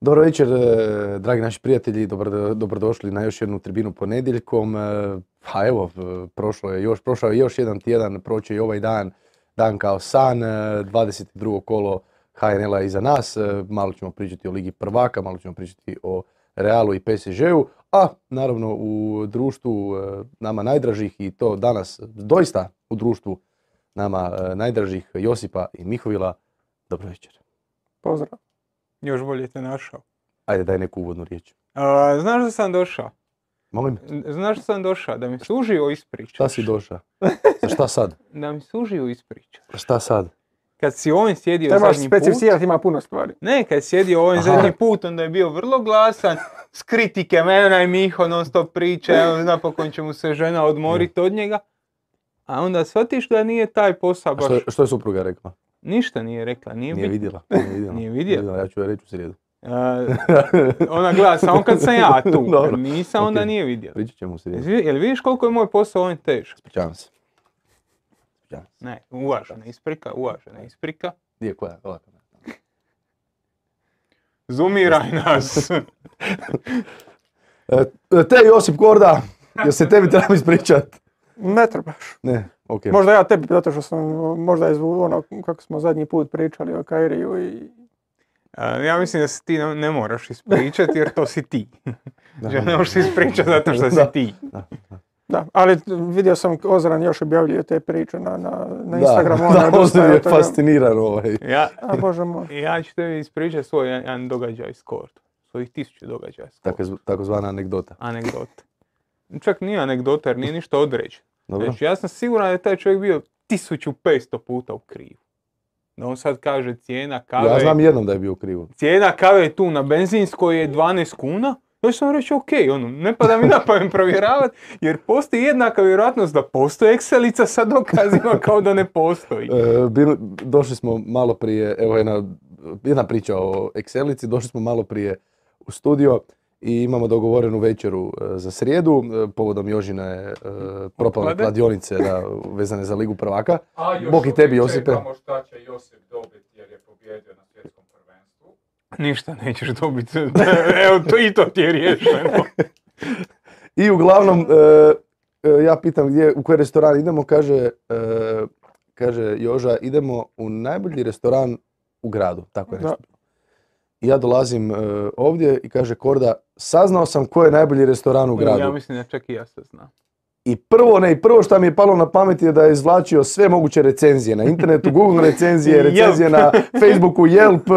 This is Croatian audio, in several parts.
Dobro večer, e, dragi naši prijatelji, dobro, dobrodošli na još jednu tribinu ponedjeljkom. E, Pa evo, e, prošlo je još, prošao je još jedan tjedan, proće i ovaj dan, dan kao san, e, 22. kolo HNL-a iza nas, malo ćemo pričati o Ligi prvaka, malo ćemo pričati o Realu i PSG-u, a naravno u društvu nama najdražih i to danas doista u društvu nama najdražih Josipa i Mihovila. Dobro večer. Pozdrav. Još bolje te našao. Ajde, daj neku uvodnu riječ. A, znaš da sam došao? Molim, Znaš da sam došao? Da mi se uživo ispričaš. šta si došao? Za šta sad? Da mi se uživo ispričaš. Šta sad? Kad si ovdje sjedio Trebaš zadnji put... specificirati, ima puno stvari. Ne, kad si sjedio Aha. zadnji put, onda je bio vrlo glasan. S kritike, mena i Miho non stop priča, napokon će mu se žena odmoriti od njega. A onda shvatiš da nije taj posao A baš... Što, je- što je supruga rekla? Ništa nije rekla, nije, Nije vidjela. Nije vidjela. Nije vidjela. Ja ću joj reći u srijedu. A, ona gleda samo kad sam ja tu, Dobro, nisam onda ok. nije vidjela. Pričat ćemo u srijedu. Jel, vi- jel vidiš koliko je moj posao ovdje težak? Ispričavam se. Ispričavam se. Ne, uvažena isprika, uvažena isprika. Gdje je koja? Ova kamera. Zoomiraj nas. E, te Josip Korda, jel se tebi trebam ispričat? Ne trebaš. Ne, ok. Možda ja tebi, zato što sam možda iz ono kako smo zadnji put pričali o Kairiju i A, ja mislim da se ti ne, ne moraš ispričati jer to si ti. Da. Ne možeš se ispričati zato što si Da. ti. da, ali vidio sam Ozran još objavljuje te priče na, na, na Da, Instagramu. Da, je dosta, on je fasciniran ovaj. Ja, A bože moj. ja ću tebi ispričati svoj jedan, jedan događaj s kortom. Svojih tisuću događaja s kortom. Takozv- Takozvana anegdota. Anegdota. Čak nije anegdota jer nije ništa određeno. Dobro? Znači, ja sam siguran da je taj čovjek bio 1500 puta u krivu. Da on sad kaže cijena kave... Ja znam jednom da je bio u krivu. cijena kave tu na benzinskoj je 12 kuna, ja sam reći ok, ono, ne pada mi na pamet provjeravati, jer postoji jednaka vjerojatnost da postoji Excelica sa dokazima kao da ne postoji. E, bili- došli smo malo prije, evo jedna, jedna priča o Excelici, došli smo malo prije u studio i imamo dogovorenu večeru e, za srijedu, e, povodom Jožine e, propale kladionice da, vezane za Ligu prvaka. Bog i tebi, Josipe. šta će Josip dobiti jer je pobjedio na svjetskom prvenstvu. Ništa nećeš dobiti, evo to i to ti je riješeno. I uglavnom, ja pitam gdje, u koji restoran idemo, kaže, kaže Joža, idemo u najbolji restoran u gradu, tako je nešto. I ja dolazim e, ovdje i kaže Korda, saznao sam ko je najbolji restoran u gradu. Ja mislim da čak i ja se znam. I prvo, ne, i prvo što mi je palo na pamet je da je izvlačio sve moguće recenzije na internetu, Google recenzije, recenzije na Facebooku, Yelp,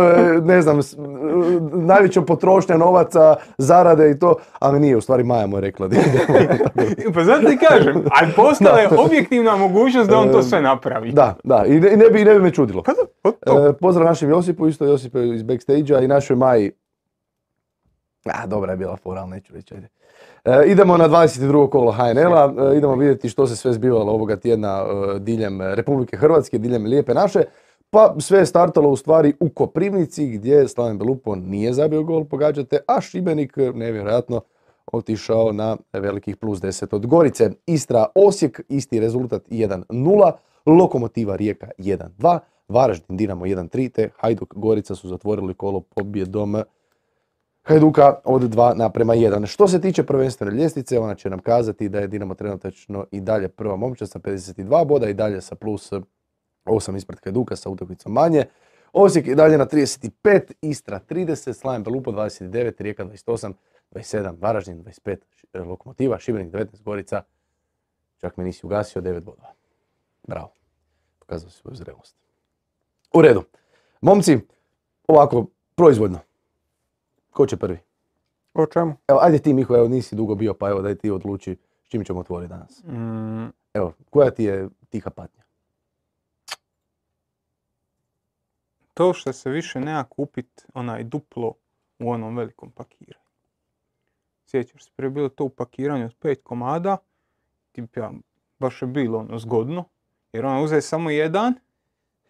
ne znam, najveća potrošnja novaca, zarade i to, ali nije, u stvari Maja mu je rekla. Pa zato ti kažem, ali postala je objektivna mogućnost da on to sve napravi. Da, da, i ne, i ne bi, ne bi me čudilo. Pa da, pa to. E, pozdrav našem Josipu, isto Josipe iz backstage-a i našoj Maji. A, dobra je bila fora, ali neću reći, ajde. E, idemo na 22. kolo HNL-a, e, idemo vidjeti što se sve zbivalo ovoga tjedna e, diljem Republike Hrvatske, diljem Lijepe naše. Pa sve je startalo u stvari u Koprivnici gdje Slaven Belupo nije zabio gol, pogađate, a Šibenik nevjerojatno otišao na velikih plus 10 od Gorice. Istra Osijek, isti rezultat 1-0, Lokomotiva Rijeka 1-2, Varaždin Dinamo 1-3 te Hajduk Gorica su zatvorili kolo pobjedom Hajduka od 2 naprema 1. Što se tiče prvenstvene ljestvice, ona će nam kazati da je Dinamo trenutačno i dalje prva momčad sa 52 boda i dalje sa plus 8 ispred Hajduka sa utakmicom manje. Osijek i dalje na 35, Istra 30, Slaven Belupo 29, Rijeka 28, 27, Varaždin 25, Š- Lokomotiva, Šibenik 19, Gorica, čak me nisi ugasio, 9 bodova. Bravo, pokazao si svoju zrelost. U redu. Momci, ovako, proizvoljno. Ko će prvi? O čemu? Evo, ajde ti Miho, evo nisi dugo bio, pa evo daj ti odluči s čim ćemo otvoriti danas. Mm, Evo, koja ti je tiha patnja? to što se više nema kupit onaj duplo u onom velikom pakiranju. Sjećaš se, prije je bilo to u pakiranju od pet komada, tipa, baš je bilo ono zgodno, jer ona uzeti samo jedan,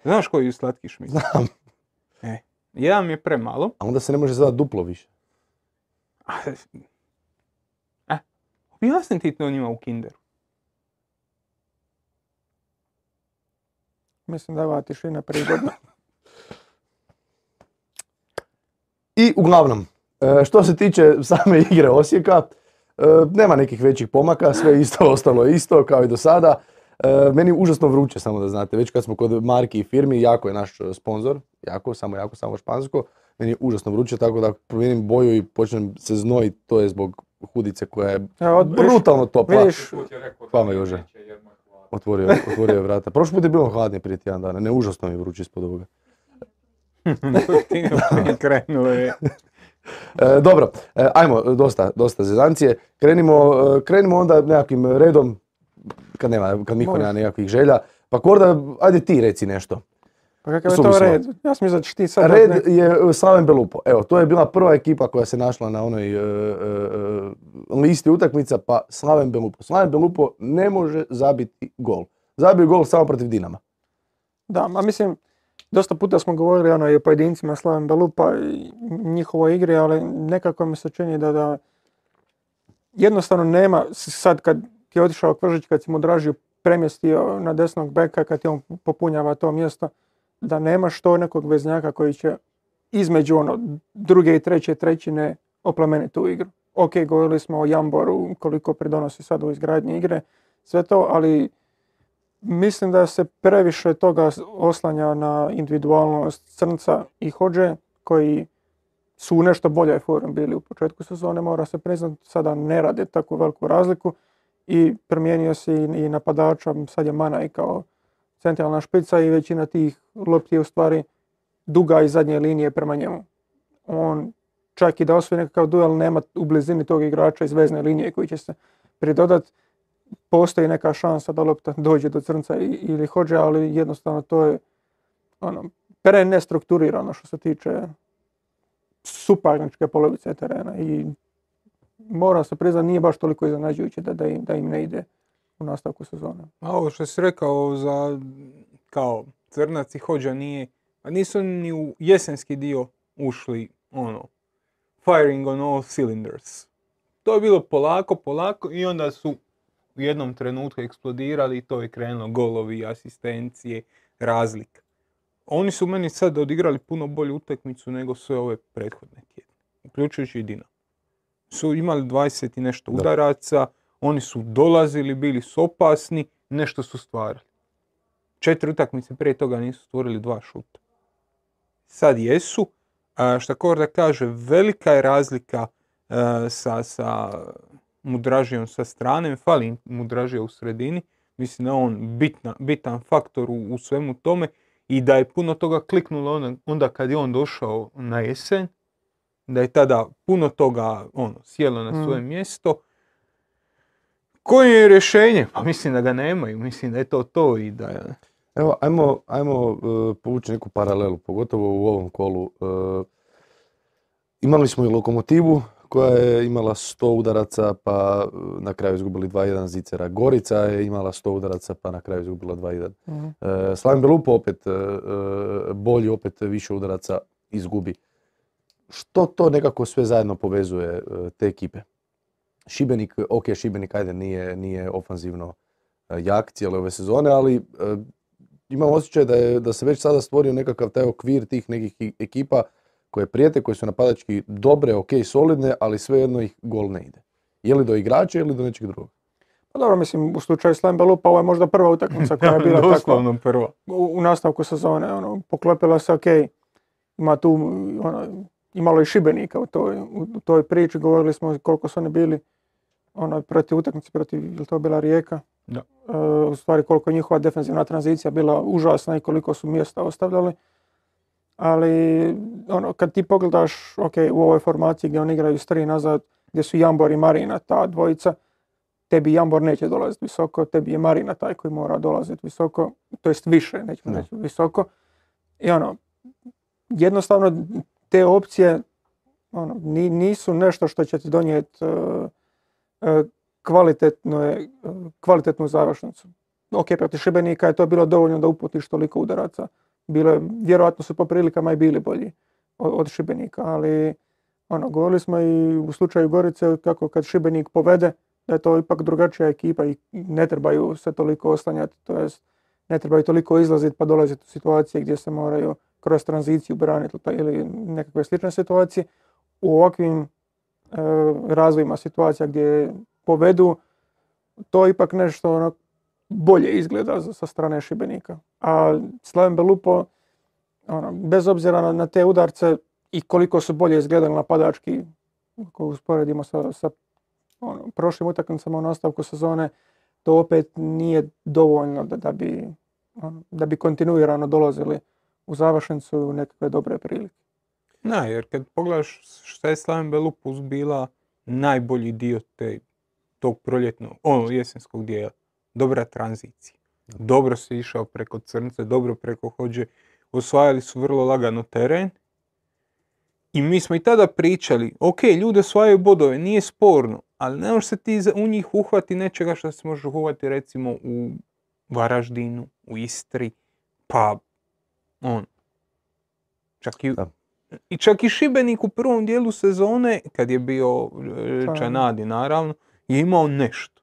znaš koji slatkiš mislim? Znam. Jedan mi je premalo, A onda se ne može zvati duplo više. e, objasni ti to njima u kinderu. Mislim da je ova tišina prigodna. I uglavnom, e, što se tiče same igre Osijeka, e, nema nekih većih pomaka, sve isto ostalo je isto kao i do sada. E, Meni je užasno vruće, samo da znate, već kad smo kod marki i firmi, jako je naš sponsor, jako, samo jako, samo špansko. Meni je užasno vruće, tako da promijenim boju i počnem se znojiti, to je zbog hudice koja je Evo, od- brutalno topla. vidiš, Hvala, Jože. Otvorio, otvorio je vrata. Prošli put je bilo hladnije prije tjedan dana, ne užasno mi je vruće ispod ovoga. Krenulo je. E, dobro, e, ajmo, dosta, dosta zezancije. Krenimo, e, krenimo onda nekakvim redom, kad nema, kad niko nema nekakvih želja. Pa Korda, ajde ti reci nešto. Pa kakav je to red? Ja sam da ćeš ti sad... Red je e, Slaven Belupo. Evo, to je bila prva ekipa koja se našla na onoj e, listi utakmica, pa Slaven Belupo. Slaven Belupo ne može zabiti gol. Zabio gol samo protiv Dinama. Da, ma mislim, dosta puta smo govorili ono, i o pojedincima Slaven Belupa i njihovoj igri, ali nekako mi se čini da, da jednostavno nema, sad kad ti je otišao Kvržić, kad si mu Dražiju premjestio na desnog beka, kad ti on popunjava to mjesto, da nemaš to nekog veznjaka koji će između ono druge i treće trećine oplemeniti tu igru. Ok, govorili smo o Jamboru, koliko pridonosi sad u izgradnji igre, sve to, ali mislim da se previše toga oslanja na individualnost Crnca i Hođe, koji su u nešto boljoj formi bili u početku sezone, mora se priznati, sada ne rade takvu veliku razliku i promijenio se i, i napadača, sad je Manaj kao centralna špica i većina tih lopti je u stvari duga iz zadnje linije prema njemu. On čak i da osvoji nekakav duel nema u blizini tog igrača iz vezne linije koji će se pridodat. Postoji neka šansa da lopta dođe do crnca i- ili hođe, ali jednostavno to je ono, pre nestrukturirano što se tiče suparničke polovice terena i mora se priznati nije baš toliko iznenađujuće da, da, im, da im ne ide u nastavku sezone. A ovo što si rekao za kao crnac i hođa nije, a nisu ni u jesenski dio ušli ono, firing on all cylinders. To je bilo polako, polako i onda su u jednom trenutku eksplodirali i to je krenulo golovi, asistencije, razlika. Oni su meni sad odigrali puno bolju utakmicu nego sve ove prethodne tjedne, uključujući i Dinamo. Su imali 20 i nešto Da. udaraca, oni su dolazili, bili su opasni, nešto su stvarali. Četiri utakmice prije toga nisu stvorili dva šuta. Sad jesu. A šta Korda kaže, velika je razlika e, sa, sa Mudražijom sa strane, fali Mudražija u sredini. Mislim da je on bitna, bitan faktor u, u svemu tome i da je puno toga kliknulo onda, onda kad je on došao na jesen, da je tada puno toga ono, sjelo na Mm. svoje mjesto. Koje je rješenje? Pa mislim da ga nemaju, mislim da je to to i da je... Evo, ajmo, ajmo e, povući neku paralelu, pogotovo u ovom kolu. E, imali smo i lokomotivu koja je imala 100 udaraca pa e, na kraju izgubili 2-1 Zicera. Gorica je imala 100 udaraca pa na kraju izgubila 2-1. Mhm. E, Slaven Belupo opet bolji, opet više udaraca izgubi. Što to nekako sve zajedno povezuje e, te ekipe? Šibenik, ok, Šibenik ajde nije, nije ofanzivno e, jak cijele ove sezone, ali e, imam osjećaj da, je, da se već sada stvorio nekakav taj okvir tih nekih ekipa koje prijete, koje su napadački dobre, ok, solidne, ali svejedno ih gol ne ide. Je li do igrača ili do nečeg drugog? Pa dobro, mislim, u slučaju Slam Belupa ovo je možda prva utakmica koja je bila takva Doslovno prvo. u, u nastavku sezone. Ono, poklopila se, ok, ima tu, ono, imalo i Šibenika u toj, u toj priči. Govorili smo koliko su oni bili ono, protiv utakmice, protiv, je to bila Rijeka? Da. E, u stvari koliko je njihova defensivna tranzicija bila užasna i koliko su mjesta ostavljali. Ali ono, kad ti pogledaš, ok, u ovoj formaciji gdje oni igraju s tri nazad, gdje su Jambor i Marina, ta dvojica, tebi Jambor neće dolaziti visoko, tebi je Marina taj koji mora dolaziti visoko, to jest više, nećemo Da. reći visoko. I ono, jednostavno te opcije ono, ni- nisu nešto što će ti donijeti kvalitetnu, e, kvalitetnu završnicu. Ok, protiv Šibenika je to bilo dovoljno da uputiš toliko udaraca. Bilo je, vjerojatno su po prilikama i bili bolji od, od Šibenika, ali ono, govorili smo i u slučaju Gorice kako kad Šibenik povede, da je to ipak drugačija ekipa i ne trebaju se toliko oslanjati, to jest ne trebaju toliko izlaziti pa dolaziti u situacije gdje se moraju kroz tranziciju braniti pa- ili nekakve slične situacije. U ovakvim e, razvojima situacija gdje povedu, to ipak nešto ono, bolje izgleda sa strane Šibenika. A Slaven Belupo, ono, bez obzira na, na te udarce i koliko su bolje izgledali napadački, ako usporedimo sa, sa ono, prošlim utakmicama u nastavku sezone, to opet nije dovoljno da, da bi, ono, da bi kontinuirano dolazili u završnicu u nekakve dobre prilike. Da, jer kad pogledaš šta je Slaven Belupus bila najbolji dio te, tog proljetnog, ono jesenskog dijela, dobra tranzicija. Dobro se išao preko crnce, dobro preko hođe, osvajali su vrlo lagano teren. I mi smo i tada pričali, ok, ljudi osvajaju bodove, nije sporno, ali ne možeš se ti u njih uhvati nečega što se može uhvati recimo u Varaždinu, u Istri, pa on. Čak i, Da. i čak i Šibenik u prvom dijelu sezone, kad je bio e, Pa- Čanadi naravno, je imao nešto.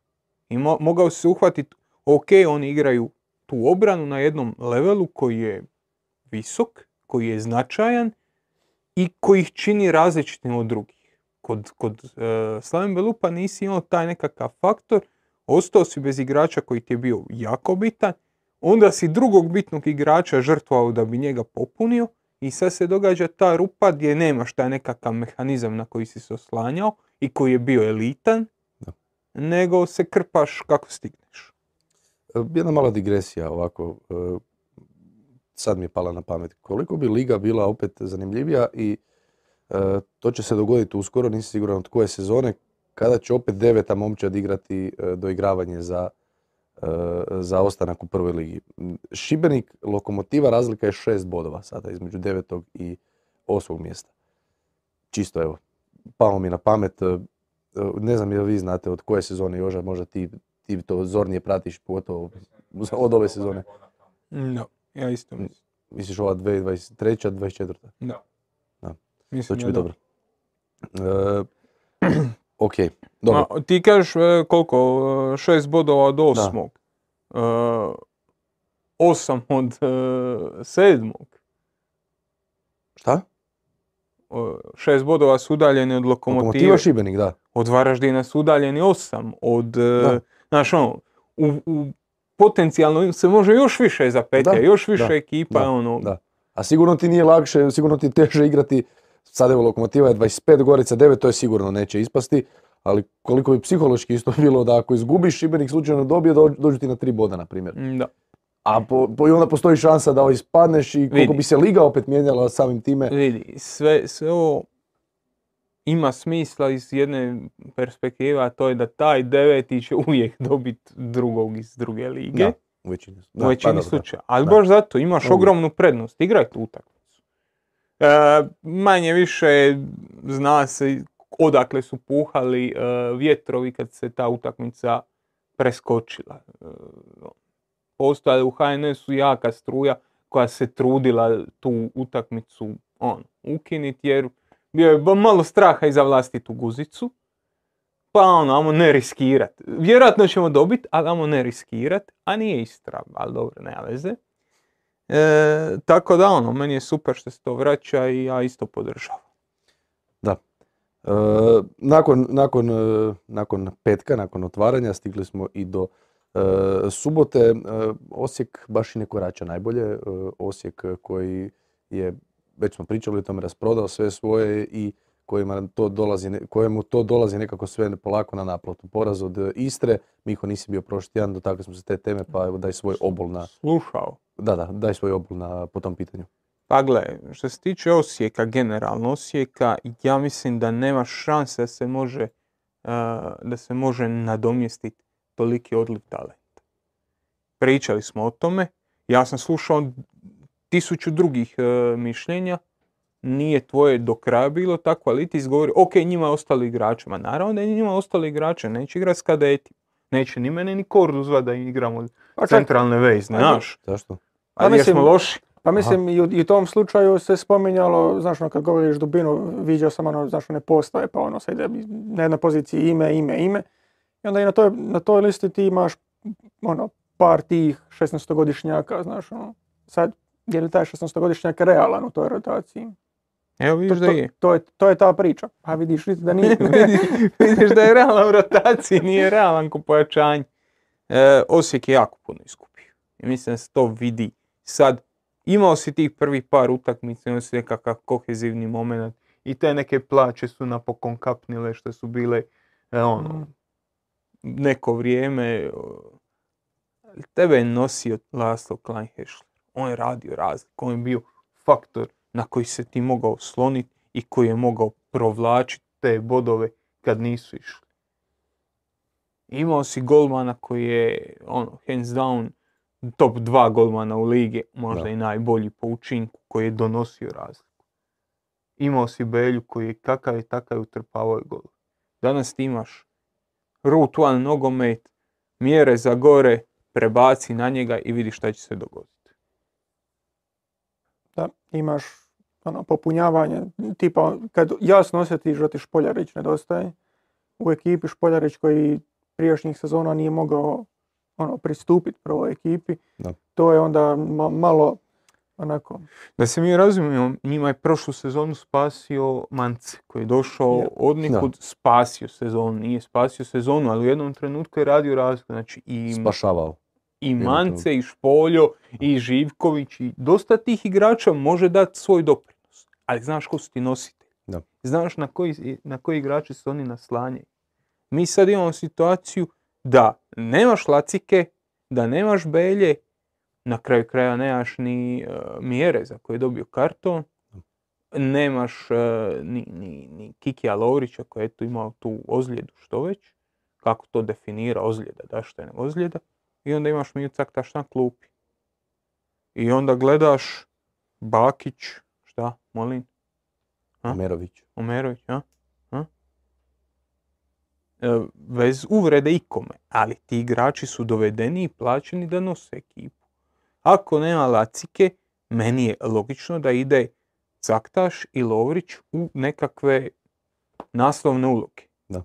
Imao, mogao se uhvatiti, ok, oni igraju tu obranu na jednom levelu koji je visok, koji je značajan i koji ih čini različitim od drugih. Kod, kod e, Slaven Belupa nisi imao taj nekakav faktor, ostao si bez igrača koji ti je bio jako bitan, onda si drugog bitnog igrača žrtvovao da bi njega popunio i sad se događa ta rupa gdje nemaš taj nekakav mehanizam na koji si se oslanjao i koji je bio elitan, Da. nego se krpaš kako stigneš. E, Jedna mala digresija ovako, e, sad mi je pala na pamet. Koliko bi liga bila opet zanimljivija i e, to će se dogoditi uskoro, nisam siguran od koje sezone, kada će opet deveta momčad igrati e, doigravanje za, e, za ostanak u prvoj ligi. Šibenik, lokomotiva, razlika je šest bodova sada između devetog i osmog mjesta. Čisto evo, palo mi na pamet, ne znam jel vi znate od koje sezone Joža, možda ti, ti to zornije pratiš, pogotovo od ove sezone. No, ja isto mislim. Misliš ova 2023. 24. Da. Da. Mislim To će biti dobro. E, ok, dobro. Ma, ti kažeš e, koliko, e, šest bodova od osmog. E, osam od e, sedmog. Šta? E, šest bodova su udaljeni od lokomotive. Lokomotiva Šibenik, da. Od Varaždina su udaljeni osam. Od, Da. znaš ono, u, u potencijalno se može još više zapetlja, još više da, ekipa, da, ono, da. A sigurno ti nije lakše, sigurno ti je teže igrati, sad evo Lokomotiva je 25, Gorica 9, to je sigurno neće ispasti, ali koliko bi psihološki isto bilo da ako izgubiš Šibenik slučajno dobije, dođu, ti na tri boda, na primjer. mm, da. A po, po- i onda postoji šansa da ispadneš i koliko Vidi. bi se liga opet mijenjala samim time. Vidi, sve, sve ovo ima smisla iz jedne perspektive, a to je da taj deveti će uvijek dobiti drugog iz druge lige. Da, u većini. u Da, većini pa slučaja. Ali Da. baš zato imaš ogromnu prednost. Igraj tu utakmicu. E, manje više zna se odakle su puhali e, vjetrovi kad se ta utakmica preskočila. E, postojala je u HNS-u jaka struja koja se trudila tu utakmicu on, ukiniti jer bio je malo straha i za vlastitu guzicu. Pa ono, amo ne riskirat. Vjerojatno ćemo dobiti, ali amo ne riskirat, a nije Istra, ali dobro, nema veze. E, tako da ono, meni je super što se to vraća i ja isto podržavam. E, nakon, nakon, e, nakon petka, nakon otvaranja stigli smo i do e, subote. E, Osijek baš i ne korača najbolje. E, Osijek koji je, već smo pričali o tome, rasprodao sve svoje i kojima to dolazi, kojemu to dolazi nekako sve polako na naplatu. Poraz od Istre, Miho nisi bio prošli tjedan, dotakli smo se te teme, pa evo daj svoj obol na, Slušao. da, da, daj svoj obol na, po tom pitanju. Pa gle, što se tiče Osijeka, generalno Osijeka, ja mislim da nema šanse da se može, e, da se može nadomjestiti toliki odliv talenta. Pričali smo o tome, ja sam slušao tisuću drugih e, mišljenja, nije tvoje do kraja bilo tako, ali ti izgovori, ok, njima ostali igrači. Ma naravno da je njima ostali igrači, neće igrati s kadeti. Neće ni mene ni Kordu zva da igramo Pa centralne vezne, znaš. Zašto? Ali Pa mislim- jesmo loši. Pa mislim i u, i u tom slučaju se spominjalo, znaš ono kad govoriš dubinu, viđao sam ono, znaš ne postoje, pa ono sad ide na jednoj poziciji ime, ime, ime. I onda i na toj, na toj listi ti imaš ono par tih 16-godišnjaka, znaš, ono, sad, je li taj 16-godišnjak realan u toj rotaciji? Evo To, vidiš da to, je. to je, to je ta priča. A vidiš vidi da nije. Vidi- vidiš da je realan u rotaciji, nije realan ko pojačanje. E, Osijek je jako puno izgubio. I mislim da se to vidi. Sad, imao si tih prvih par utakmica, imao si nekakav kohezivni moment i te neke plaće su napokon kapnile što su bile e, ono, Mm. neko vrijeme. Tebe je nosio Laslo Kleinhešler. On je radio razliku, on je bio faktor na koji se ti mogao sloniti i koji je mogao provlačiti te bodove kad nisu išli. Imao si golmana koji je ono, hands down top dva golmana u ligi, možda Da. i najbolji po učinku koji je donosio razliku. Imao si Belju koji je kakav je takav utrpavao je gol. Danas ti imaš route one nogomet, mjere za gore, prebaci na njega i vidi šta će se dogoditi. da imaš ono, popunjavanje, tipa kad jasno osjetiš da ti Špoljarić nedostaje, u ekipi Špoljarić koji prijašnjih sezona nije mogao ono, pristupiti prvoj ekipi, Da. to je onda ma- malo onako, Da se mi razumijemo, njima je prošlu sezonu spasio Mance koji je došao Je. od nikud, spasio sezonu, nije spasio sezonu, ali u jednom trenutku je radio razliku. Znači i, Spašavao. i Mance, i Špoljo, i Živković, i dosta tih igrača može dati svoj doprinos. Ali znaš ko su ti nositelji. Da. Znaš na koji, na koji igrači se oni naslanjaju. Mi sad imamo situaciju da nemaš lacike, da nemaš belje, na kraju kraja nemaš ni e, mjere za koje je dobio karton, nemaš e, ni, ni, ni Kikija Lovrića koji je tu imao tu ozljedu što već, kako to definira ozljeda, da što je ozljeda, i onda imaš Miju Caktaš na klupi. I onda gledaš Bakić, šta, molim, A? Merović. Omerović, a? a? E, Bez uvrede ikome, ali ti igrači su dovedeni i plaćeni da nose ekipu. Ako nema lacike, meni je logično da ide Caktaš i Lovrić u nekakve naslovne uloge. Da.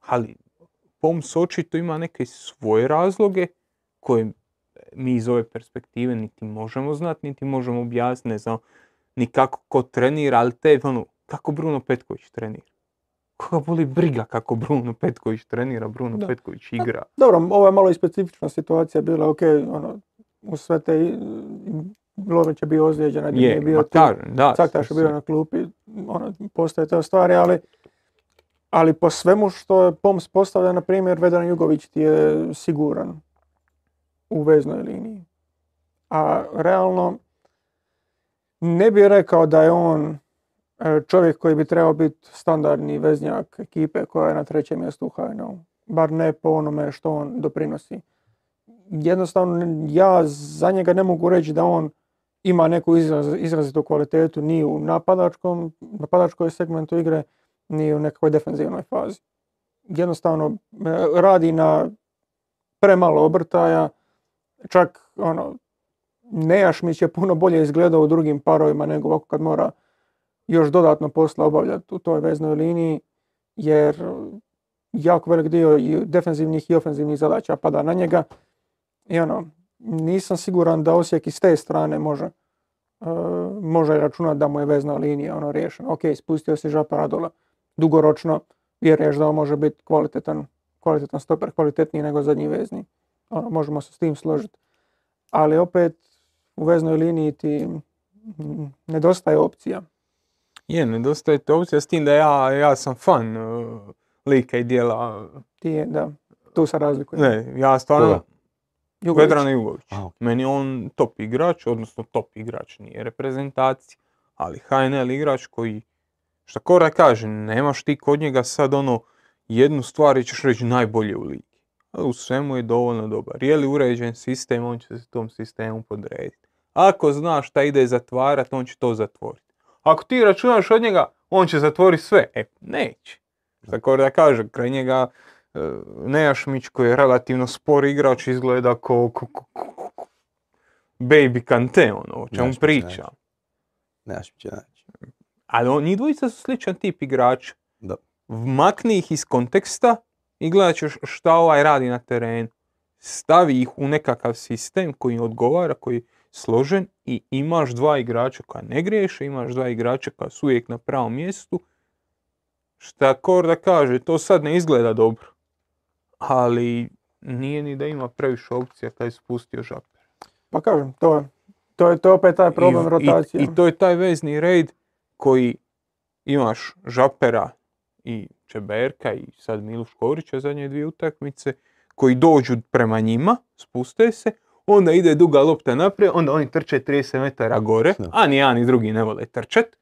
Ali Poms očito ima neke svoje razloge koje mi iz ove perspektive niti možemo znati, niti možemo objasniti, ne znam, ni kako ko trenira, ali te, ono, kako Bruno Petković trenira. Koga boli briga kako Bruno Petković trenira, Bruno Da. Petković igra. dobro, ovo je malo i specifična situacija bila, ok, ono, u sve te, Lovrić je bio ozlijeđen, Je, je bio ma tu, da. Caktaš je bio na klupi, ono, postoje te stvari, ali, ali po svemu što je POMS postavlja, na primjer, Vedran Jugović ti je siguran u veznoj liniji. A realno, ne bih rekao da je on e, čovjek koji bi trebao biti standardni veznjak ekipe koja je na trećem mjestu u HNL. Bar ne po onome što on doprinosi. Jednostavno, ja za njega ne mogu reći da on ima neku izraz, izrazitu kvalitetu ni u napadačkom, napadačkoj segmentu igre, ni u nekakvoj defenzivnoj fazi. Jednostavno e, radi na premalo obrtaja, čak ono, Nejašmić je puno bolje izgledao u drugim parovima nego ovako kad mora još dodatno posla obavljati u toj veznoj liniji, jer jako velik dio i defenzivnih i ofenzivnih zadaća pada na njega. I ono, nisam siguran da Osijek i s te strane može, e, može računati da mu je vezna linija ono riješena. Ok, spustio si Žapa Radola. Dugoročno vjeruješ da on može biti kvalitetan, kvalitetan stoper, kvalitetniji nego zadnji vezni. Ono, možemo se s tim složiti. Ali opet u veznoj liniji ti nedostaje opcija. Je, nedostaje ti opcija s tim da ja, ja sam fan uh, lika i dijela. Ti je, da, tu se razlikuje. Ne, ja stvarno? Jugović. Vedrana Jugović. A. Meni je on top igrač, odnosno top igrač nije reprezentacija, ali HNL igrač koji, šta Kora kaže, nemaš ti kod njega sad ono jednu stvar i ćeš reći najbolje u ligi. U svemu je dovoljno dobar. Je li uređen sistem, on će se tom sistemu podrediti. Ako znaš šta ide zatvarati, on će to zatvoriti. Ako ti računaš od njega, on će zatvoriti sve. E, neće. Šta Kora kaže, kraj njega e, Nejašmić koji je relativno spor igrač izgleda ko, ko, ko- ko- ko- baby Kante, ono, o čemu pričam. Nejašmić. Naći. Ali on, njih dvojica su sličan tip igrača. Da. Makni ih iz konteksta i gledat ćeš šta ovaj radi na terenu. Stavi ih u nekakav sistem koji odgovara, koji je složen i imaš dva igrača koja ne griješe, imaš dva igrača koja su uvijek na pravom mjestu. Šta Korda kaže, to sad ne izgleda dobro. Ali nije ni da ima previše opcija kad je spustio žaper. Pa kažem, to je, to je, to je opet taj problem I- rotacije. I, I to je taj vezni red koji imaš Žapera i Čeberka i sad Miluš Korića zadnje dvije utakmice koji dođu prema njima, spuste se, onda ide duga lopta naprijed, onda oni trče 30 metara gore, a ni jedan ni drugi ne vole trčet.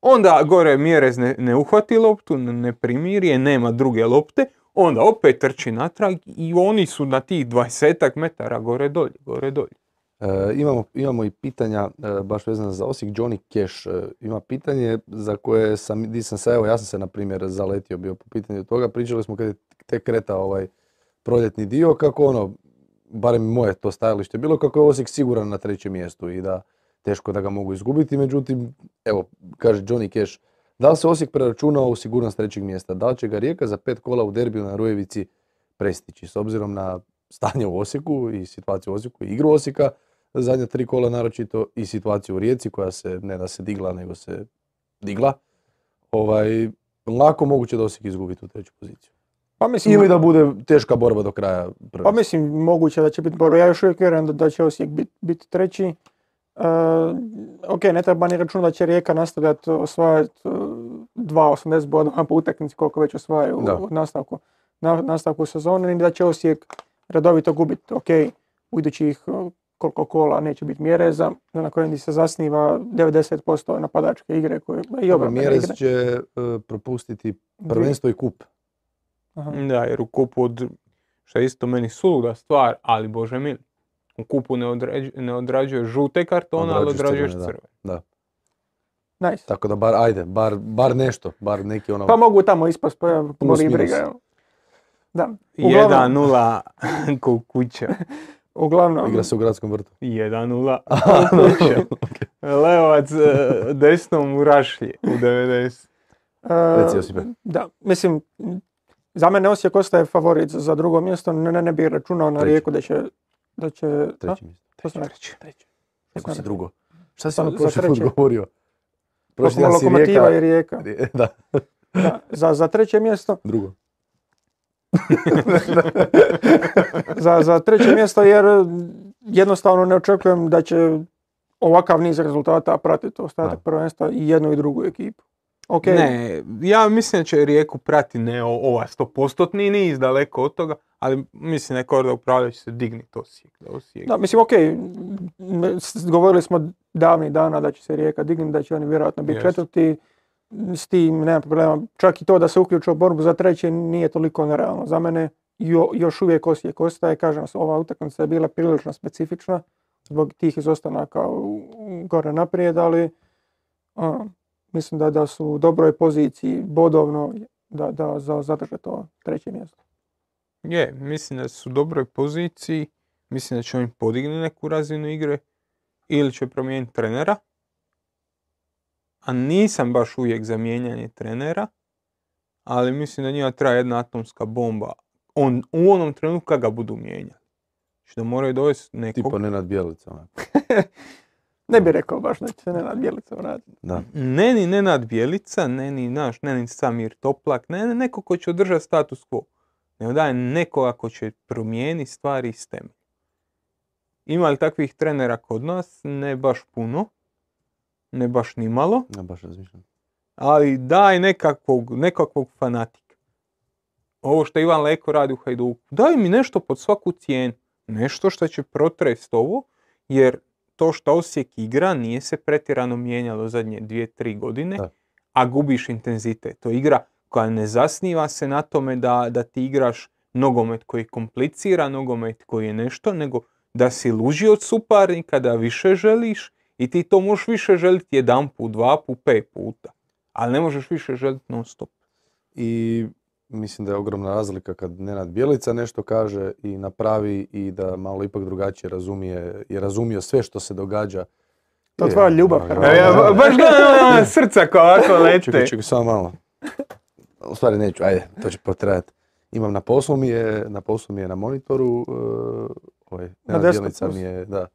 Onda gore Mjerez ne, ne uhvati loptu, ne ne primiri je, nema druge lopte, onda opet trči natrag i oni su na tih 20 metara gore dolje, gore dolje. E, imamo, imamo i pitanja e, baš vezana za Osijek. Johnny Cash e, ima pitanje za koje sam, di sam se, evo ja sam se na primjer zaletio bio po pitanju toga. Pričali smo kad je tek kretao ovaj proljetni dio, kako ono, barem moje to stajalište bilo, kako je Osijek siguran na trećem mjestu i da teško da ga mogu izgubiti. Međutim, evo, kaže Johnny Cash, da li se Osijek preračunao u sigurnost trećeg mjesta? Da li će ga Rijeka za pet kola u derbiju na Rujevici prestići? S obzirom na stanje u Osijeku i situaciju u Osijeku i igru Osijeka, zadnja tri kola naročito i situaciju u Rijeci koja se ne da se digla nego se digla. Ovaj, lako moguće da Osijek izgubi tu treću poziciju. Pa mislim, Ili da bude teška borba do kraja Pa prvenstva. mislim, moguće da će biti borba. Ja još uvijek vjerujem da, da će Osijek biti bit treći. E, ok, ne treba ni računati da će Rijeka nastavljati osvajati e, 2,80 bodova po utakmici koliko već osvajaju Da. u nastavku, na, nastavku sezone, ni da će Osijek redovito gubiti. Ok, u idućih koliko kola neće biti mjereza, na kojem se zasniva 90% napadačke igre koje i obrambene Mjerez igre. će e, propustiti prvenstvo i kup. Aha. Da, jer u kupu, od, što je isto meni suluda stvar, ali bože mili, u kupu ne, određ- ne odrađuje žute kartone, ali Odrađuješ crvene, da. Da. Nice. Tako da bar, ajde, bar, bar nešto, bar neki ono... Pa mogu tamo ispast, pa boli briga. Da. Uglavnom, 1-0 ko kuća. uglavnom, Igra se u gradskom vrtu. 1-0 ko kuća. Leovac e, desnom u rašlje u 90. e, Reci, Josipe. Da, mislim, za mene Osijek ostaje favorit za drugo mjesto, ne, ne, ne bih računao na. Rijeku da će... Da će a? Treće mjesto. Rekao? Treće. Rekao si drugo. Šta si ono prošli put govorio? Prošli si Rijeka- i Rijeka. Da, Da, za, za treće mjesto, drugo. za, za treće mjesto jer jednostavno ne očekujem da će ovakav niz rezultata pratiti ostatak prvenstva i jednu i drugu ekipu. Ok, Ne, ja mislim da će Rijeku prati ne ova 100% niz daleko od toga, ali mislim da je Korda upravlja će se digniti Osijek. Da Osijek. Da, mislim, ok, govorili smo davnih dana da će se Rijeka dignuti, da će oni vjerojatno biti Jest. četvrti, s tim nema problema. Čak i to da se uključe u borbu za treće nije toliko nerealno. Za mene jo- još uvijek Osijek ostaje, kažem, ova utakmica je bila prilično specifična zbog tih izostanaka gore naprijed, ali a, mislim da, da su u dobroj poziciji bodovno da, da za, zadrže to treće mjesto. Je, mislim da su u dobroj poziciji, mislim da će oni podignuti neku razinu igre ili će promijeniti trenera. A nisam baš uvijek za mijenjanje trenera, ali mislim da njima treba jedna atomska bomba. On, u onom trenutku kad ga budu mijenjali. Znači da moraju dovesti nekog. Tipa Nenad Bjelica. onak. Ne bih rekao baš da će se Nenad Bjelica vratiti. Da. Ne ni Nenad Bjelica, ne ni naš, ne ni Samir Toplak, ne, ne neko ko će održati status quo. Nego daje nekoga ko će promijeniti stvari iz temelja. Ima li takvih trenera kod nas? Ne baš puno. Ne baš ni malo. Ja baš razmišljam. Ali daj nekakvog, nekakvog fanatika. Ovo što Ivan Leko radi u Hajduku. Daj mi nešto pod svaku cijenu. Nešto što će protrest ovo, jer to što Osijek igra nije se pretjerano mijenjalo zadnje dvije, tri godine, Da. a gubiš intenzitet. To je igra koja ne zasniva se na tome da, da ti igraš nogomet koji komplicira, nogomet koji je nešto, nego da si luži od suparnika, da više želiš i ti to možeš više želiti jedan put, dva put, pet puta. Ali ne možeš više želiti non stop. I mislim da je ogromna razlika kad Nenad Bjelica nešto kaže i napravi i da malo ipak drugačije razumije, je razumio sve što se događa. To je tvoja ljubav. ja, ja, ja. baš gledam srca kao ovako lete. Čekaj, čekaj, samo malo. U stvari neću, ajde, to će potrajati. Imam na poslu mi je, na poslu mi je na monitoru, uh, ovaj, Nenad Bjelica mi je, da,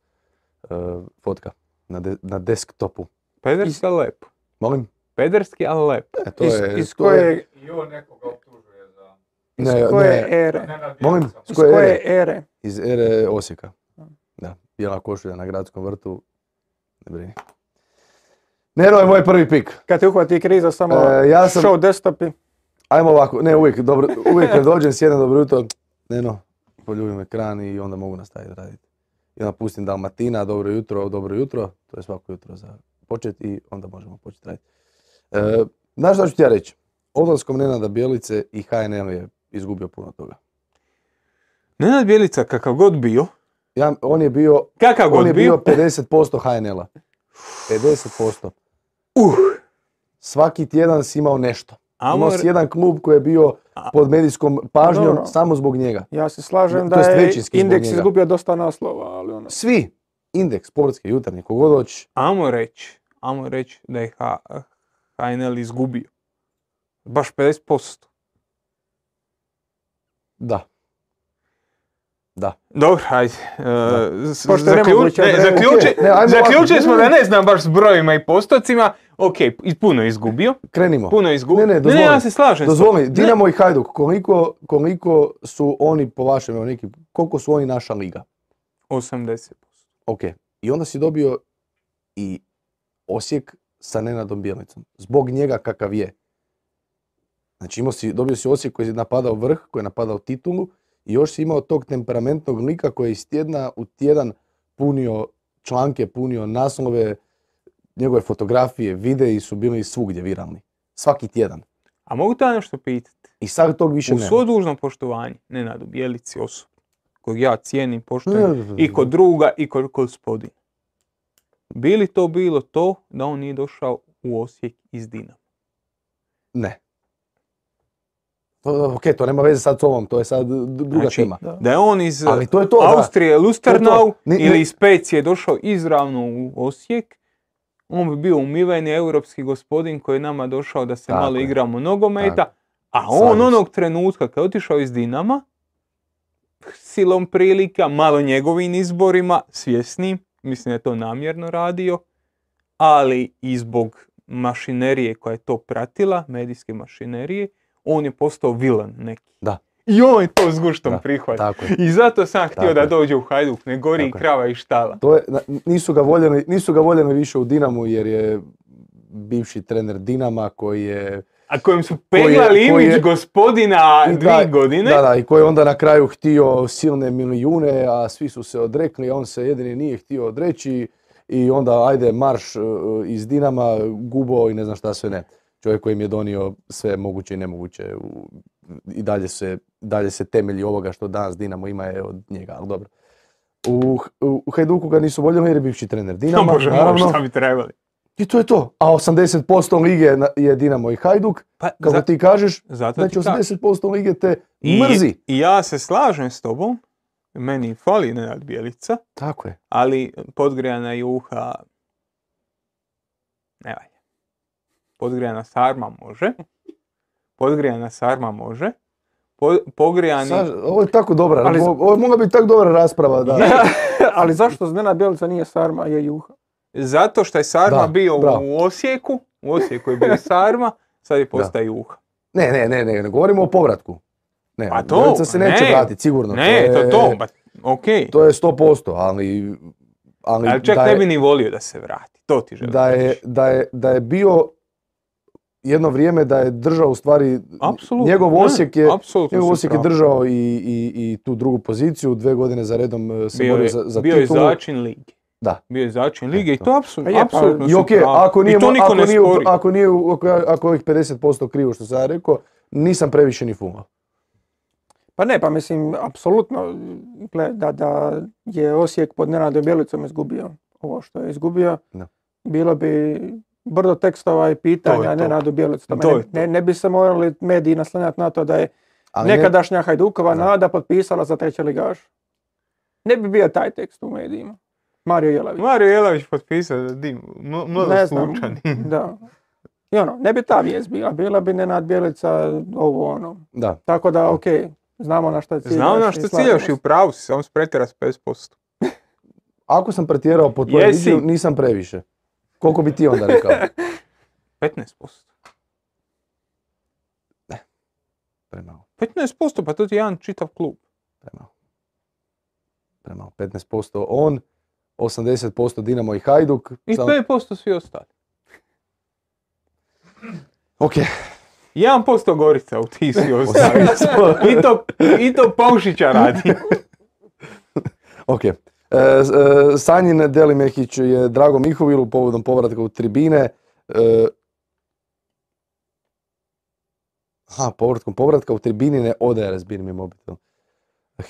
uh, fotka na, de- na desktopu. Pederski, ali lep. Molim? Pederski, ali lep. E, to Iz, je, iz to je- koje, I on nekoga optužuje za... iz ne, koje ne, ere? Molim? Iz koje koje ere? iz ere Osijeka. Da, bijela košulja na gradskom vrtu. Ne brini. Neno je moj prvi pik. Kad te uhvati kriza samo E, ja sam- show desktopi. Ajmo ovako, ne uvijek, dobro, uvijek kad dođem, sjedem dobro jutro, Neno, poljubim ekran i onda mogu nastaviti raditi. I onda pustim Dalmatina, dobro jutro, dobro jutro, to je svako jutro za počet i onda možemo početi raditi. E, znaš šta ću ti ja reći? Odlaskom Nenada Bjelice i HNL je izgubio puno toga. Nenad Bjelica, kakav god bio, Ja, on je bio, kakav on god je bio, bio 50% HNL-a. 50%. uh, Svaki tjedan si imao nešto. Amo Imao si jedan klub koji je bio pod medijskom pažnjom Dobro. samo zbog njega. Ja se slažem da je indeks izgubio dosta naslova, ali ono... Svi, indeks, sportski, jutarnji, kogod hoćeš, Amo reći, amo reći da je HNL izgubio. Baš 50%. da. Da. Dobro, ajde. ne, zaključi- ne, zaključili ovako. smo da ne znam baš s brojima i postocima. Ok, puno je izgubio. Krenimo. Puno je izgubio. Ne, ne, ne, dozvoli. ja se slažem. Dozvoli. Dinamo i Hajduk, koliko, koliko su oni, po vašem, neki, koliko su oni naša liga? Ne, 80%. Ok. I onda si dobio i Osijek sa Nenadom Bjelicom. Zbog njega kakav je. Znači imao si, dobio si Osijek koji je napadao vrh, koji je napadao titulu i još si imao tog temperamentnog lika koji je iz tjedna u tjedan punio članke, punio naslove, njegove fotografije, videi su bili svugdje viralni. Svaki tjedan. A mogu te nešto pitati? I sad tog više U nema. svo dužno poštovanje, Nenadu Bjelici osobno, kojeg ja cijenim, poštujem, i kod druga i kod gospodina. Bi li to bilo to da on nije došao u Osijek iz Dinama? Ne. Ok, to nema veze sad s ovom, to je sad druga Znači, tema. Da. Da je on iz Ali to je to. Austrije Lusternau ili iz Specije došao izravno u Osijek, on bi bio umiveni europski gospodin koji je nama došao da se Tako malo je. igramo nogometa, Tako. a on onog trenutka kad je otišao iz Dinama, silom prilika, malo njegovim izborima, svjesnim, mislim da je to namjerno radio, ali i zbog mašinerije koja je to pratila, medijske mašinerije, on je postao vilan neki. Da. I on je to s guštom je. I zato sam htio Tako da je. dođe u Hajduk, ne gori Tako je. krava i štala. To je, nisu, ga voljeli, nisu ga voljeli više u Dinamu jer je bivši trener Dinama koji je... A kojim su peglali imidž gospodina I dvije da, godine. Da, da, i koji je onda na kraju htio silne milijune, a svi su se odrekli, a on se jedini nije htio odreći i onda ajde marš e, iz Dinama, gubo i ne znam šta sve ne. Čovjek koji im je donio sve moguće i nemoguće u, i dalje se, dalje se temelji ovoga što danas Dinamo ima je od njega, ali dobro. U, u Hajduku ga nisu voljeli jer je bivši trener No, Dinama, Bože moj, naravno. šta bi trebali. I to je to. A 80% lige je Dinamo i Hajduk. Pa, Kako za- ti kažeš, zato znači ti kažem. 80% lige te I, mrzi. I ja se slažem s tobom, meni fali Nenad Bjelica, Tako je. ali podgrijana juha ne valja. Podgrijana sarma može, podgrijana sarma može, po, pogrijani... Saž- ovo je tako dobra, Ali- ovo je mogla biti tako dobra rasprava. Da. ali zašto Znena Bjelica nije Sarma, a je Juha? Zato što je Sarma Da, bio bravo. u Osijeku, u Osijeku je bio Sarma, sad je postaje Juha. Ne, ne, ne, ne, ne govorimo o povratku. Ne, Pa to, Bjelica se neće ne. vratiti, sigurno. Ne, to je, to, ba, ok. To je 100%, ali... Ali, Ali čak da ne bi ni volio da se vrati, to ti želim da je, da, je, da je bio jedno vrijeme da je držao u stvari Apsolutno, njegov Osijek je njegov si Osijek je držao i, i, i tu drugu poziciju dve godine za redom e, se bio borio je, za, za bio je titulu. začin lige. Da. Bio je začin lige i to apsolutno, Pa je, apsolutno I si ok, pravo. ako nije, I to niko ako ne nije, spori. ako nije, ako, ako je ovih 50% krivo što sam ja rekao, nisam previše ni fumao. Pa ne, pa mislim, apsolutno, da, da je Osijek pod Nenadom Bjelicom izgubio ovo što je izgubio, Da. bilo bi brdo tekstova i To pitanja je to. Nenadu Bjelicu. To Ne, je to. ne, ne bi se morali mediji naslanjati na to da je Ali ne- nekadašnja Hajdukova Da. nada potpisala za treće ligaš. Ne bi bio taj tekst u medijima. Mario Jelavić. Mario Jelavić potpisao da dim, ml- Ne znam. slučajni. Da. I ono, ne bi ta vijest bila, bila bi Nenad Bjelica, ovo ono. Da. Tako da, ok, znamo na šta ciljaš. Znamo na što ciljaš i u pravu si, samo si pretjera s 50%. Ako sam pretjerao po viđenju, nisam previše. Koliko bi ti onda rekao? 15%. Premalo, 15% pa to ti je jedan čitav klub. premalo. Premalo. 15% on, 80% Dinamo i Hajduk. I Samo- 5% svi ostali. Ok. 1% Gorica u ti svi ostali. I to, I to Paušića radi. Ok. E, e, Sanjin Delimehić je Drago Mihovilu povodom povratka u tribine. E, aha, povratkom povratka u tribini ne odaje razbini mi mobitel.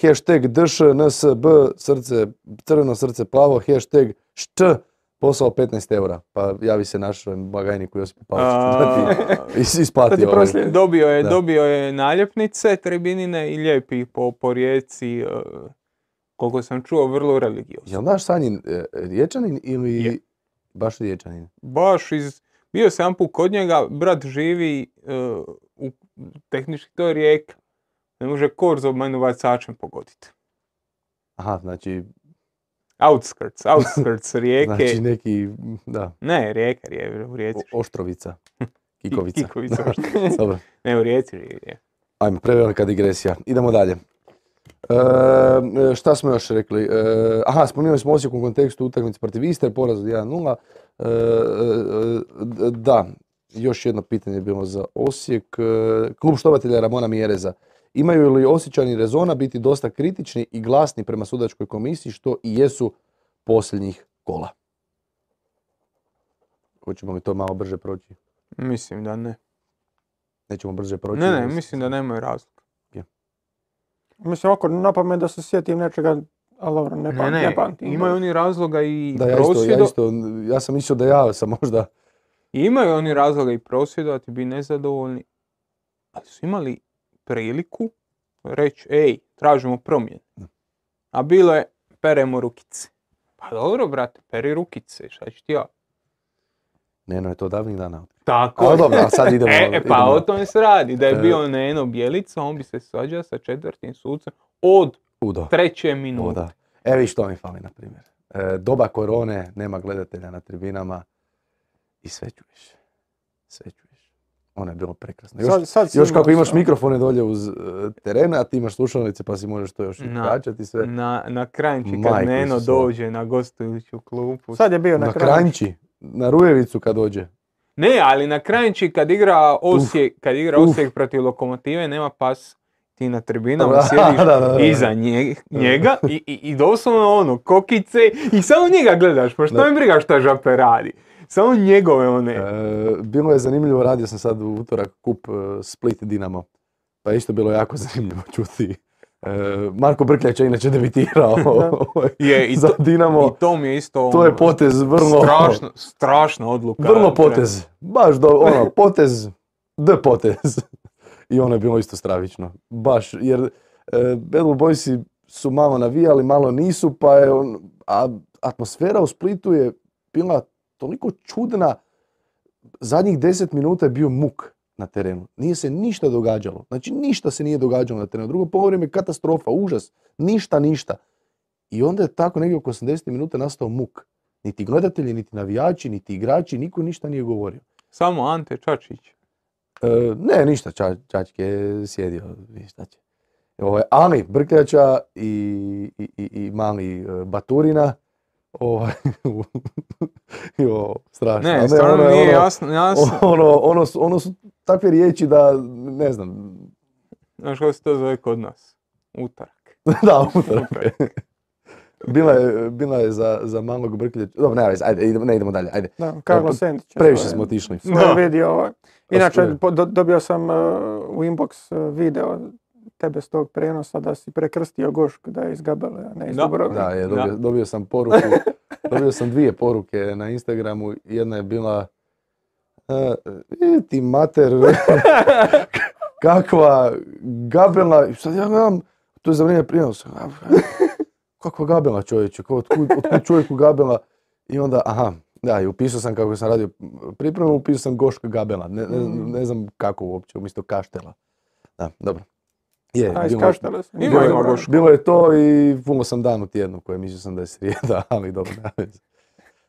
Hashtag DŠNSB, srce, crveno srce plavo, hashtag št, posao 15 eura. Pa javi se našem blagajniku Josipu da is- Da isplati ti ovaj. Dobio je, Da. dobio je naljepnice tribinine i lijepi po, po rijeci. Koliko sam čuo, vrlo religiozno. Jel naš Sanjin e, riječanin ili Je. baš riječanin? Baš iz... Bio sam put kod njega, brat živi e, u tehnički to je rijeka. Ne može korzo menu vacačem pogoditi. Aha, znači, Outskirts, outskirts rijeke. znači neki, da, Ne, rijeka, rije, u rijeci. O- Oštrovica. Ki- Kikovica. Kikovica. Dobro. ne, u rijeci je. Ajmo, prevelika digresija. Idemo dalje. E, šta smo još rekli? E, aha, spominjali smo Osijek u kontekstu utakmice protiv Istre, poraz od 1-0. E, e, da, još jedno pitanje je bilo za Osijek. E, klub štovatelja Ramona Mjereza. Imaju li Osjećani rezona biti dosta kritični i glasni prema sudačkoj komisiji, što i jesu posljednjih kola? Hoćemo li to malo brže proći? Mislim da ne. Nećemo brže proći? Ne, ne, mislim da nemaju razloga. Mislim, oko na pamet da se sjetim nečega, ali dobro, ne, Ne, pam- ne, ne pamtim. imaju oni razloga i Da, ja isto, ja prosvjedo- isto, ja sam mislio da ja sam možda, Imaju oni razloga i prosvjedovati, bi nezadovoljni, ali su imali priliku reći, ej, tražimo promjene. A bilo je, peremo rukice. Pa dobro, brate, peri rukice, šta ću ti ja? Neno je to davnih dana. Tako Ali je. dobro, a sad idemo. E, e, pa idemo. o tome se radi. Da je E. bio Neno Bjelica, on bi se svađao sa četvrtim sucem od Udo. treće minute. da. E, vi što mi fali, na primjer. E, doba korone, nema gledatelja na tribinama i sve čuješ. Sve čuješ. Ono je bilo prekrasno. Još, Sad, sad još kako imaš mikrofone dolje uz e, teren, a ti imaš slušalice pa si možeš to još i Na- kraćati sve. Na, na kranči kad Majko Neno dođe na gostujuću klupu. Sad je bio na, Na kraju. kranči, na Rujevicu kad dođe. Ne, ali na kranči kad igra Osijek, kad igra Uf. Osijek protiv Lokomotive nema pas ti na tribinama sjediš da, da, da. iza nje- njega i, i, i doslovno ono kokice i samo njega gledaš, pa što mi briga šta žape radi. Samo njegove one. E, bilo je zanimljivo, radio sam sad u utorak kup e, Split Dinamo. Pa je isto bilo jako zanimljivo čuti. E, Marko Brkljać je inače debitirao Je, i za to, Dinamo. I to mi je isto To je ono, potez vrlo... strašno, strašna odluka. Vrlo potez. Baš do, ono, potez, d potez. I ono je bilo isto stravično. Baš, jer e, Bad Boysi su malo navijali, malo nisu, pa je on, a atmosfera u Splitu je bila toliko čudna. Zadnjih deset minuta je bio muk na terenu. Nije se ništa događalo. Znači ništa se nije događalo na terenu. Drugo polovreme je katastrofa, užas. Ništa, ništa. I onda je tako negdje oko 80 minuta nastao muk. Niti gledatelji, niti navijači, niti igrači, niko ništa nije govorio. Samo Ante Čačić. E, ne, ništa, Ča, je sjedio, vidi šta će. Ovaj, ali Brkljača i, i, i, i mali e, Baturina, ovaj, jo, strašno. Ne, stvarno ono je nije ono- jasno, jasno. Ono, ono, su, ono su takve riječi da, ne znam, Znaš kako se to zove kod nas? Utorak. da, utorak. Bila je, bila je za, za malog Brkljača, dobro, ne, ajde, idemo, ne idemo dalje, ajde. Da, Karlo Sendić. Previše smo otišli. Da. vidio. ovaj. što Inače, do- dobio sam uh, u inbox uh, video tebe s tog prijenosa da si prekrstio Gošku da je iz Gabele, a ne iz Da. Dubrovnika. Da, je, dobio, Da. dobio sam poruku, dobio sam dvije poruke na Instagramu, jedna je bila e, e, ti mater, kakva gabela, sad ja gledam, to je za vrijeme prijenosa, kakva gabela čovječe, otkud, otkud čovjeku gabela, i onda, aha, Da, i upisao sam kako sam radio pripremu, upisao sam Goška Gabela. Ne, ne, Mm. ne znam kako uopće, umjesto Kaštela. Da, dobro. Je, A, bilo-. Ima, bilo, je- bilo je to i fumo sam dan u tjednu koje mislio sam da je srijeda, ali dobro.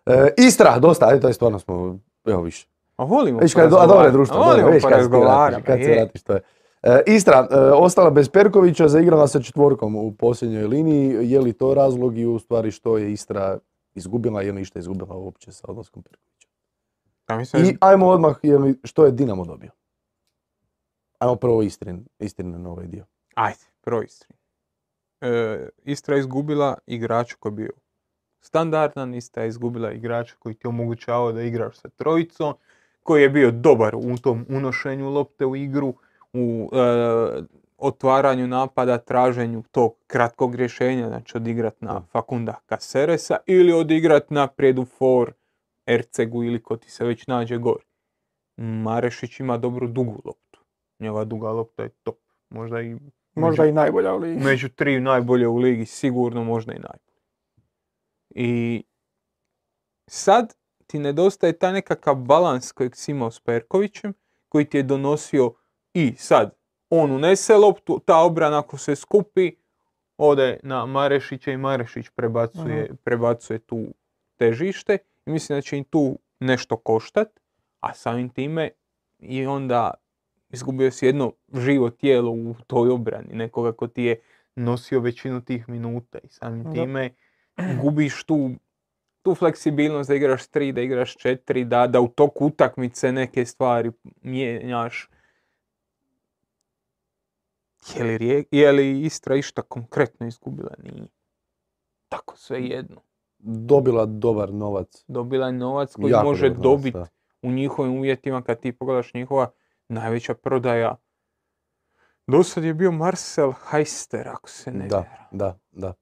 E, Istra, dosta, ajde, to je stvarno smo, evo više. A volimo Viš kad je do- a dobro je društvo, A dobro, volimo viš kad se ti vratiš, porazgovarati, kad se je. vratiš, to je. E, Istra, e, ostala bez Perkovića, zaigrala sa četvorkom u posljednjoj liniji, je li to razlog i u stvari što je Istra izgubila, je li išta izgubila uopće sa odlaskom Perkovića? Ja mislim, I ajmo odmah, je li, što je Dinamo dobio? Ajmo prvo Istrin, Istrin na ovaj dio. Ajde, prvo Istri. E, Istra je izgubila igrača koji je bio standardan, Istra je izgubila igrača koji ti omogućavao da igraš sa trojicom, koji je bio dobar u tom unošenju lopte u igru, u e, otvaranju napada, traženju tog kratkog rješenja, znači odigrat na Da. Fakunda Caceresa ili odigrat naprijed u for Ercegu ili ko ti se već nađe gori. Marešić ima dobru dugu loptu. Njegova duga lopta je top. Možda i Možda među- i najbolja u ligi. među tri najbolje u ligi, sigurno možda i najbolje. I sad ti nedostaje taj nekakav balans kojeg si imao s Perkovićem, koji ti je donosio i sad on unese loptu, ta obrana ako se skupi, ode na Marešića i Marešić prebacuje, prebacuje tu težište i mislim da će im tu nešto koštat, a samim time i onda izgubio si jedno živo tijelo u toj obrani, nekoga ko ti je nosio većinu tih minuta i samim time gubiš tu, tu fleksibilnost da igraš tri, da igraš četiri, da, da u toku utakmice neke stvari mijenjaš. Je li, Rijek- je li Istra išta konkretno izgubila? Nije. Tako sve jedno. Dobila dobar novac. Dobila je novac koji jako može dobiti u njihovim uvjetima kad ti pogledaš njihova najveća prodaja. Do sad je bio Marcel Heister, ako se ne Da, da, da.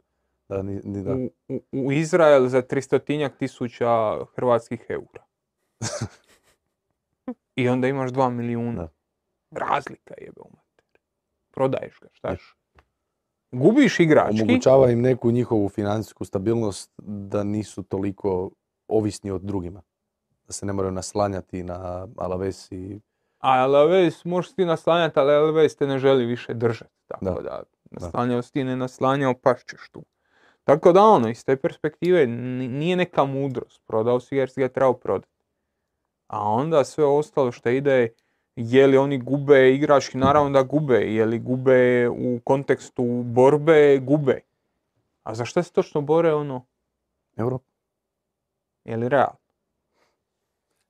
Da, ni, ni, da. U, u, Izrael za tristotinjak tisuća hrvatskih eura. I onda imaš dva milijuna. Da. Razlika je u. Prodaješ ga, štaš? Gubiš igrački. Omogućava im neku njihovu financijsku stabilnost da nisu toliko ovisni od drugima. Da se ne moraju naslanjati na Alaves i A Alaves možeš ti naslanjati, ali Alaves te ne želi više držati. Tako Da. da, naslanjao si ti, ne naslanjao, pašćeš tu. Tako da ono, iz te perspektive ni- nije neka mudrost. Prodao si jer si ga trebao prodati. A onda sve ostalo što ide, je li oni gube igrački, naravno da gube. Je li gube u kontekstu borbe, gube. A za šta se točno bore ono? Europa. Je li real?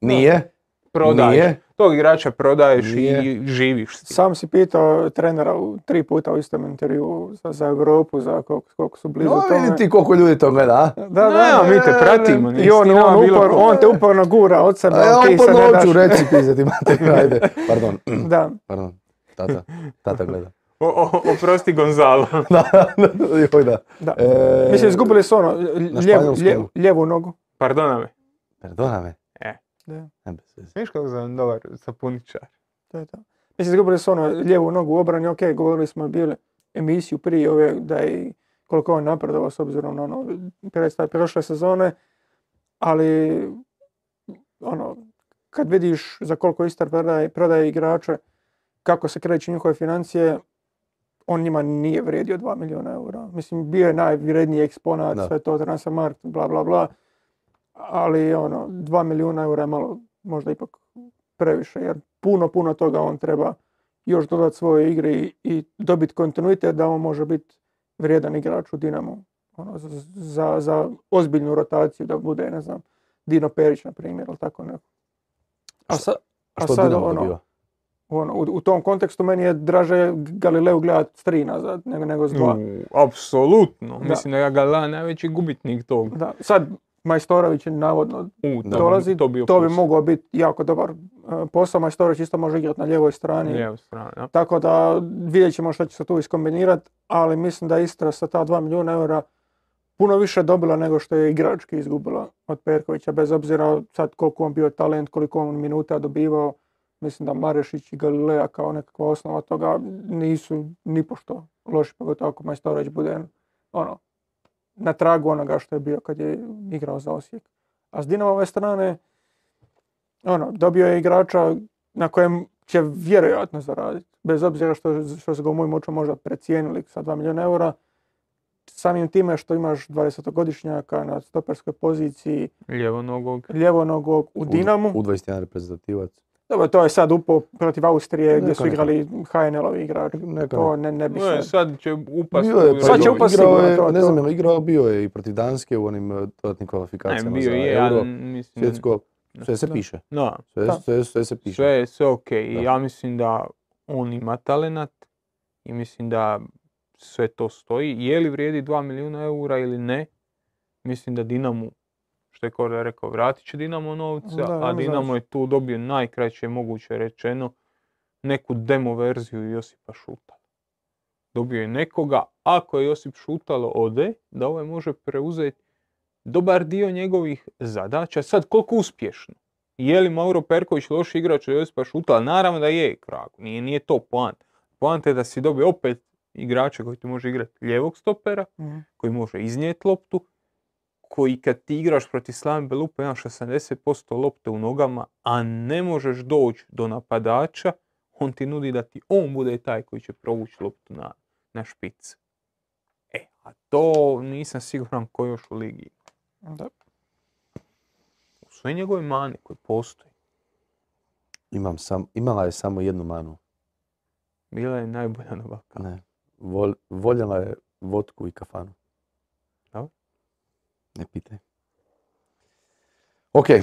Nije, Prodaješ. nije. Tog igrača prodaješ Nije. i živiš s. Sam si pitao trenera u, tri puta u istom intervju za, za Europu, za koliko, koliko su blizu No, tome. vidi ti koliko ljudi to gleda, a? Da, da, Ne, mi te pratimo, I on, on, upor, ko- on te uporno gura od sebe, ja on daš. reci pizati, mater, ajde. Pardon, Da, pardon. Tata, tata gleda. O, o, oprosti Gonzalo. da, joj da. da. E, Mislim, izgubili su ono, lijevu nogu. Pardona me. Perdona me. Da, Ne bez veze. Viš kako sam dobar sapuničar. to je to. Mislim, izgubili su ono, lijevu nogu u obrani, ok, govorili smo bili emisiju prije ove, da je koliko on napredovao s obzirom na ono, predstav prošle sezone, ali ono, kad vidiš za koliko Istar prodaje, prodaje igrače, kako se kreću njihove financije, on njima nije vrijedio 2 milijuna eura. Mislim, bio je najvrijedniji eksponat, Da. sve to, Transfermarkt, bla, bla, bla. Ali, ono, 2 milijuna eura je malo, možda ipak previše, jer puno, puno toga on treba još dodati svojoj igri i dobiti kontinuitet da on može biti vrijedan igrač u Dinamu. Ono, za, za, za ozbiljnu rotaciju da bude, ne znam, Dino Perić, na primjer, ili tako neko. A, sa, A što sad Dinamo ono, dobiva? ono, u, u tom kontekstu meni je draže Galileu gledati s tri nazad nego, nego s dva. U, apsolutno. Da. Mislim da je Gala najveći gubitnik tog. Da, sad Majstorović navodno U, dolazi, to, bio to bi mogao biti jako dobar e, posao. Majstorović isto može igrati na lijevoj strani. Lijeva strana, da. Tako da vidjet ćemo što će se tu iskombinirati, ali mislim da Istra sa ta 2 milijuna eura puno više dobila nego što je igrački izgubila od Perkovića, bez obzira sad koliko on bio talent, koliko on minuta dobivao. Mislim da Marešić i Galilea kao nekakva osnova toga nisu nipošto loši, pogotovo ako Majstorović bude ono, na tragu onoga što je bio kad je igrao za Osijek. A s Dinamove strane, ono, dobio je igrača na kojem će vjerojatno zaraditi. Bez obzira što, što su ga u mojim očima možda precijenili sa 2 milijuna eura. Samim time što imaš 20-godišnjaka na stoperskoj poziciji, Ljevonogog. ljevonogog u Dinamu. U 21 reprezentativac. Dobro, to je sad upao protiv Austrije gdje su igrali HNL-ovi igrači. Neka, To ne, ne bi No, sad. će upast Bio je, pa Sad će igrao- upast igrao sigurno, je, to- ne znam, je li igrao, bio je i protiv Danske u onim eh, dodatnim Ne, kvalifikacijama bio za je, Euro. mislim... Svjetsko, sve se piše. Da, Sve, Da. sve, sve se piše. sve je sve ok. Da. I ja mislim da on ima talenat i mislim da sve to stoji. Je li vrijedi 2 milijuna eura ili ne? Mislim da Dinamo, što je Korda rekao, vratit će Dinamo novca, Da, a Dinamo znači. je tu dobio najkraće moguće rečeno neku demo verziju Josipa Šutala. Dobio je nekoga, ako je Josip Šutalo ode, da ovaj može preuzeti dobar dio njegovih zadaća. Sad, koliko uspješno? Je li Mauro Perković loš igrač od Josipa Šutala? Naravno da je, krak. Nije, nije to poant. Poanta je da si dobio opet igrača koji ti može igrati lijevog stopera, Mhm. koji može iznijeti loptu, koji kad ti igraš protiv Slaven Belupa imaš 80% lopte u nogama, a ne možeš doći do napadača, on ti nudi da ti on bude taj koji će provući loptu na, na špic. E, a to nisam siguran ko još u ligi. ima. Da. U sve njegove mane koje postoje. Imam sam, imala je samo jednu manu. Bila je najbolja na Balkanu. Ne. Vol, voljela je vodku i kafanu. Ne pitaj. Ok. E,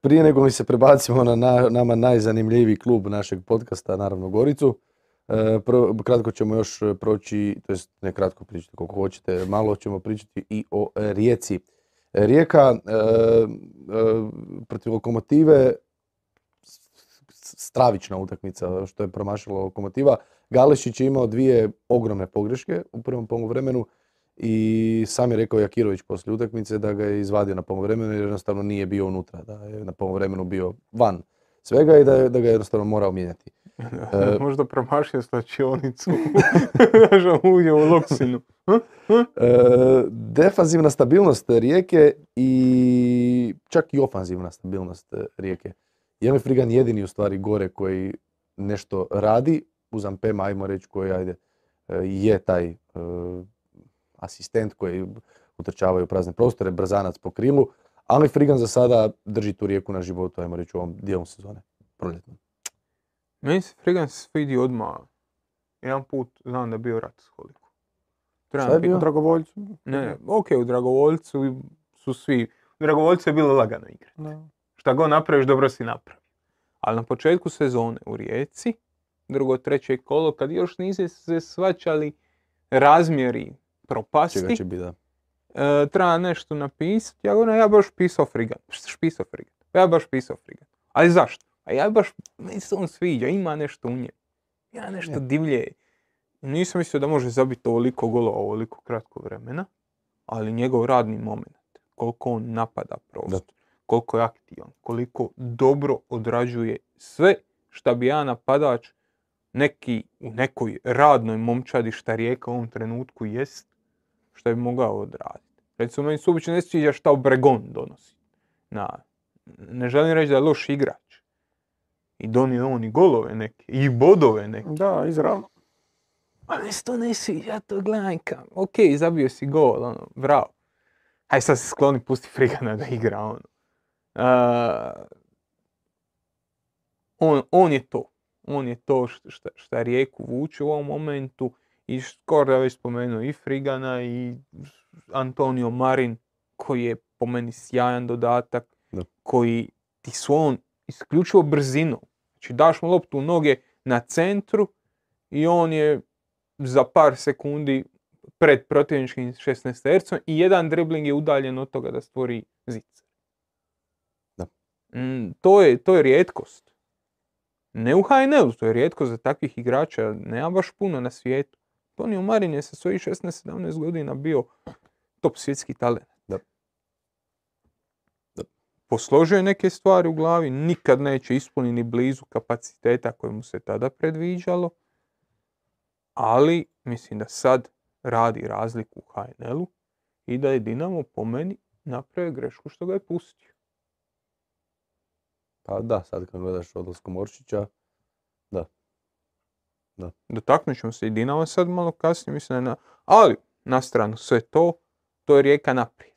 prije nego li se prebacimo na, na- nama najzanimljiviji klub našeg podcasta, naravno Goricu, e, kratko ćemo još proći, to jest ne kratko pričati koliko hoćete, malo ćemo pričati i o Rijeci. Rijeka e, e, protiv lokomotive stravična utakmica što je promašila lokomotiva. Galešić je imao dvije ogromne pogreške u prvom poluvremenu i sam je rekao Jakirović poslije utakmice da ga je izvadio na poluvremenu jer jednostavno nije bio unutra, da je na poluvremenu bio van svega i da, je- da ga je jednostavno morao mijenjati. E, Možda promašio slačionicu. Uđe u Loksinu. E, defanzivna stabilnost Rijeke i čak i ofanzivna stabilnost Rijeke. Je li Frigan jedini u stvari gore koji nešto radi, uz Ampema, ajmo reći, koji ajde, e, je taj asistent koji utrčavaju prazne prostore, brzanac po krilu, ali Frigan za sada drži tu Rijeku na životu, ajmo reći, u ovom dijelu sezone, proljetnom. Meni se Frigan svidi odmah. Jedan put znam da je bio rat s je Trebam bio? U Dragovoljcu. Ne, ok, u Dragovoljcu su svi... U Dragovoljcu je bilo lagano igre. Da. Šta god napraviš, dobro si napravio. Ali na početku sezone u Rijeci, drugo, treće kolo, kad još niste se svačali razmjeri propasti, Čega će biti, da. e, treba nešto napisati. Ja govorim, ja baš pisao frigat. Šta ćeš pisao frigat? Ja baš pisao frigat. Ali zašto? A ja baš, meni se on sviđa, ima nešto u njemu. Ja nešto Je. divlje. Nisam mislio da može zabiti ovoliko golova ovoliko kratko vremena, ali njegov radni moment, koliko on napada prostor, koliko je aktivan, koliko dobro odrađuje sve šta bi ja napadač neki u nekoj radnoj momčadi šta Rijeka u ovom trenutku jest, šta bi mogao odraditi. Recimo, meni se uopće ne sviđa šta Obregon donosi. Na, ne želim reći da je loš igrač. I donio on i golove neke, i bodove neke. Da, izravno. Ali mi se to ne sviđa, ja to gledam kao, ok, zabio si gol, ono, bravo. Hajde sad se skloni, pusti Frigana da igra, ono. A, on, on je to. On je to šta, šta Rijeku vuče u ovom momentu i skoro da već spomenuo i Frigana i Antonio Marin koji je po meni sjajan dodatak, Da. koji ti svojom isključivo brzinom. Znači daš mu loptu u noge na centru i on je za par sekundi pred protivničkim 16 tercom i jedan dribling je udaljen od toga da stvori zicer. Da. Mm, to, je, to je rijetkost. Ne u HNL-u, to je rijetkost za takvih igrača, nema baš puno na svijetu. Tonio Marin je sa svojih 16-17 godina bio top svjetski talent. Da. Da. Posložio je neke stvari u glavi, nikad neće ispuniti ni blizu kapaciteta koje mu se tada predviđalo, ali mislim da sad radi razliku u HNL-u i da je Dinamo po meni napravio grešku što ga je pustio. Pa da, sad kad gledaš odlaskom Oršića, Dotaknut ćemo se i Dinama sad malo kasnije, mislim da na... Ali, na stranu sve to, to je rijeka naprijed.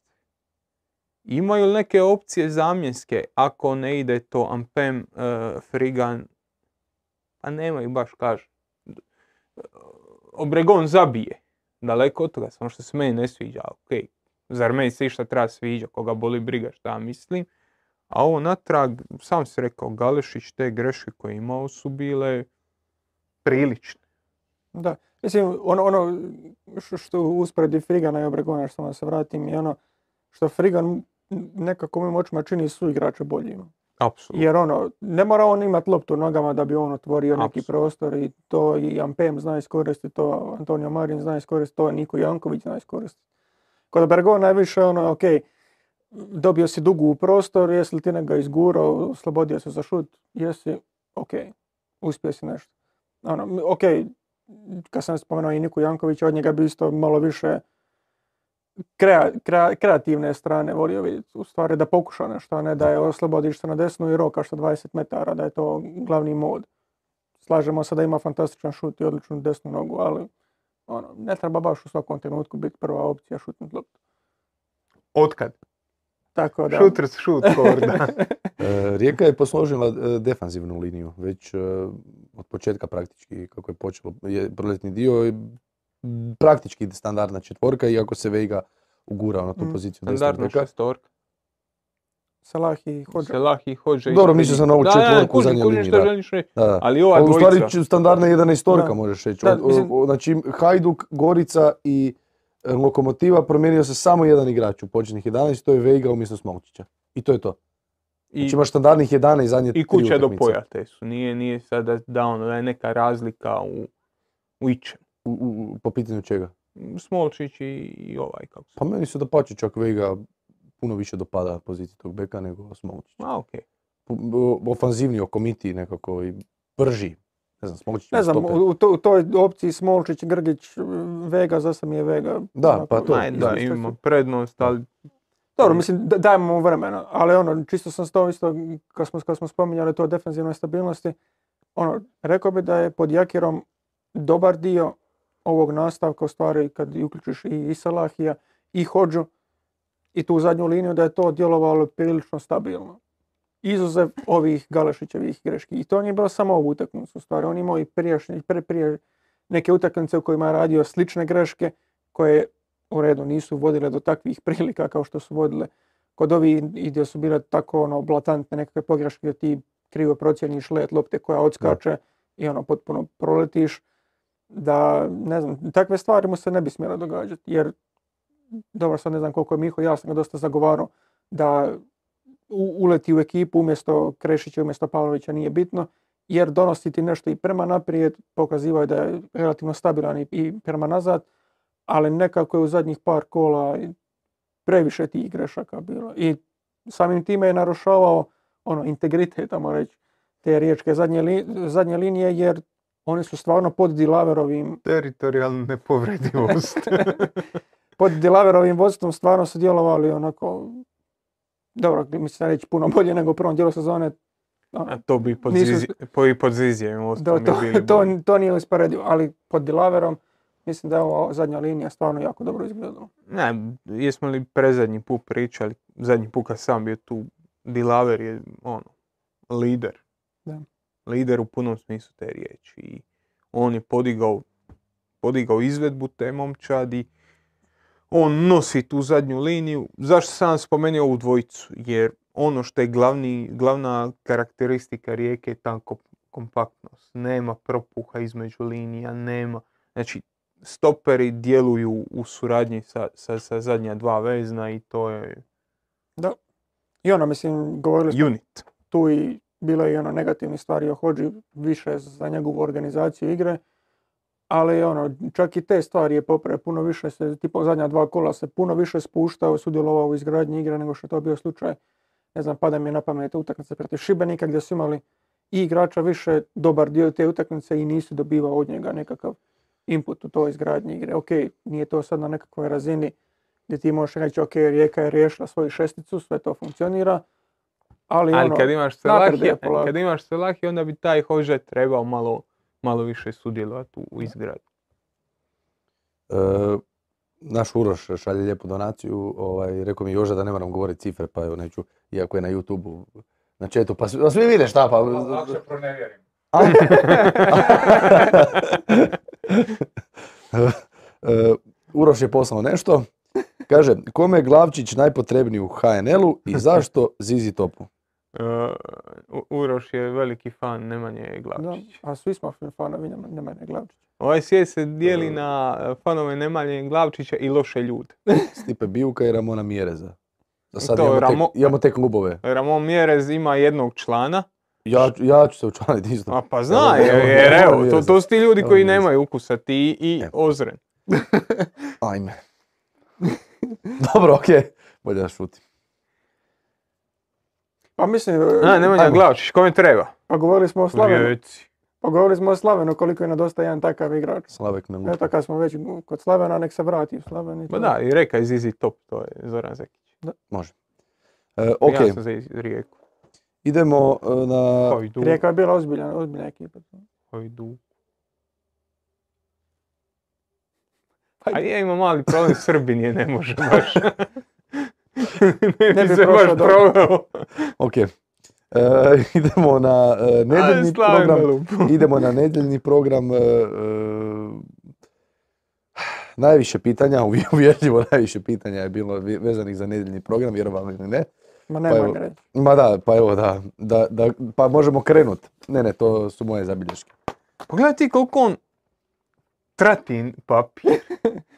Imaju li neke opcije zamjenske ako ne ide to Ampem, e, Frigan, pa nemaju baš kažem. Obregon zabije, daleko od toga, samo što se meni ne sviđa, ok. Zar meni se išta treba sviđa, koga boli briga šta mislim. A ovo natrag, sam si rekao, Galešić, te greške koje je imao su bile prilične. Da, mislim, ono, ono što, usporedi Frigana i Obregona, što da se vratim, je ono što Frigan nekako mojim očima čini su igrače boljima. Apsolutno. Jer ono, ne mora on imati loptu nogama da bi on otvorio neki Apsolutno. prostor i to i Ampem zna iskoristiti, to Antonio Marin zna iskoristiti, to Niko Janković zna iskoristiti. Kod Bergona najviše ono, ok, dobio si dugu u prostor, jesi li ti nego izgurao, oslobodio se za šut, jesi, ok, uspio si nešto. Ono, ok, kad sam spomenuo i Niku Jankovića, od njega bi isto malo više krea- krea- kreativne strane volio vidjeti, u stvari da pokuša nešto, a ne da je oslobodiš se na desnu i rokaš sa 20 metara, da je to glavni mod. Slažemo se da ima fantastičan šut i odličnu desnu nogu, ali ono, ne treba baš u svakom trenutku biti prva opcija šutnut loptu. Otkad? Tako da... Shooters shoot korda. E, Rijeka je posložila e, defanzivnu liniju, već e, od početka praktički kako je počelo je proletni dio i m, praktički standardna četvorka iako se Veiga ugurao na tu Mm, poziciju beka. šestorka. Salah i Hođa. Selah i Hođa. Dobro, mislio sam na ovu Da, da, da, četvorku u kužim, zadnjoj liniji, da. želiš reći. Da, da. Ali ova u stvari dvojica, standardna 11 Da. možeš reći. Znači Hajduk, Gorica i Lokomotiva promijenio se samo jedan igrač u početnih 11, to je Veiga umjesto Smolčića. I to je to. i, Znači imaš standardnih 11 zadnje i kuća do pojate su. Nije, nije sada da, ono, da je neka razlika u, u ičem. U- u- po pitanju čega? Smolčić i, i ovaj, kako se... Pa meni se da pače čak Veiga puno više dopada poziciji tog beka nego Smolčić. A, okej. Pu- o- Ofanzivniji, okomitiji nekako i brži. Ne znam, Smolčić je Ne znam, u, to- u toj opciji Smolčić, Grgić, Vega, za sam je Vega. Da, onako, pa to. Aj, da, isto- ima prednost, ali Dobro, mislim, da- dajemo mu vremena, ali ono, čisto sam to isto, kad smo, kad smo spominjali to o defensivnoj stabilnosti, ono, rekao bi da je pod Jakirom dobar dio ovog nastavka, u stvari kad i uključiš i, i Salahija i Hođu i tu zadnju liniju, da je to djelovalo prilično stabilno. Izuzev ovih Galešićevih greški. I to nije bilo samo ovu utakmicu, u stvari. On imao i prijašnje, pre, prije neke utakmice u kojima je radio slične greške koje u redu nisu vodile do takvih prilika kao što su vodile kod ovih i gdje su bile tako ono blatantne nekakve pogreške gdje ti krivo procijeniš let lopte koja odskače i ono potpuno proletiš da ne znam, takve stvari mu se ne bi smjele događati jer dobro sad ne znam koliko je Miho jasno dosta zagovarao da uleti u ekipu umjesto Krešića, umjesto Pavlovića nije bitno jer donosi ti nešto i prema naprijed, pokazivao je da je relativno stabilan i, prema nazad, ali nekako je u zadnjih par kola previše tih grešaka bilo. I samim time je narušavao ono, integritet, tamo reći, te riječke zadnje, li- zadnje linije, jer oni su stvarno pod Dilaverovim, teritorijalnu nepovredivost. pod Dilaverovim vodstvom stvarno su djelovali onako, dobro, mislim reći puno bolje nego u prvom dijelu sezone. A to bi pod, Nisu- Zizi, po, i pod Zizijem Da, ostalom to, bili to, to nije usporedivo, ali pod Dilaverom mislim da je ova zadnja linija stvarno jako dobro izgledala. Ne, jesmo li prezadnji put pričali, zadnji put kad sam bio tu, Dilaver je ono, lider. Da. Lider u punom smislu te riječi. I on je podigao, podigao izvedbu te momčadi. On nosi tu zadnju liniju. Zašto sam spomenuo ovu dvojicu? Jer ono što je glavni, glavna karakteristika rijeke je ta kom- kompaktnost. Nema propuha između linija, nema. Znači, stoperi djeluju u suradnji sa, sa, sa zadnja dva vezna i to je I ono, mislim, govorili unit. tu i bilo je i ono negativnih stvari o Hođi, više za njegovu organizaciju igre, ali ono, čak i te stvari je popravio, puno više se, tipo zadnja dva kola se puno više spuštao, sudjelovao u izgradnji igre nego što je to bio slučaj. Ne znam, pada mi je na pamet utakmice protiv Šibenika gdje su imali i igrača više dobar dio te utakmice i nisu dobivao od njega nekakav input u toj izgradnji igre. Ok, nije to sad na nekakvoj razini gdje ti možeš reći ok, Rijeka je riješila svoju šesticu, sve to funkcionira, ali, Ali ono, kad imaš Selahija, kad imaš Selahija, onda bi taj Hože trebao malo, malo više sudjelovati u, u izgradu. E, naš Uroš šalje lijepu donaciju, ovaj, rekao mi Joža da ne moram govoriti cifre, pa evo neću, iako je na YouTube na chatu, pa svi, svi vide šta, pa... Lakše pronevjerim. E, Uroš je poslao nešto, kaže, kome je Glavčić najpotrebniji u HNL-u i zašto Zizi Topu? E, U- Uroš je veliki fan Nemanje Da, Glavčić. a svi smo fanovi Nema- Nemanje Glavčića. Ovaj svijet se dijeli na e, fanove Nemanje Glavčića i loše ljude. Stipe Bijuka i Ramona Mjereza. Za sad To imamo, Ramo- te, imamo te klubove. Ramon Mjerez ima jednog člana, Ja, ću- ja ću se učlaniti isto. a pa zna, jer, jer evo to, to su ti ljudi koji nemaju ukusa, ti i Evo. Ozren. Ajme. Dobro, okej. Bolje da šutim. Pa mislim, A, Nemanja. Glavčić, kome treba? pa govorili smo o Slavenu, pa govorili smo o Slavenu koliko je nedostaje jedan takav igrač. Slavek me lupa. Eto kad smo već kod Slavena, nek se vrati u Slaven i to. Ma da, i reka iz Easy Top, to je Zoran Zekić. Može. E, ok, Ja sam za Rijeku. idemo e, na... Hajduk, Rijeka je bila ozbiljna, ozbiljna ekipa. Hajduk. A ja imam mali problem, Srbin je ne može baš. ne Ne bi se baš proveo. Ok. E, idemo na e, slavim program. Idemo na nedjeljni program. e, e, najviše pitanja, uvje- uvjerljivo najviše pitanja je bilo vezanih za nedjeljni program, vjerovali ili ne. Ma Pa nema evo. ga reći. Ma da, pa evo da, da, da pa možemo krenut. Ne, ne, to su moje zabilješke. Pogledaj ti koliko on trati papir.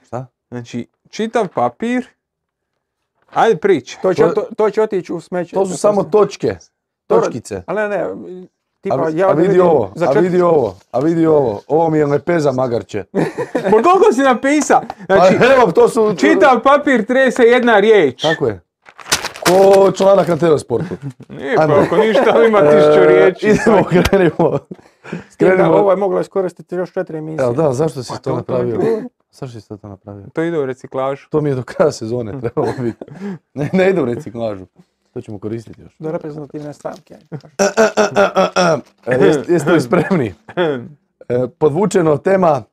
Šta? Znači, čitav papir. Ajde priča. To će, To- to, to će otići u smeće. To su samo točke, točkice. Ali ne, ne, tipa A, ja a vidi vidim ovo, za a vidi ovo, a vidi ovo. Ovo mi je lepeza magarče. Pa koliko si napisao? Znači, Pa evo, to su... čitav papir trese jedna riječ. Tako je. Ko članak na Telesportu. Nije pa ako ništa, ima tisuću E, riječi. Idemo, krenimo. Krenimo. ovo je moglo iskoristiti još četiri emisije. Evo da, zašto si Pa to to- to je napravio? Zašto si to napravio? To ide u reciklažu. To mi je do kraja sezone trebalo biti. Ne, ne ide u reciklažu. To ćemo koristiti još. Do reprezentativne stavke. E, jeste li spremni? E, podvučeno tema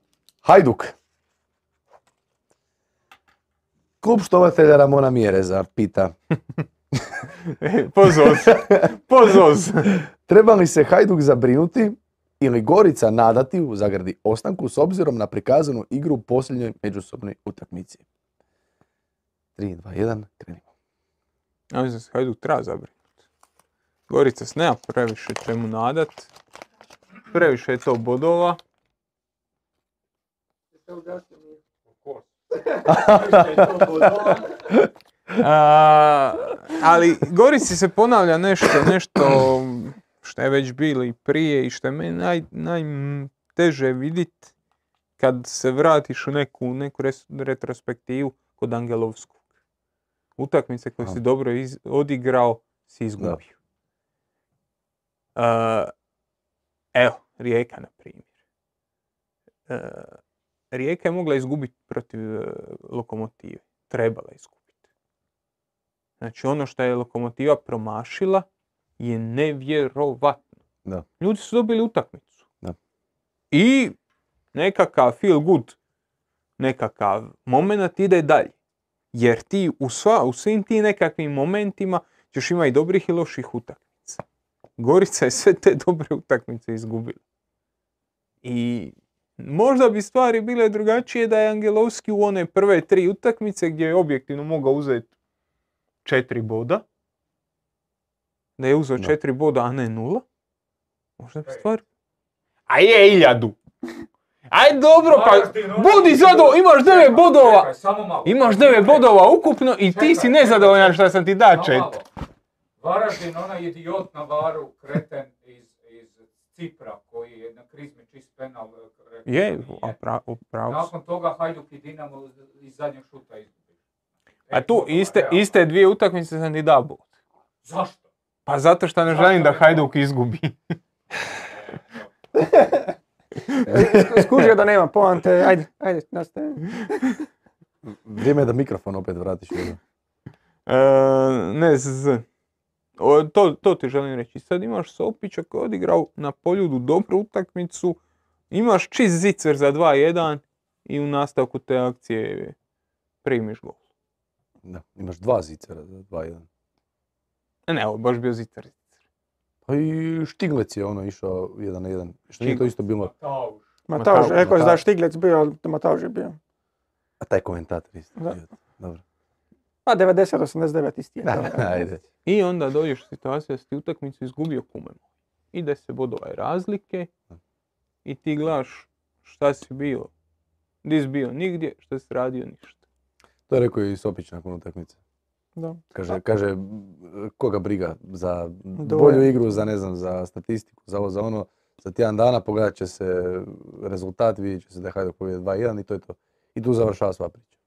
Hajduk. Klub štovatelja Ramona Mjereza pita Pozoz. Pozoz. Treba li se Hajduk zabrinuti ili Gorica nadati u zagradi ostanku s obzirom na prikazanu igru u posljednjoj međusobnoj utakmici? 3, 2, 1, krenimo. Ja mislim se Hajduk treba zabrinuti. Gorica se nema previše čemu nadat. Previše je to bodova. A, ali Gorici se ponavlja nešto, nešto što je već bilo i prije i što je meni naj, najteže vidit kad se vratiš u neku, neku res- retrospektivu kod Angelovskog. Utakmice koje si dobro iz- odigrao, si izgubio. E, evo, Rijeka na primjer. Rijeka je mogla izgubiti protiv e, Lokomotive. Trebala izgubiti. Znači ono što je Lokomotiva promašila je nevjerovatno. Da. Ljudi su dobili utakmicu. Da. I nekakav feel good, nekakav moment ide dalje. Jer ti u, sva, u svim tim nekakvim momentima ćeš imati dobrih i loših utakmica. Gorica je sve te dobre utakmice izgubila. I možda bi stvari bile drugačije da je Angelovski u one prve tri utakmice gdje je objektivno mogao uzeti četiri boda. Da je uzeo Da. četiri boda, a ne nula. Možda bi stvari... A je iljadu! Aj dobro, pa budi zadovoljan, imaš devet bodova! Imaš devet bodova ukupno i ti si nezadovoljan što sam ti da čet. Varaždin, onaj idiot na varu, kreten iz, iz Cipra, koji je na krizmi čist penal. rekao Je, da nije. a pra, u pravu si. Nakon toga Hajduk i Dinamo iz zadnjeg šuta izgubili. A E, tu iste, iste dvije utakmice sam ti dao bod. Zašto? Pa zato što ne želim da? Hajduk izgubi. Skužio da nema poante, ajde, ajde, nastavim. Vrijeme je da mikrofon opet vratiš. E, ne, z, z. O, to, to ti želim reći. Sad imaš Sopića koji je odigrao na poljudu dobru utakmicu, imaš čist zicer za 2-1 i u nastavku te akcije primiš gol. Da, imaš dva zicera za 2-1. E, Ne, ovo je baš bio zicer. Pa i Štiglec je ono išao jedan na jedan. Što nije to isto bilo. Matauž, Matauž, rekao je da. Štiglec bio, ali Matauž je bio. A taj komentator isto. Da. Dobro. Pa 90-89 isti je. to. Ajde. I onda dođeš u situaciju da si ti utakmicu izgubio kume. I 10 bodova je razlike i ti gledaš šta si bio. Di si bio nigdje, šta si radio ništa. To je rekao i Sopić nakon utakmice. Da. Kaže, kaže, koga briga za bolju igru, za ne znam, za statistiku, za ovo, za ono. Za tjedan dana pogledat će se rezultat, vidjet će se da je Hajduk pobjede 2-1 i to je to. I tu završava sva priča.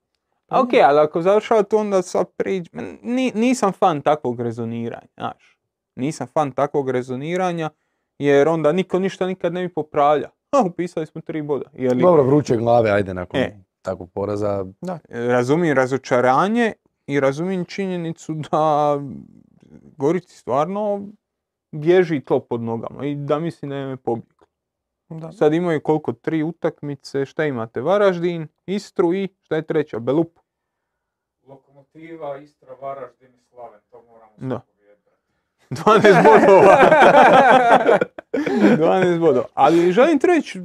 A ok, ali ako završava to onda priđ... Ni, nisam fan takvog rezoniranja, znaš. Nisam fan takvog rezoniranja, jer onda niko ništa nikad ne bi popravlja. Ha, upisali smo tri boda. Je li, Dobro, vruće glave, ajde, nakon E. takvog poraza. razumijem razočaranje i razumijem činjenicu da Gorici stvarno bježi tlo pod nogama i da mislim da je pobjeglo. Da. Sad imaju koliko? Tri utakmice, šta imate? Varaždin, Istru i šta je treća? Belup. Lokomotiva, Istra, Varaždin i Slaven, to moramo Da. sve pobijediti. 12 bodova. 12 bodova. Ali želim ti reći,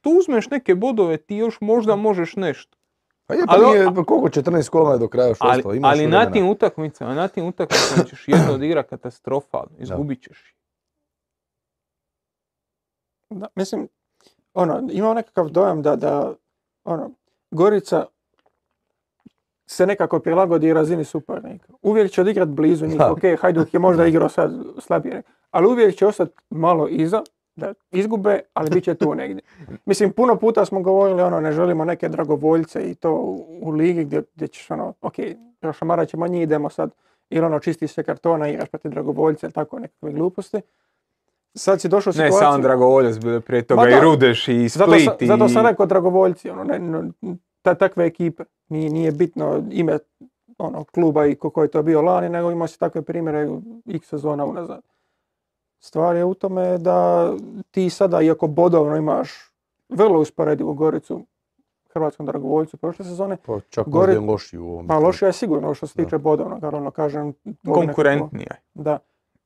tu uzmeš neke bodove, ti još možda možeš nešto. Pa je, pa Ali- nije, pa koliko, 14 kola je do kraja još Ali, ostalo, imaš ali na tim utakmicama, na tim utakmicama ćeš jedno odigrat katastrofalno, izgubit ćeš. Da, mislim, ono, imam nekakav dojam da, da ono, Gorica se nekako prilagodi razini suparnika. Uvijek će odigrat blizu njih, Da. ok, Hajduk je možda igrao sad slabije, ali uvijek će ostati malo iza, da izgube, ali bit će tu negdje. Mislim, puno puta smo govorili, ono, ne želimo neke dragovoljce i to u, u ligi gdje, gdje ćeš, ono, ok, šamarat ćemo njih, idemo sad, ili ono, čisti se kartona, igraš protiv dragovoljca, ili tako nekakve gluposti. Sad si došao u Ne situaciju... samo Dragovoljac, bile prije toga i. Rudeš i Zato, Split sa- i... zato sam rekao dragovoljci, ono, ne, no, ta, takve ekipe. Nije, nije bitno ime ono, kluba i ko, ko je to bio lani, nego ima se takve primjere x sezona unazad. Stvar je u tome da ti sada, iako bodovno imaš vrlo usporedivu Goricu hrvatskom dragovoljcu prošle sezone, Pa čak Gore- možda i lošiji u ovom. pa lošija je sigurno što se tiče bodovnog, ali ono kažem... ovog nekako- konkurentnija. je. da,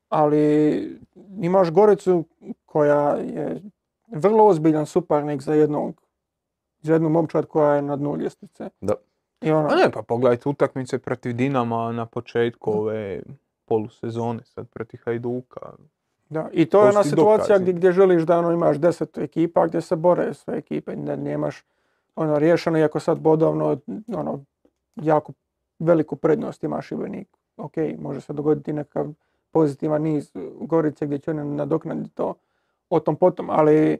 ali imaš Goricu koja je vrlo ozbiljan suparnik za jednog za jednu momčad koja je na dnu ljestvice. Da. I ono, A ne, pa pogledajte utakmice protiv Dinama na početku ove polusezone, sad protiv Hajduka. Da. I to je ona situacija gdje, gdje želiš da ono, imaš deset ekipa gdje se bore sve ekipe, da nemaš ono riješeno, iako sad bodovno ono, jako veliku prednost ima Šibenik. Ok, može se dogoditi nekakav pozitivan niz Gorice gdje će oni nadoknaditi to o tom potom, ali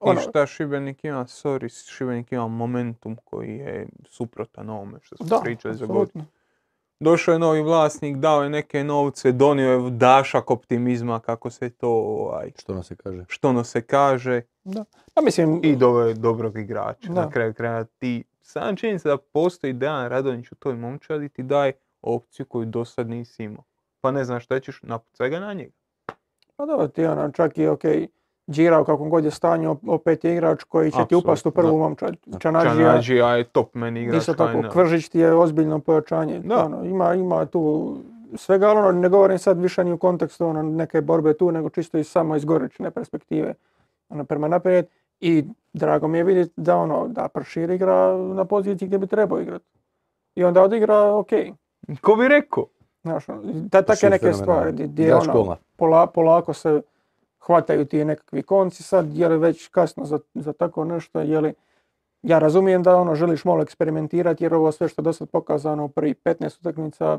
ono, I šta Šibenik ima, sorry, Šibenik ima momentum koji je suprotan ovome što smo pričali za godinu. Došao je novi vlasnik, dao je neke novce, donio je dašak optimizma, kako se to, ovaj, Što nam se kaže? što ono se kaže, Pa mislim, i doveo je dobrog igrača. Da. Na kraju kraja ti, sam činjenica da postoji Dejan Radonjić u toj momčadi ti daje opciju koju do sad nisi imao. Pa ne znaš šta ćeš, napucaj ga na njega. Pa dobro, ti ono, čak i ok, Đira u kakvom god je stanju, opet je igrač koji će ti upast u prvu da. momčad. Čanađija, Čanađija je top meni igrač. isto tako. Kvržić ti je ozbiljno pojačanje. Da. Ono, ima, ima tu svega, ali ono, ne govorim sad više ni u kontekstu ono, neke borbe tu, nego čisto i samo iz gorične perspektive. Ono, prema naprijed. I drago mi je vidjeti da ono, da Pršir igra na poziciji gdje bi trebao igrati. I onda odigra, ok. Ko bi rekao? Znaš, ono, ta, takve Pršir neke stvari, gdje, ono, pola, polako se hvataju ti nekakvi konci sad, je li već kasno za, za tako nešto, je li, ja razumijem da ono želiš malo eksperimentirati jer ovo sve što je do sad pokazano u prvi 15 utakmica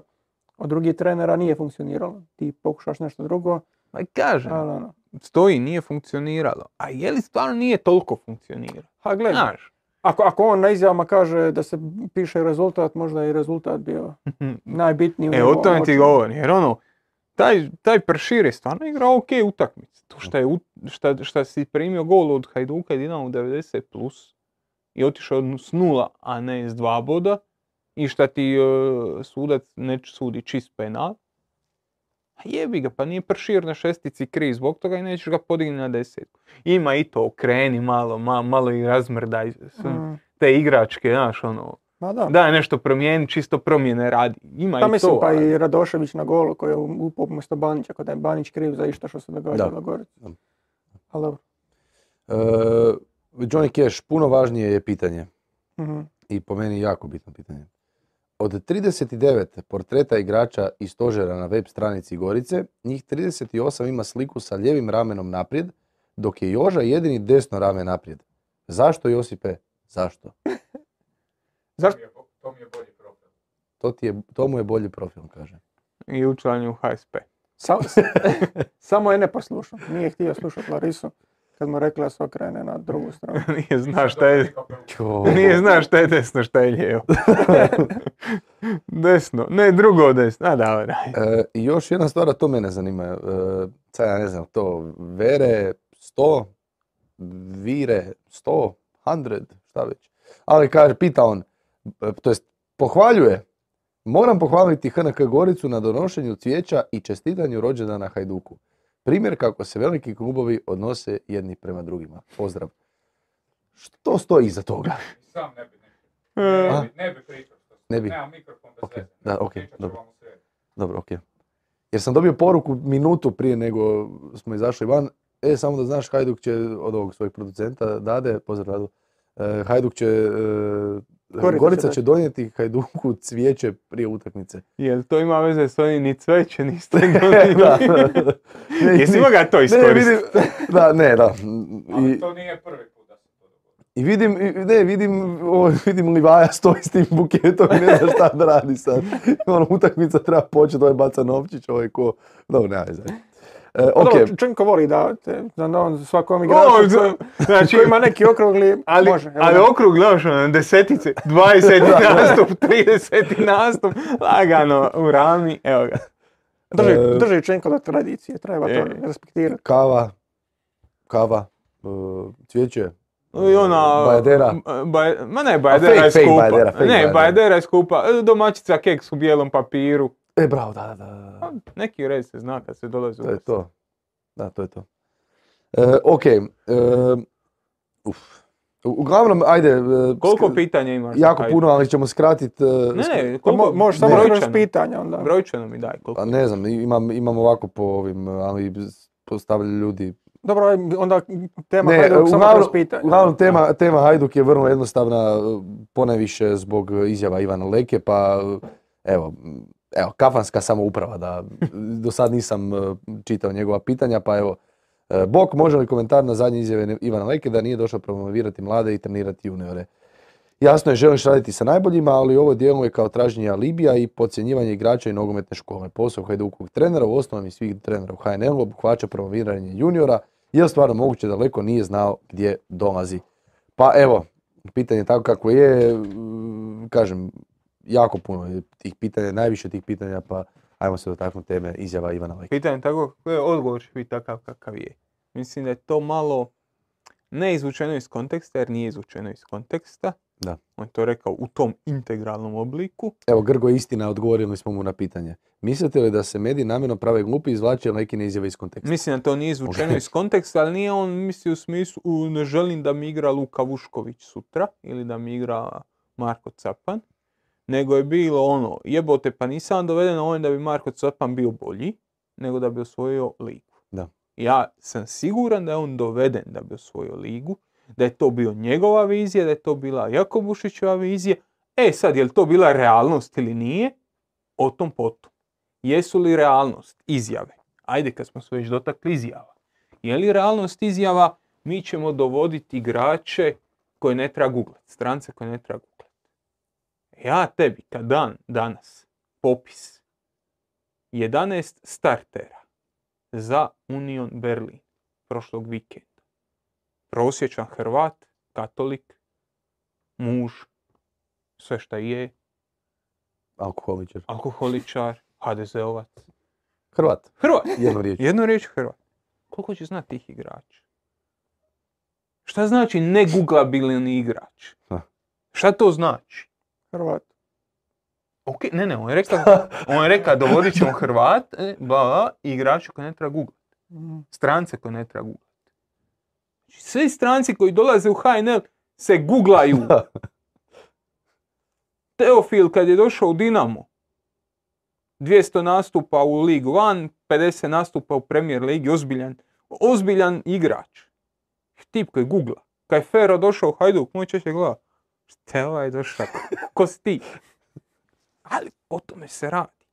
od drugih trenera nije funkcioniralo. Ti pokušaš nešto drugo, Ma kažem, ali ono, stoji, nije funkcioniralo. A je li stvarno nije toliko funkcioniralo? ha gledaj, Znaš, ako, ako on na izjavama kaže da se piše rezultat, možda je i rezultat bio najbitniji u e o njegovom tome ti govorim, jer ono, taj, taj Pršir je stvarno igrao ok utakmicu. To šta, je, šta, šta si primio gol od Hajduka i Dinamo u 90 plus, i otišao s nula, a ne s dva boda, i šta ti e, sudac ne sudi čist penal, a jebi ga, pa nije pršir na šestici kriv zbog toga i nećeš ga podigni na desetku. Ima i to, okreni malo, ma- malo i razmrdaj Mm. te igračke, znaš, ono, Ma da. daj nešto promijeni, čisto promjene radi. Ima Pa i mislim, to. pa ali- i Radošević na golu koji je upao umjesto Banića, kod je Banić kriv za išta što se događalo gore. Da. Ali dobro. E, Johnny Cash, puno važnije je pitanje. Mhm. i po meni jako bitno pitanje. Od 39 portreta igrača i stožera na web stranici Gorice, njih 38 ima sliku sa lijevim ramenom naprijed, dok je Joža jedini desno rame naprijed. Zašto Josipe? Zašto? To Zašto? mi je, bo- to mi je bolji profil. To, ti je, to mu je bolji profil, kaže. I učlanju u HSP. Sa- samo je ne poslušao. Nije htio slušati Larisu kad mu rekla da se okrene na drugu stranu. Nije zna šta je, nije zna šta je desno, šta je lijevo. desno, ne drugo desno. A da. E, I još jedna stvar, a to mene zanima. E, sad ja ne znam, to vere 100, vire 100, 100, šta već. Ali kaže, pita on, e, to jest pohvaljuje, moram pohvaliti HNK Goricu na donošenju cvijeća i čestitanju rođendana Hajduku. Primjer kako se veliki klubovi odnose jedni prema drugima. Pozdrav. Što stoji iza toga? Sam ne bi, E, ne, bi, ne bi pričao što Ne bi. Nema mikrofon bez da, ok, Pričat ću dobro. Dobro, ok. Jer sam dobio poruku minutu prije nego smo izašli van. E, samo da znaš, Hajduk će od ovog svojeg producenta, Dade, pozdrav Dadu, e, Hajduk će, e, Gorica Gorica će donijeti Hajduku cvijeće prije utakmice. Jel to ima veze s onim ni cveće, ni ste da. Ne, Jesi ni- mogao to ne, iskoristiti? vidim, da, ne, da. Ali I, to nije prvi put da se to i vidim, i- ne, vidim, ovo, vidim Livaja stoji s tim buketom i ne zna šta da radi sad. Ono, utakmica treba početi, ovaj baca novčić, ovaj ko, dobro, nema veze. E, Pa ok, dobro, Čenko voli da, te, da on svakom igraču znači, ima neki okrugli, ali, može. evo ali da. okrug, gledaš, ono, desetice, 20 nastup, 30 nastup, lagano u rami, evo ga. Drži, E, drži Čenko do tradicije, treba to E. respektirati. kava, kava, e, cvijeće, I ona... Bajdera. Baj- ma ne, bajdera fake, je fake skupa. bajdera, fake ne, bajdera. bajdera je skupa. Domaćica keks u bijelom papiru. E, bravo, da, da, da. Pa, Neki red se zna kad se dolazi u To je to. Da, to je to. E, ok. e, uf. Uglavnom, ajde. e, Koliko pitanja imaš? Jako puno, ali ćemo skratiti. Ne, ne, Pa koliko? mo- možeš samo kroz pitanja onda. Brojčano mi daj, koliko? A ne znam, imam, imam ovako po ovim, ali postavljaju ljudi. Dobro, onda tema Ne, Hajduk samo kroz pitanja. Uglavnom, tema, tema Hajduk je vrlo jednostavna, e, ponajviše zbog izjava Ivana Leke, pa e, evo, evo, kafanska samouprava, da do sad nisam e, čitao njegova pitanja, pa evo, e, Bok, može li komentar na zadnje izjave Ivana Leke da nije došao promovirati mlade i trenirati juniore? Jasno je, želiš raditi sa najboljima, ali ovo djeluje kao traženje alibija i podcjenjivanje igrača i nogometne škole. Posao Hajdukovog trenera, u osnovom i svih trenera u HNL-u, obuhvaća promoviranje juniora, je li stvarno moguće da Leko nije znao gdje dolazi? Pa evo, pitanje je tako kako je, kažem, jako puno tih pitanja, najviše tih pitanja, pa ajmo se dotaknuti teme izjava Ivana Leke. Pitanje tako, odgovor će biti takav kakav je. Mislim da je to malo ne izvučeno iz konteksta, jer nije izvučeno iz konteksta. Da. On je to rekao u tom integralnom obliku. Evo, Grgo istina, odgovorili smo mu na pitanje. Mislite li da se mediji namjerno prave glupi i izvlače Lekine izjave iz konteksta? Mislim da to nije izvučeno iz konteksta, ali nije on mislio u smislu u, ne želim da mi igra Luka Vušković sutra ili da mi igra Marko Capan, nego je bilo ono, jebote pa nisam doveden ovdje da bi Marko Capan bio bolji, nego da bi osvojio ligu. Da. Ja sam siguran da je on doveden da bi osvojio ligu, da je to bio njegova vizija, da je to bila Jakobušićeva vizija. E sad, je li to bila realnost ili nije? O tom potom. Jesu li realnost izjave? Ajde kad smo se već dotakli izjava. Je li realnost izjava mi ćemo dovoditi igrače koje ne treba googlat, strance koje ne treba googlat. Ja tebi kad dan danas popis 11 startera za Union Berlin prošlog vikenda. Prosječan Hrvat, katolik, muž, sve šta je, Alkoholičar. alkoholičar, HDZ-ovac. Hrvat, Hrvat! jednu riječ. Jednu riječ Hrvat. Koliko će znati tih igrača? Šta znači neguglabilni igrač? Ha. Šta to znači? Hrvat. Ok, ne, ne, on je rekao, on je rekao dovodit ćemo Hrvat, e, bla, bla, i igrače koje ne treba googlat. Mhm. Strance koje ne treba googlat. Znači, svi stranci koji dolaze u HNL se googlaju. Teofil kad je došao u Dinamo, 200 nastupa u League One, 50 nastupa u Premier Ligi, ozbiljan, ozbiljan igrač. Tip koji googla. Kad je Fero došao u Hajduk, moj češće gleda, šta je ovaj došao, ko si ti? Ali o tome se radi.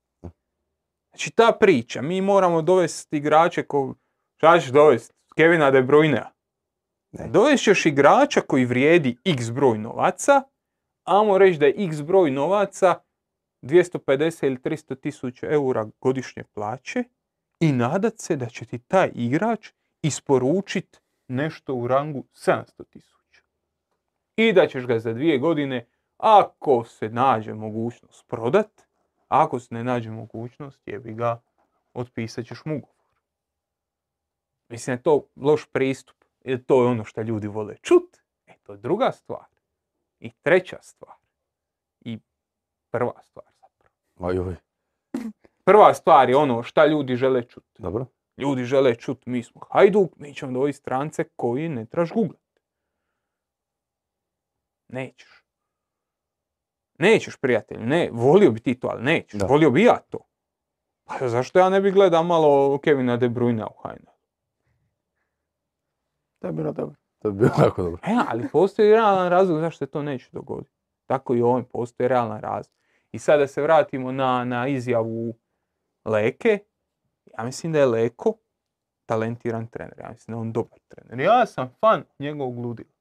Znači ta priča, mi moramo dovesti igrače ko... Šta ćeš dovesti? Kevina De Bruynea. Ne. Dovest ćeš igrača koji vrijedi x broj novaca, ajmo reći da je x broj novaca 250 ili 300 tisuća eura godišnje plaće i nadat se da će ti taj igrač isporučiti nešto u rangu 700 tisuća. I da ćeš ga za dvije godine, ako se nađe mogućnost prodat, ako se ne nađe mogućnost, jebi ga, otpisat ćeš mu ugovor. Mislim je to loš pristup, jer to je ono što ljudi vole čut. E, to je druga stvar. I treća stvar. I prva stvar zapravo. Prva stvar je ono šta ljudi žele čut. dobro. Ljudi žele čut, mi smo Hajduk, mi ćemo dovesti strance koji ne trebaš googlat. Nećeš. Nećeš, prijatelju, ne, volio bi ti to, ali nećeš, Da. volio bi ja to. Pa zašto ja ne bi gledao malo Kevina De Bruyne u HNL? To je bilo dobro. To bi bilo jako dobro. E, ali postoji realan razlog zašto se to neće dogoditi. Tako i ovim postoji realan razlog. I sada da se vratimo na, na izjavu Leke. Ja mislim da je Leko talentiran trener. Ja mislim da je on dobar trener. Ja sam fan njegovog ludila.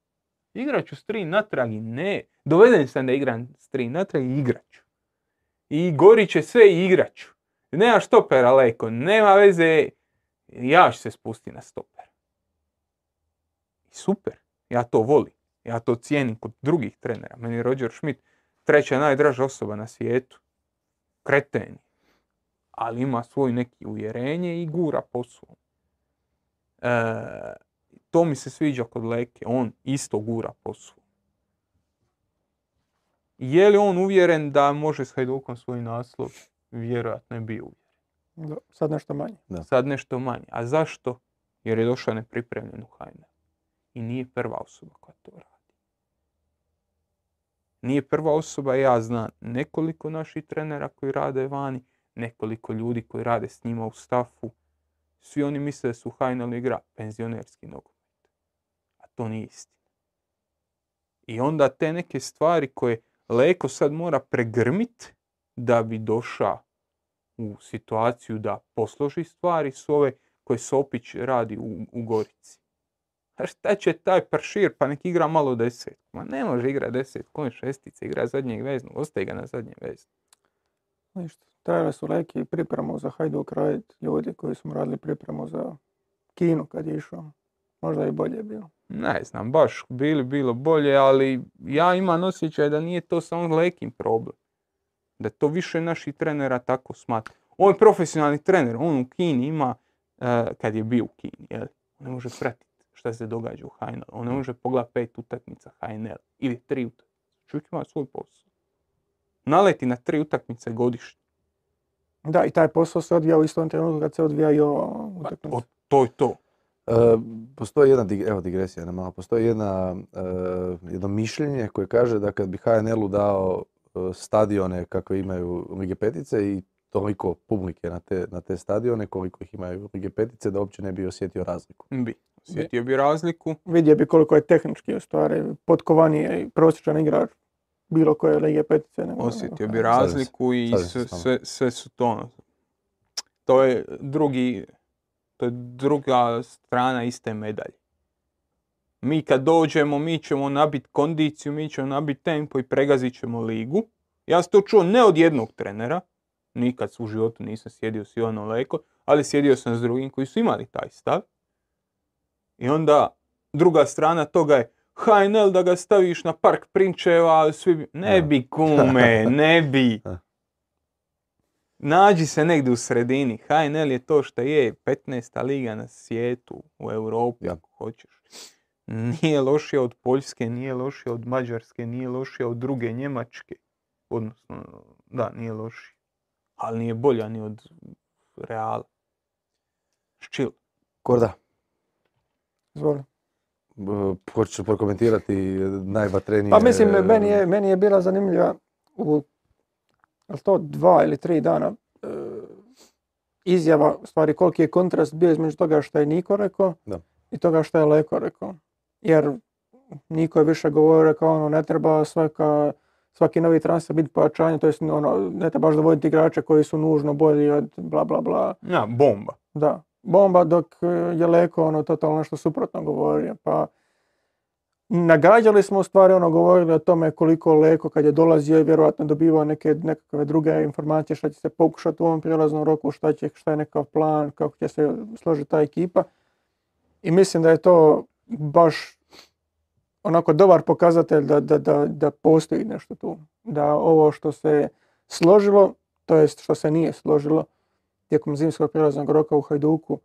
Igrat ću s tri natrag i ne. Doveden sam da igram s tri natrag i igrat ću. I gori će sve i igrat ću. Nema štopera Leko, nema veze. Ja ću se spustiti na stoper. Super, ja to volim. Ja to cijenim kod drugih trenera. Meni je Roger Schmidt treća najdraža osoba na svijetu. Kreten. Ali ima svoj neki uvjerenje i gura po svom. E, to mi se sviđa kod Leke. On isto gura po svom. Je li on uvjeren da može s Hajdukom svoj naslov? Vjerojatno je bio uvjeren. Da, sad nešto manje. Da. Sad nešto manje. A zašto? Jer je došao nepripremljen u HNL. I nije prva osoba koja to radi. Nije prva osoba, ja znam nekoliko naših trenera koji rade vani, nekoliko ljudi koji rade s njima u stafu. Svi oni misle da su HNL igra penzionerski nogomet. To nije istina. I onda te neke stvari koje Leko sad mora pregrmit da bi došao u situaciju da posloži stvari su ove koje Sopić radi u, u Gorici. A šta će taj pršir, pa nek igra malo deset. Ma ne može igra deset, kon šestice, igra zadnjeg veznog, ostaje ga na zadnjem veznu. Ništa. Trebali su Leki pripremu za Hajduk raditi ljudi koji su mu radili pripremu za Kinu kad je išao. Možda i bolje bilo. Ne znam, baš bili bilo bolje, ali ja imam osjećaj da nije to samo Lekin problem. Da to više naših trenera tako smatra. On je profesionalni trener, on u Kini ima, eh, kad je bio u Kini, jel? on ne može pratiti šta se događa u HNL. On ne može pogledati pet utakmica HNL ili tri utakmice. Čovjek ima svoj posao. Naleti na tri utakmice godišnje. Da, i taj posao se odvija u istom trenutku kad se odvija i ova Pa, utakmica. o- to je to. E, postoji jedna, evo digresija jedna malo, postoji jedna, e, jedno mišljenje koje kaže da kad bi HNL-u dao e, stadione kakve imaju Lige Petice i toliko publike na te, na te stadione koliko ih imaju Lige Petice da uopće ne bi osjetio razliku. Bi. Osjetio bi razliku. Vidio bi koliko je tehnički u stvari potkovanije i prosječan igrač bilo koje Lige petice. nego- Osjetio nego bi razliku i sve, sve, sve su to ono. To je drugi, to je druga strana iste medalje. Mi kad dođemo, mi ćemo nabiti kondiciju, mi ćemo nabiti tempo i pregazit ćemo ligu. Ja sam to čuo ne od jednog trenera, nikad u životu nisam sjedio s Ivanom Leko, ali sjedio sam s drugim koji su imali taj stav. I onda druga strana toga je HNL da ga staviš na park Prinčeva, svi bi... Ne bi kume, ne bi. Nađi se negdje u sredini. HNL je to što je 15. liga na svijetu, u Europi Ja. ako hoćeš. Nije lošija od Poljske, nije lošija od Mađarske, nije lošija od druge Njemačke. Odnosno, da, nije lošija. Ali nije bolja ni od Reala. Ščil. Korda, Izvoli. hoćeš prokomentirati najvatrenije... Pa mislim, meni je, meni je bila zanimljiva u jel to dva ili tri dana e, izjava, u stvari koliki je kontrast bio između toga što je Niko rekao Da. i toga što je Leko rekao. Jer Niko je više govorio kao ono, ne treba svaka, svaki novi transfer biti pojačanje, to jest ono, ne trebaš dovoditi igrače koji su nužno bolji od bla bla bla. Ja, bomba. Da, bomba dok je Leko ono totalno nešto suprotno govorio. Pa nagađali smo u stvari ono govorili o tome koliko Leko kad je dolazio je vjerojatno dobivao neke nekakve druge informacije šta će se pokušati u ovom prijelaznom roku, šta, će, šta je nekakav plan, kako će se složiti ta ekipa. I mislim da je to baš onako dobar pokazatelj da, da, da, da postoji nešto tu. Da ovo što se složilo, to jest što se nije složilo, tijekom zimskog prijelaznog roka u Hajduku,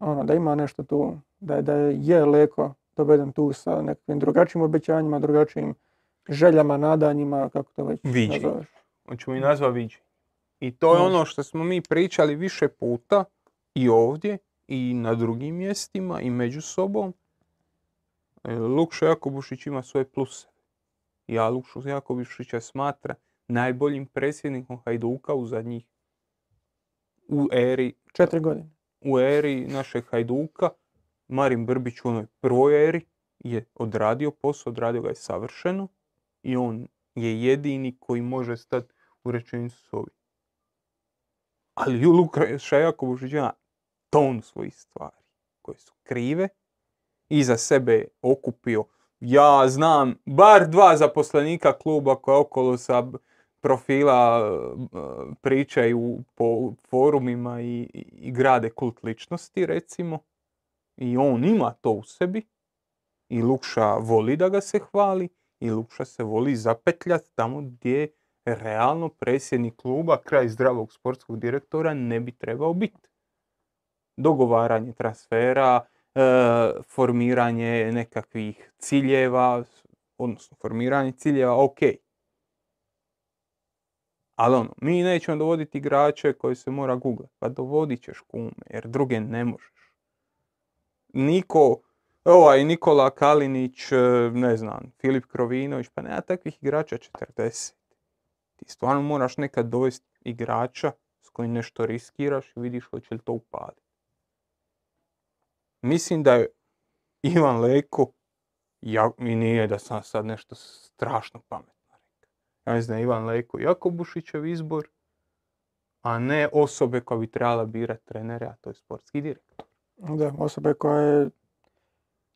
ono, da ima nešto tu, da, da je Leko doveden tu sa nekakvim drugačijim obećanjima, drugačijim željama, nadanjima, kako to već Viđenje. nazoveš. Hoćemo i nazva viđenje. I to je ono što smo mi pričali više puta i ovdje i na drugim mjestima i među sobom. E, Lukšo Jakobušić ima svoje pluse. Ja Lukšu Jakobušića smatra najboljim predsjednikom Hajduka u zadnjih u eri, Četiri godine. u eri našeg Hajduka. Marin Brbić u onoj prvoj eri je odradio posao, odradio ga je savršeno i on je jedini koji može stati u rečenicu s ovim. Ali Luka Jakobušić ima ton svojih stvari koje su krive. Iza sebe je okupio, ja znam, bar dva zaposlenika kluba koja okolo sa profila e, pričaju po forumima i, i- i grade kult ličnosti, recimo. I on ima to u sebi. I Lukša voli da ga se hvali. I Lukša se voli zapetljati tamo gdje realno predsjednik kluba, kraj zdravog sportskog direktora, ne bi trebao biti. Dogovaranje transfera, e, formiranje nekakvih ciljeva, odnosno formiranje ciljeva, ok. Ali ono, mi nećemo dovoditi igrače koji se mora googlati. Pa dovodit ćeš kume, jer druge ne možeš. Niko, ovaj Nikola Kalinić, e, ne znam, Filip Krovinović, pa nema takvih igrača 40. Ti stvarno moraš nekad dovesti igrača s kojim nešto riskiraš i vidiš hoće li to upaliti. Mislim da je Ivan Leko, ja, i nije da sam sad nešto strašno pametno. Ja mislim da Ivan Leko Jakobušićev izbor, a ne osobe koja bi trebala birati trenere, a to je sportski direktor. Da, osobe koja je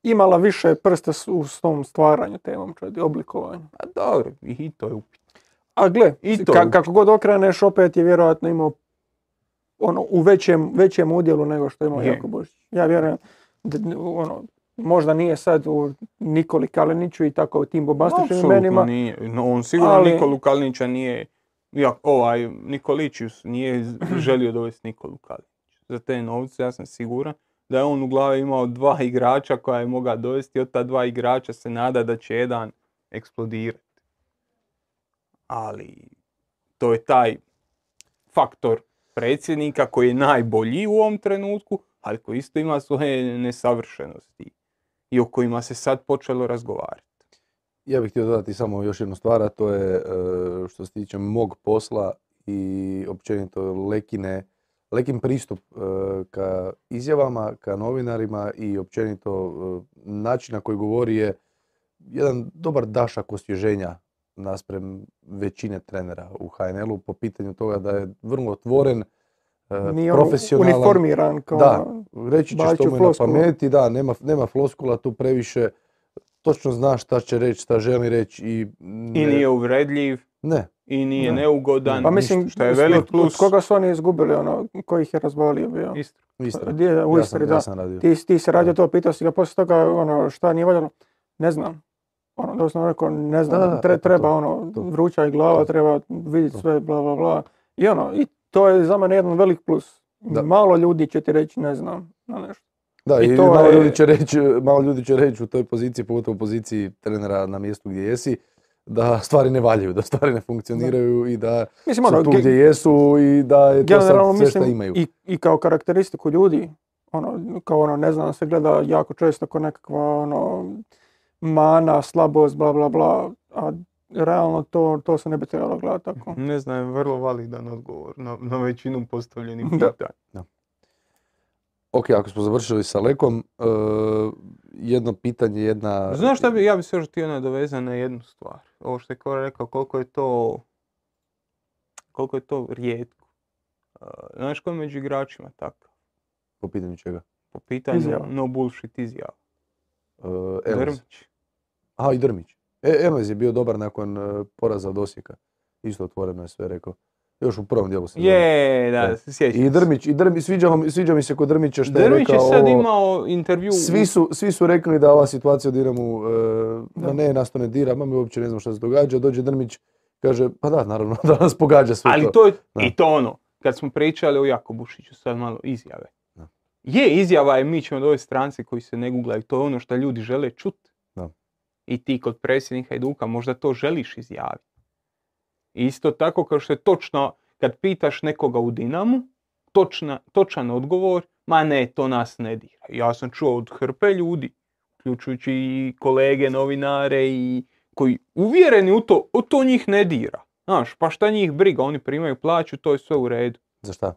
imala više prsta s- u tom stvaranju te momčadi, oblikovanju. A dobro, i to je upitno. A gle, I to ka- kako god okreneš, opet je vjerojatno imao ono, u većem, većem udjelu nego što je imao. Jako Božić. Ja vjerujem, da, ono, možda nije sad u Nikoli Kaliniću i tako u tim bobastičnim Apsolutno imenima, nije. No, on sigurno ali- Nikolu Kalinića nije, ja, ovaj, Nikolićius nije želio dovesti Nikolu Kalinića. Za te novce ja sam siguran da je on u glavi imao dva igrača koja je mogao dovesti od ta dva igrača se nada da će jedan eksplodirati. Ali to je taj faktor predsjednika koji je najbolji u ovom trenutku, ali koji isto ima svoje nesavršenosti i o kojima se sad počelo razgovarati. Ja bih htio dodati samo još jednu stvar, a to je e, što se tiče mog posla i općenito Lekine, Lekin pristup e, ka izjavama, ka novinarima i općenito e, način na koji govori je jedan dobar dašak osvježenja naspram većine trenera u HNL-u po pitanju toga da je vrlo otvoren, e, nije profesionalan. uniformiran kao Da, reći će što mu je na pameti, da, nema, nema floskula tu previše, točno zna šta će reći, šta želi reći i... I nije uvredljiv, Ne, i nije Ne. neugodan, Pa mislim, što je velik od, plus. od koga su oni izgubili, ono, ko ih je razvalio bio? Istra. Istra. Gdje je u Ja Istri, sam, da. ja sam radio. Ti, ti se radio to, pitao si ga poslije toga, ono, šta nije valjalo? Ne znam. Ono, doslovno rekao, ne znam, Da, da, tre- eto to, treba, ono, to. vruća i glava, To. treba vidjeti sve, bla, bla, bla. I ono, i to je za mene jedan velik plus. Da. Malo ljudi će ti reći, ne znam, na nešto. Da, I i, to malo, je- ljudi će reći, malo ljudi će reći u toj poziciji, pogotovo u poziciji trenera na mjestu gdje jesi, da stvari ne valjaju, da stvari ne funkcioniraju i da Mislim, su ono, tu ge- gdje jesu i da je to generalno sad sve što imaju. i, i kao karakteristiku ljudi, ono, kao ono, ne znam, se gleda jako često kao nekakva, ono, mana, slabost, bla, bla, bla, a realno to, to se ne bi trebalo gledati tako. Ne znam, je vrlo validan odgovor na, na većinu postavljenih Da. Ok, ako smo završili sa Lekom, e, jedno pitanje, jedna... Znaš šta bi, ja bi se još htio nadovezati na jednu stvar. Ovo što je Kora rekao, koliko je to, koliko je to rijetko. Uh, znaš ko je među igračima takav? Po pitanju čega? Po pitanju Izjava. no bullshit izjava. Uh. Drmić. Aha, i Drmić. E, Elez je bio dobar nakon poraza od Osijeka. Isto otvoreno je sve rekao. Još u prvom dijelu sezone. Je, da, Da. se sjećam I se. Drmić, i Drmić, sviđa, mi- sviđa mi se kod Drmića što je Drmić je rekao sad imao intervju. Svi su, svi su rekli da ova situacija u Dinamu, e, ne, nas to ne dira, ma mi uopće ne znamo što se događa. Dođe Drmić, kaže, pa da, naravno, da nas pogađa sve Ali to. to je, Da. i to ono, kad smo pričali o Jakobušiću, sad malo izjave. Da. Je, izjava je, mi ćemo od ove strance koji se ne googlaju, to je ono što ljudi žele čut. Da. I ti kod predsjednika Hajduka možda to želiš izjaviti. Isto tako kao što je točno, kad pitaš nekoga u Dinamu, točna, točan odgovor, ma ne, to nas ne dira. Ja sam čuo od hrpe ljudi, uključujući i kolege, novinare i koji uvjereni u to, o to njih ne dira. Znaš, pa šta njih briga, oni primaju plaću, to je sve u redu. Za šta?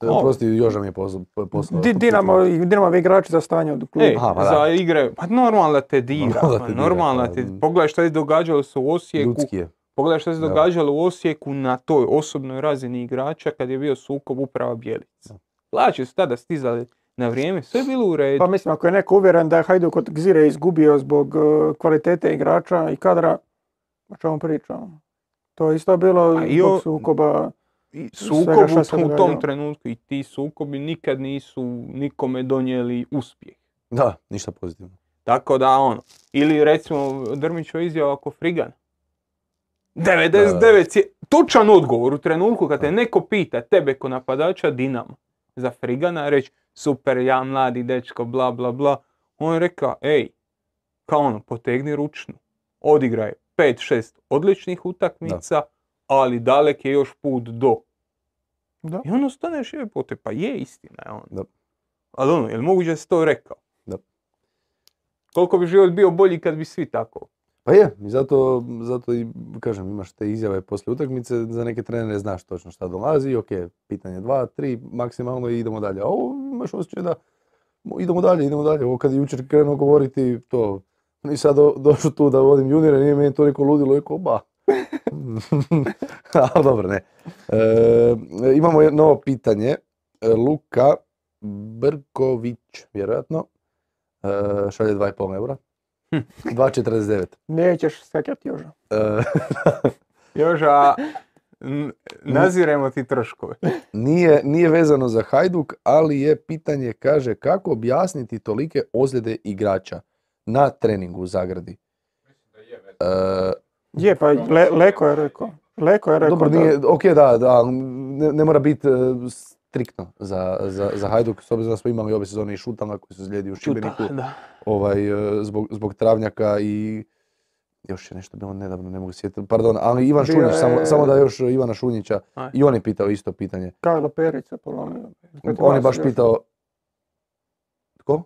Ovo. Oprosti, Joža mi je poslao. Di, Dinamo, Dinamo igrači za stanje od kluba. E, Aha, pa za igre, pa normalno te dira, Normalno pa te dira, normalno pa, te, pogledaj šta je događalo se u Osijeku, Ljudski je. Pogledaj šta se događalo u Osijeku na toj osobnoj razini igrača kad je bio sukob uprava Bjelica. Plaće su tada stizale na vrijeme, sve je bilo u redu. Pa mislim, ako je neko uvjeren da je Hajduk od Gzire izgubio zbog eh, kvalitete igrača i kadra, o čemu pričamo? To je isto bilo A i zbog o- sukoba. I sukob u tom trenutku i ti sukobi nikad nisu nikome donijeli uspjeh. Da, ništa pozitivno. Tako da ono, ili recimo Drmićeva izjava oko Frigana. 99 je točan odgovor u trenutku kad te neko pita tebe ko napadača Dinamo za Frigana, reći super, ja mladi dečko, bla bla bla. On je rekao, ej, kao ono, potegni ručnu, odigraj 5-6 odličnih utakmica, ali dalek je još put do. Da. I ono staneš je pote, pa je istina je ono. Da. Ali ono, jel moguće da si to rekao? Da. Koliko bi život bio bolji kad bi svi tako? Pa je, i zato, zato i kažem, imaš te izjave poslije utakmice, za neke trenere znaš točno šta dolazi, ok, pitanje dva, tri, maksimalno i idemo dalje. A ovo imaš osjećaj da mo- idemo dalje, idemo dalje. Ovo kad je jučer krenuo govoriti to, i sad do, došao tu da vodim juniore, nije meni to neko ludilo, rekao ba. Ali dobro, ne. E, imamo novo pitanje. E, Luka Brković, vjerojatno, e, šalje 2,5 eura. 2,49. Nećeš sekati još. E, Još, a n- naziremo ti troškove. nije, nije vezano za Hajduk, ali je pitanje, kaže, kako objasniti tolike ozljede igrača na treningu u Zagradi? Mislim da je. E, pa Le- Leko je rekao. Leko je rekao dobro, da- nije, ok, da, da, ne, ne mora biti e, striktno za, za, za Hajduk, s obzirom da smo imali ove sezone i Šutama koji su zlijedi u Šibeniku, da. ovaj, e, zbog, zbog travnjaka i još je nešto bilo nedavno, ne mogu sjetiti, pardon, ali Ivan Bio Šunjić, je- samo, samo da još Ivana Šunjića, Aj. i on je pitao isto pitanje. Karlo Perić se polomio. On je baš pitao, tko?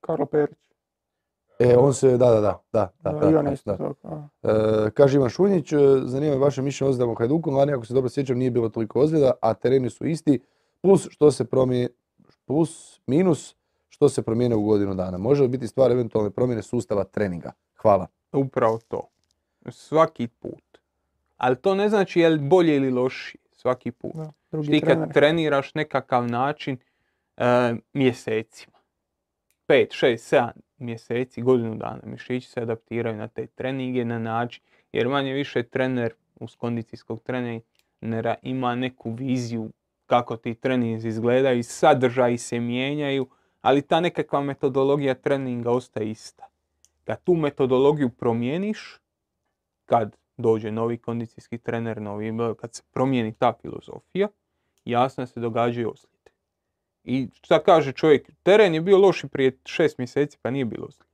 Karlo Perić. E, on se, da, da, da, da, da, Da, da, isto da. E, kaže Ivan Šunjić, e, zanima me vaše mišljenje o ozljedama Hajduku, lani ako se dobro sjećam nije bilo toliko ozljeda, a tereni su isti, plus što se promije, plus minus što se promijene u godinu dana. Može li biti stvar eventualne promjene sustava treninga? Hvala. Upravo to. Svaki put. Ali to ne znači je li bolje ili lošije. Svaki put. Da, drugi Ti kad trener. treniraš nekakav način e, mjesecima, 5, 6, 7 mjeseci, godinu dana, mišići se adaptiraju na te treninge na način, jer manje više trener uz kondicijskog trenera ima neku viziju kako ti treninzi izgledaju, sadržaji se mijenjaju, ali ta nekakva metodologija treninga ostaje ista. Kad tu metodologiju promijeniš, kad dođe novi kondicijski trener, novi, kad se promijeni ta filozofija, jasno se događaju ozljede. I šta kaže čovjek, teren je bio loš i prije šest mjeseci pa nije bilo ozljeda.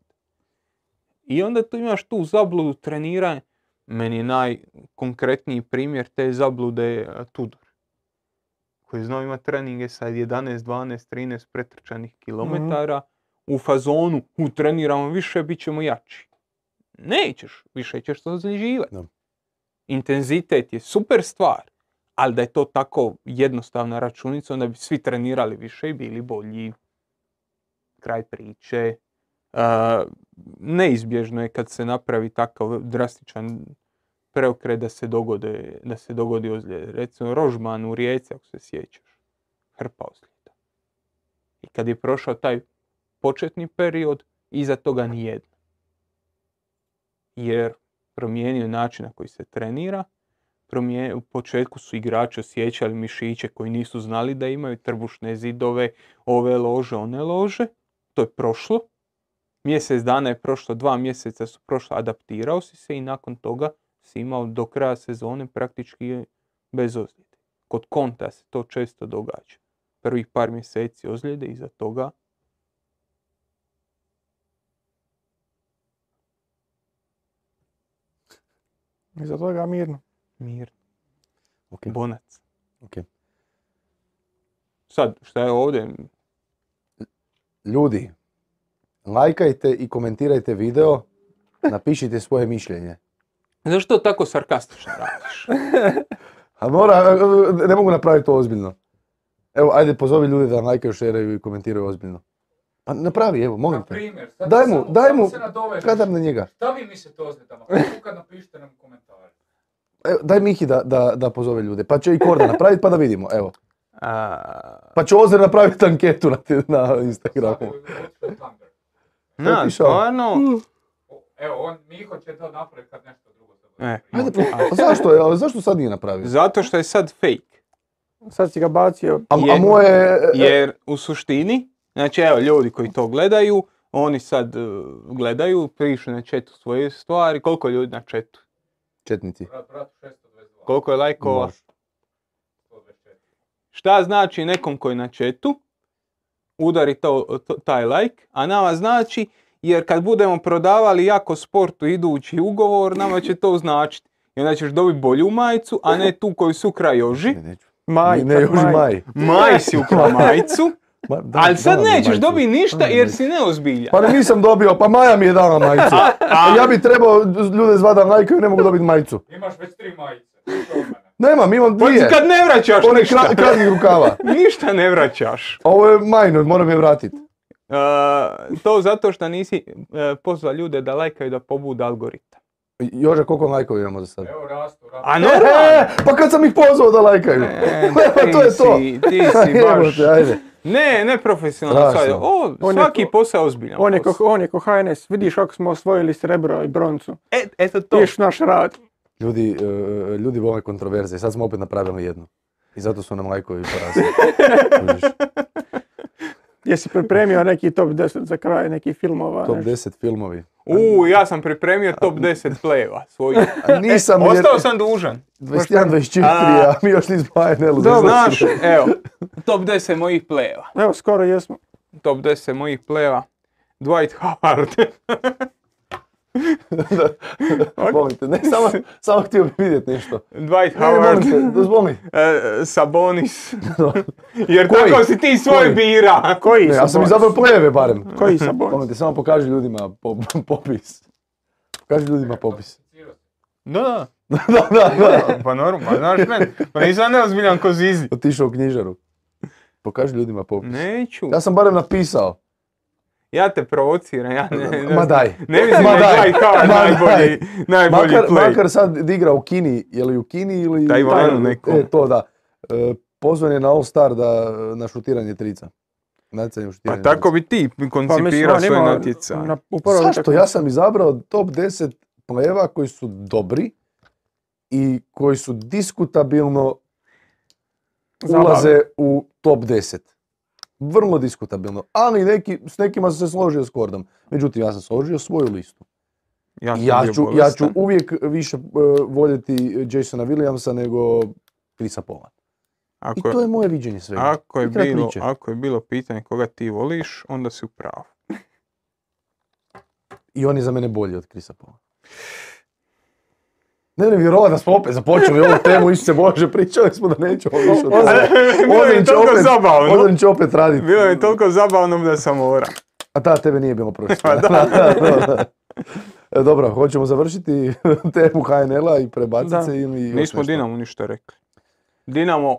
I onda tu imaš tu zabludu treniranja. Meni je najkonkretniji primjer te zablude a, Tudor. Koji znao ima treninge sa 11, 12, 13 pretrčanih kilometara. U fazonu, u treniramo više, bit ćemo jači. Nećeš, više ćeš to ozljeđivati. Da. Intenzitet je super stvar, ali da je to tako jednostavna računica, onda bi svi trenirali više i bili bolji. Kraj priče. Uh, neizbježno je kad se napravi takav drastičan preokret da se dogode, da se dogodi ozljede. Recimo Rožman u Rijeci, ako se sjećaš, hrpa ozljeda. I kad je prošao taj početni period, iza toga nijedna. Jer promijenio način na koji se trenira, promije- u početku su igrači osjećali mišiće koji nisu znali da imaju trbušne zidove, ove lože, one lože. To je prošlo. Mjesec dana je prošlo, dva mjeseca su prošlo, adaptirao si se i nakon toga si imao do kraja sezone praktički bez ozljede. Kod konta se to često događa. Prvih par mjeseci ozljede, iza toga Iza toga mirno. mir, Ok, bonac. ok. Sad, šta je ovdje? Ljudi, lajkajte i komentirajte video, napišite svoje mišljenje. Zašto tako sarkastično radiš? A mora, ne mogu napraviti to ozbiljno. Evo, ajde pozovi ljude da lajkaju, šeraju i komentiraju ozbiljno. Pa napravi, evo, molim Na te. primjer, sad Daj mu, samo- daj mu se kadar na njega. Šta vi mislite o ozljedama? Kako kad napišite nam komentare? Evo, daj Mihi da, da, da pozove ljude. Pa će i Korda napraviti pa da vidimo, evo. A, Pa će Ozer napraviti anketu na, na Instagramu. Na, stvarno? O, Evo, on, Miho će to napraviti kad nešto se. E, Ajde, pa, a zašto, je- a zašto sad nije napravio? Zato što je sad fake. Sad si ga bacio. A, a je- moje... Jer u suštini, znači evo ljudi koji to gledaju, oni sad e, gledaju, pišu na chatu svoje stvari. Koliko je ljudi na chatu? Četnici. Brat, brat, 622. Koliko je lajkova? Može. 124. Šta znači nekom koji je na chatu, udari to, to- taj like, a nama znači, jer kad budemo prodavali jako sportu idući ugovor, nama će to značiti. I onda ćeš dobiti bolju majicu, a ne tu koju sukra joži. Ne, neću. Maj, ne, još maj. maj. Maj si ukra majicu, Ma, da- ali sad nećeš dobiti ništa jer si neozbiljan. Pa ne, nisam dobio, pa Maja mi je dala majicu. a- ja bi trebao ljude zvat da lajkaju, ne mogu dobiti majicu. Imaš već tri majice. Nemam, imam Pa dvije. Kad ne vraćaš One ništa. kratkih rukava. Ništa ne vraćaš. Ovo je majno, moram je vratiti. E, to zato što nisi e, pozvao ljude da lajkaju da pobude algoritam. Jože, koliko lajkova imamo za sad? Evo, rastu, rastu. A E, normalno. pa kad sam ih pozvao da lajkaju. E, Pa to je ti to. si- ti si baš... te, ajde. Ne, ne profesionalno. O, On svaki ko- posao ozbiljan On je, ko, on je ko HNS. Vidiš kako smo osvojili srebro i broncu. E, eto to. Vidiš naš rad. Ljudi, e, ljudi vole kontroverze. Sad smo opet napravili jednu. I zato su nam lajkovi porasli. Jesi pripremio neki top 10 za kraj, neki filmova? Top nešto? 10 filmovi. U, ja sam pripremio top 10 pleva svojih. Nisam jer... Ostao sam dužan. 21, 24, A. mi još nismo. Dobro. Znaš, evo, top 10 mojih pleva. Evo, skoro jesmo. Top 10 mojih pleva. Dwight Howard. Molim te, ne, samo, samo htio bi vidjeti nešto. Dwight Ne, ne, molim Howard. te, dozvoli. e, Sabonis. Jer Koji? tako si ti svoj Koji? bira. Koji Ne, ja sam izabrao pleve barem. Koji Sabonis? Molim te, samo pokaži ljudima po- popis. Pokaži ljudima popis. Da, da, da, da. pa normalno, znaš men, pa nisam neozbiljan ko zizi. Otišao u knjižaru. Pokaži ljudima popis. Neću. Ja sam barem napisao. Ja te provociram, ja ne, ne Ma znam. daj. Ne mislim Ma da je daj. Howard Ma najbolji, najbolji Makar, play. makar sad igra u Kini, je li u Kini ili... Tajvanu nekom. E, to da. E, pozvan je na All Star da, na šutiranje trica. Natjecanje u Pa šutiranje tako trica. bi ti Pa koncipirao on svoj ima natjecaj. na- u prvoj Zašto? Ja sam izabrao top 10 pleva koji su dobri i koji su diskutabilno Zabavno. ulaze u top 10. Vrlo diskutabilno. Ali neki, s nekima sam se složio s Kordom. Međutim, ja sam složio svoju listu. Ja, I ja ću, ja ću uvijek više e, voljeti Jasona Williamsa nego Chrisa Paula. I Ako, to je moje viđenje svega. ako, je I bilo, priče. ako je bilo pitanje koga ti voliš, onda si u pravu. I on je za mene bolji od Krisa Paula. Ne ne vjerovati da smo opet započeli ovu temu, se Bože, pričali smo da nećemo više o tome. Bilo je Ozan će toliko opet- zabavno. Ozan će opet raditi. Bilo je toliko zabavno da sam mora. A ta tebe nije bilo prošle. Pa da. E, Dobro, hoćemo završiti temu HNL-a i prebaciti Da. se ili još Nismo? Dinamo ništa rekli. Dinamo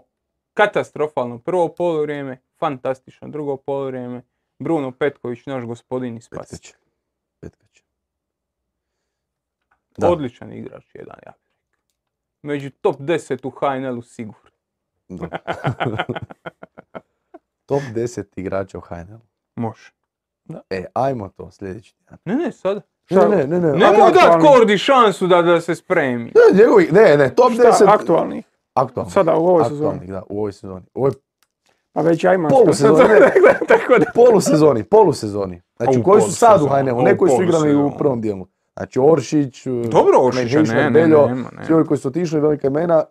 katastrofalno prvo poluvrijeme, fantastično drugo poluvrijeme. Bruno Petković, naš gospodin i spasitelj. Petković. Petković. Da. Odličan igrač jedan, ja. Među top 10 u HNL-u sigurno. Da. Top 10 igrača u HNL. Može. E, ajmo to sljedeći. Ne, ne, sada. Ne, ne, ne, ne. Nemoj dat aktualni. Kordi šansu da, da se spremi. Ne, njegovi, ne, ne, top Šta, 10 aktualnih? aktualnih. Sada u ovoj sezoni. Aktualnih, da, u ovoj sezoni. U ovoj Pa već ja imam Polusezoni, što ne. tako da. polusezoni, polusezoni. Znači, A u koji su sad u HNL-u, su igrali u prvom dijelu. Znači, Oršić, Dobro, Oršića, Međišak, ne, ne, Beljo, nema, ne. svi ovi koji su otišli, velika imena,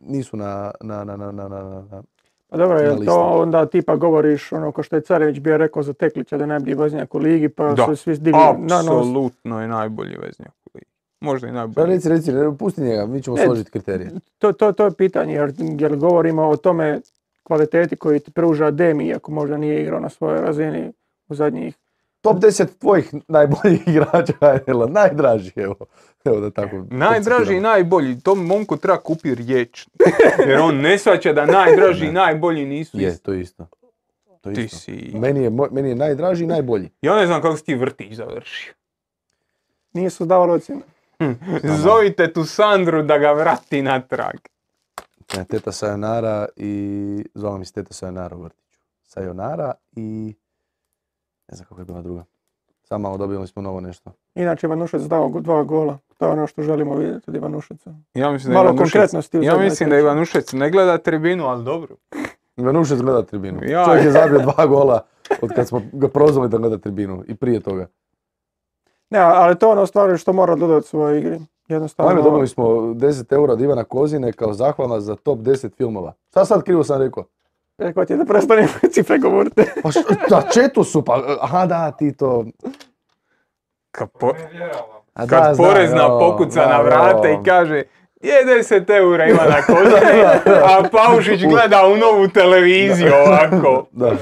nisu na, na, na, na, na, na, na- Pa dobro, listi. to onda tipa govoriš ono ko što je Carević bio rekao za Teklića da je najbolji veznjak u ligi, pa Da, su svi digli na nos. Apsolutno je najbolji veznjak u ligi. Možda i Pa najbolji. reci, reci, ne, pusti njega, mi ćemo Ne, složiti kriterije. To, to, to je pitanje, jer, jer govorimo o tome kvaliteti koju ti pruža Demi, iako možda nije igrao na svojoj razini u zadnjih. Top 10 tvojih najboljih igrača HNL-a, najdražih, evo. Evo da tako. Najdraži i najbolji, tom momku treba kupi riječ. Jer on ne shvaća da najdraži i najbolji nisu Je, to je isto. To je Ti isto. si... Meni je, meni je najdraži i najbolji. Ja ne znam kako si ti vrtić završio. Nisu davali ocjene. Zovite tu Sandru da ga vrati natrag. Ne, teta Sayonara i zvala mi se teta Sayonara u vrtiću. Sayonara i ne znam kako je bila druga. Samo malo dobili smo novo nešto. Inače, Ivanušec dao dva gola. To je ono što želimo vidjeti od Ivanušeca. Ja mislim da Malo Ivanušec- konkretnosti u Ja mislim da. Ivanušec ne gleda tribinu, ali dobro. Ivanušec gleda tribinu. Ja- Čovjek je zabio dva gola od kad smo ga prozvali da gleda tribinu i prije toga. Ne, ali to je ono stvari što mora dodati svojoj igri. Jednostavno. Ajme, dobili smo 10 eura od Ivana Kozine kao zahvalna za top 10 filmova. Šta sad krivo sam rekao? Rekao ti je da prestane cifre govoriti. Pa što, na četu su, pa, aha da, ti to... Kad, po- Ne vjeravam. A kad da, znam, porezna jo, pokuca da, na jo. vrata i kaže je 10 eura ima na kozine, a Paušić gleda u novu televiziju ovako. Da.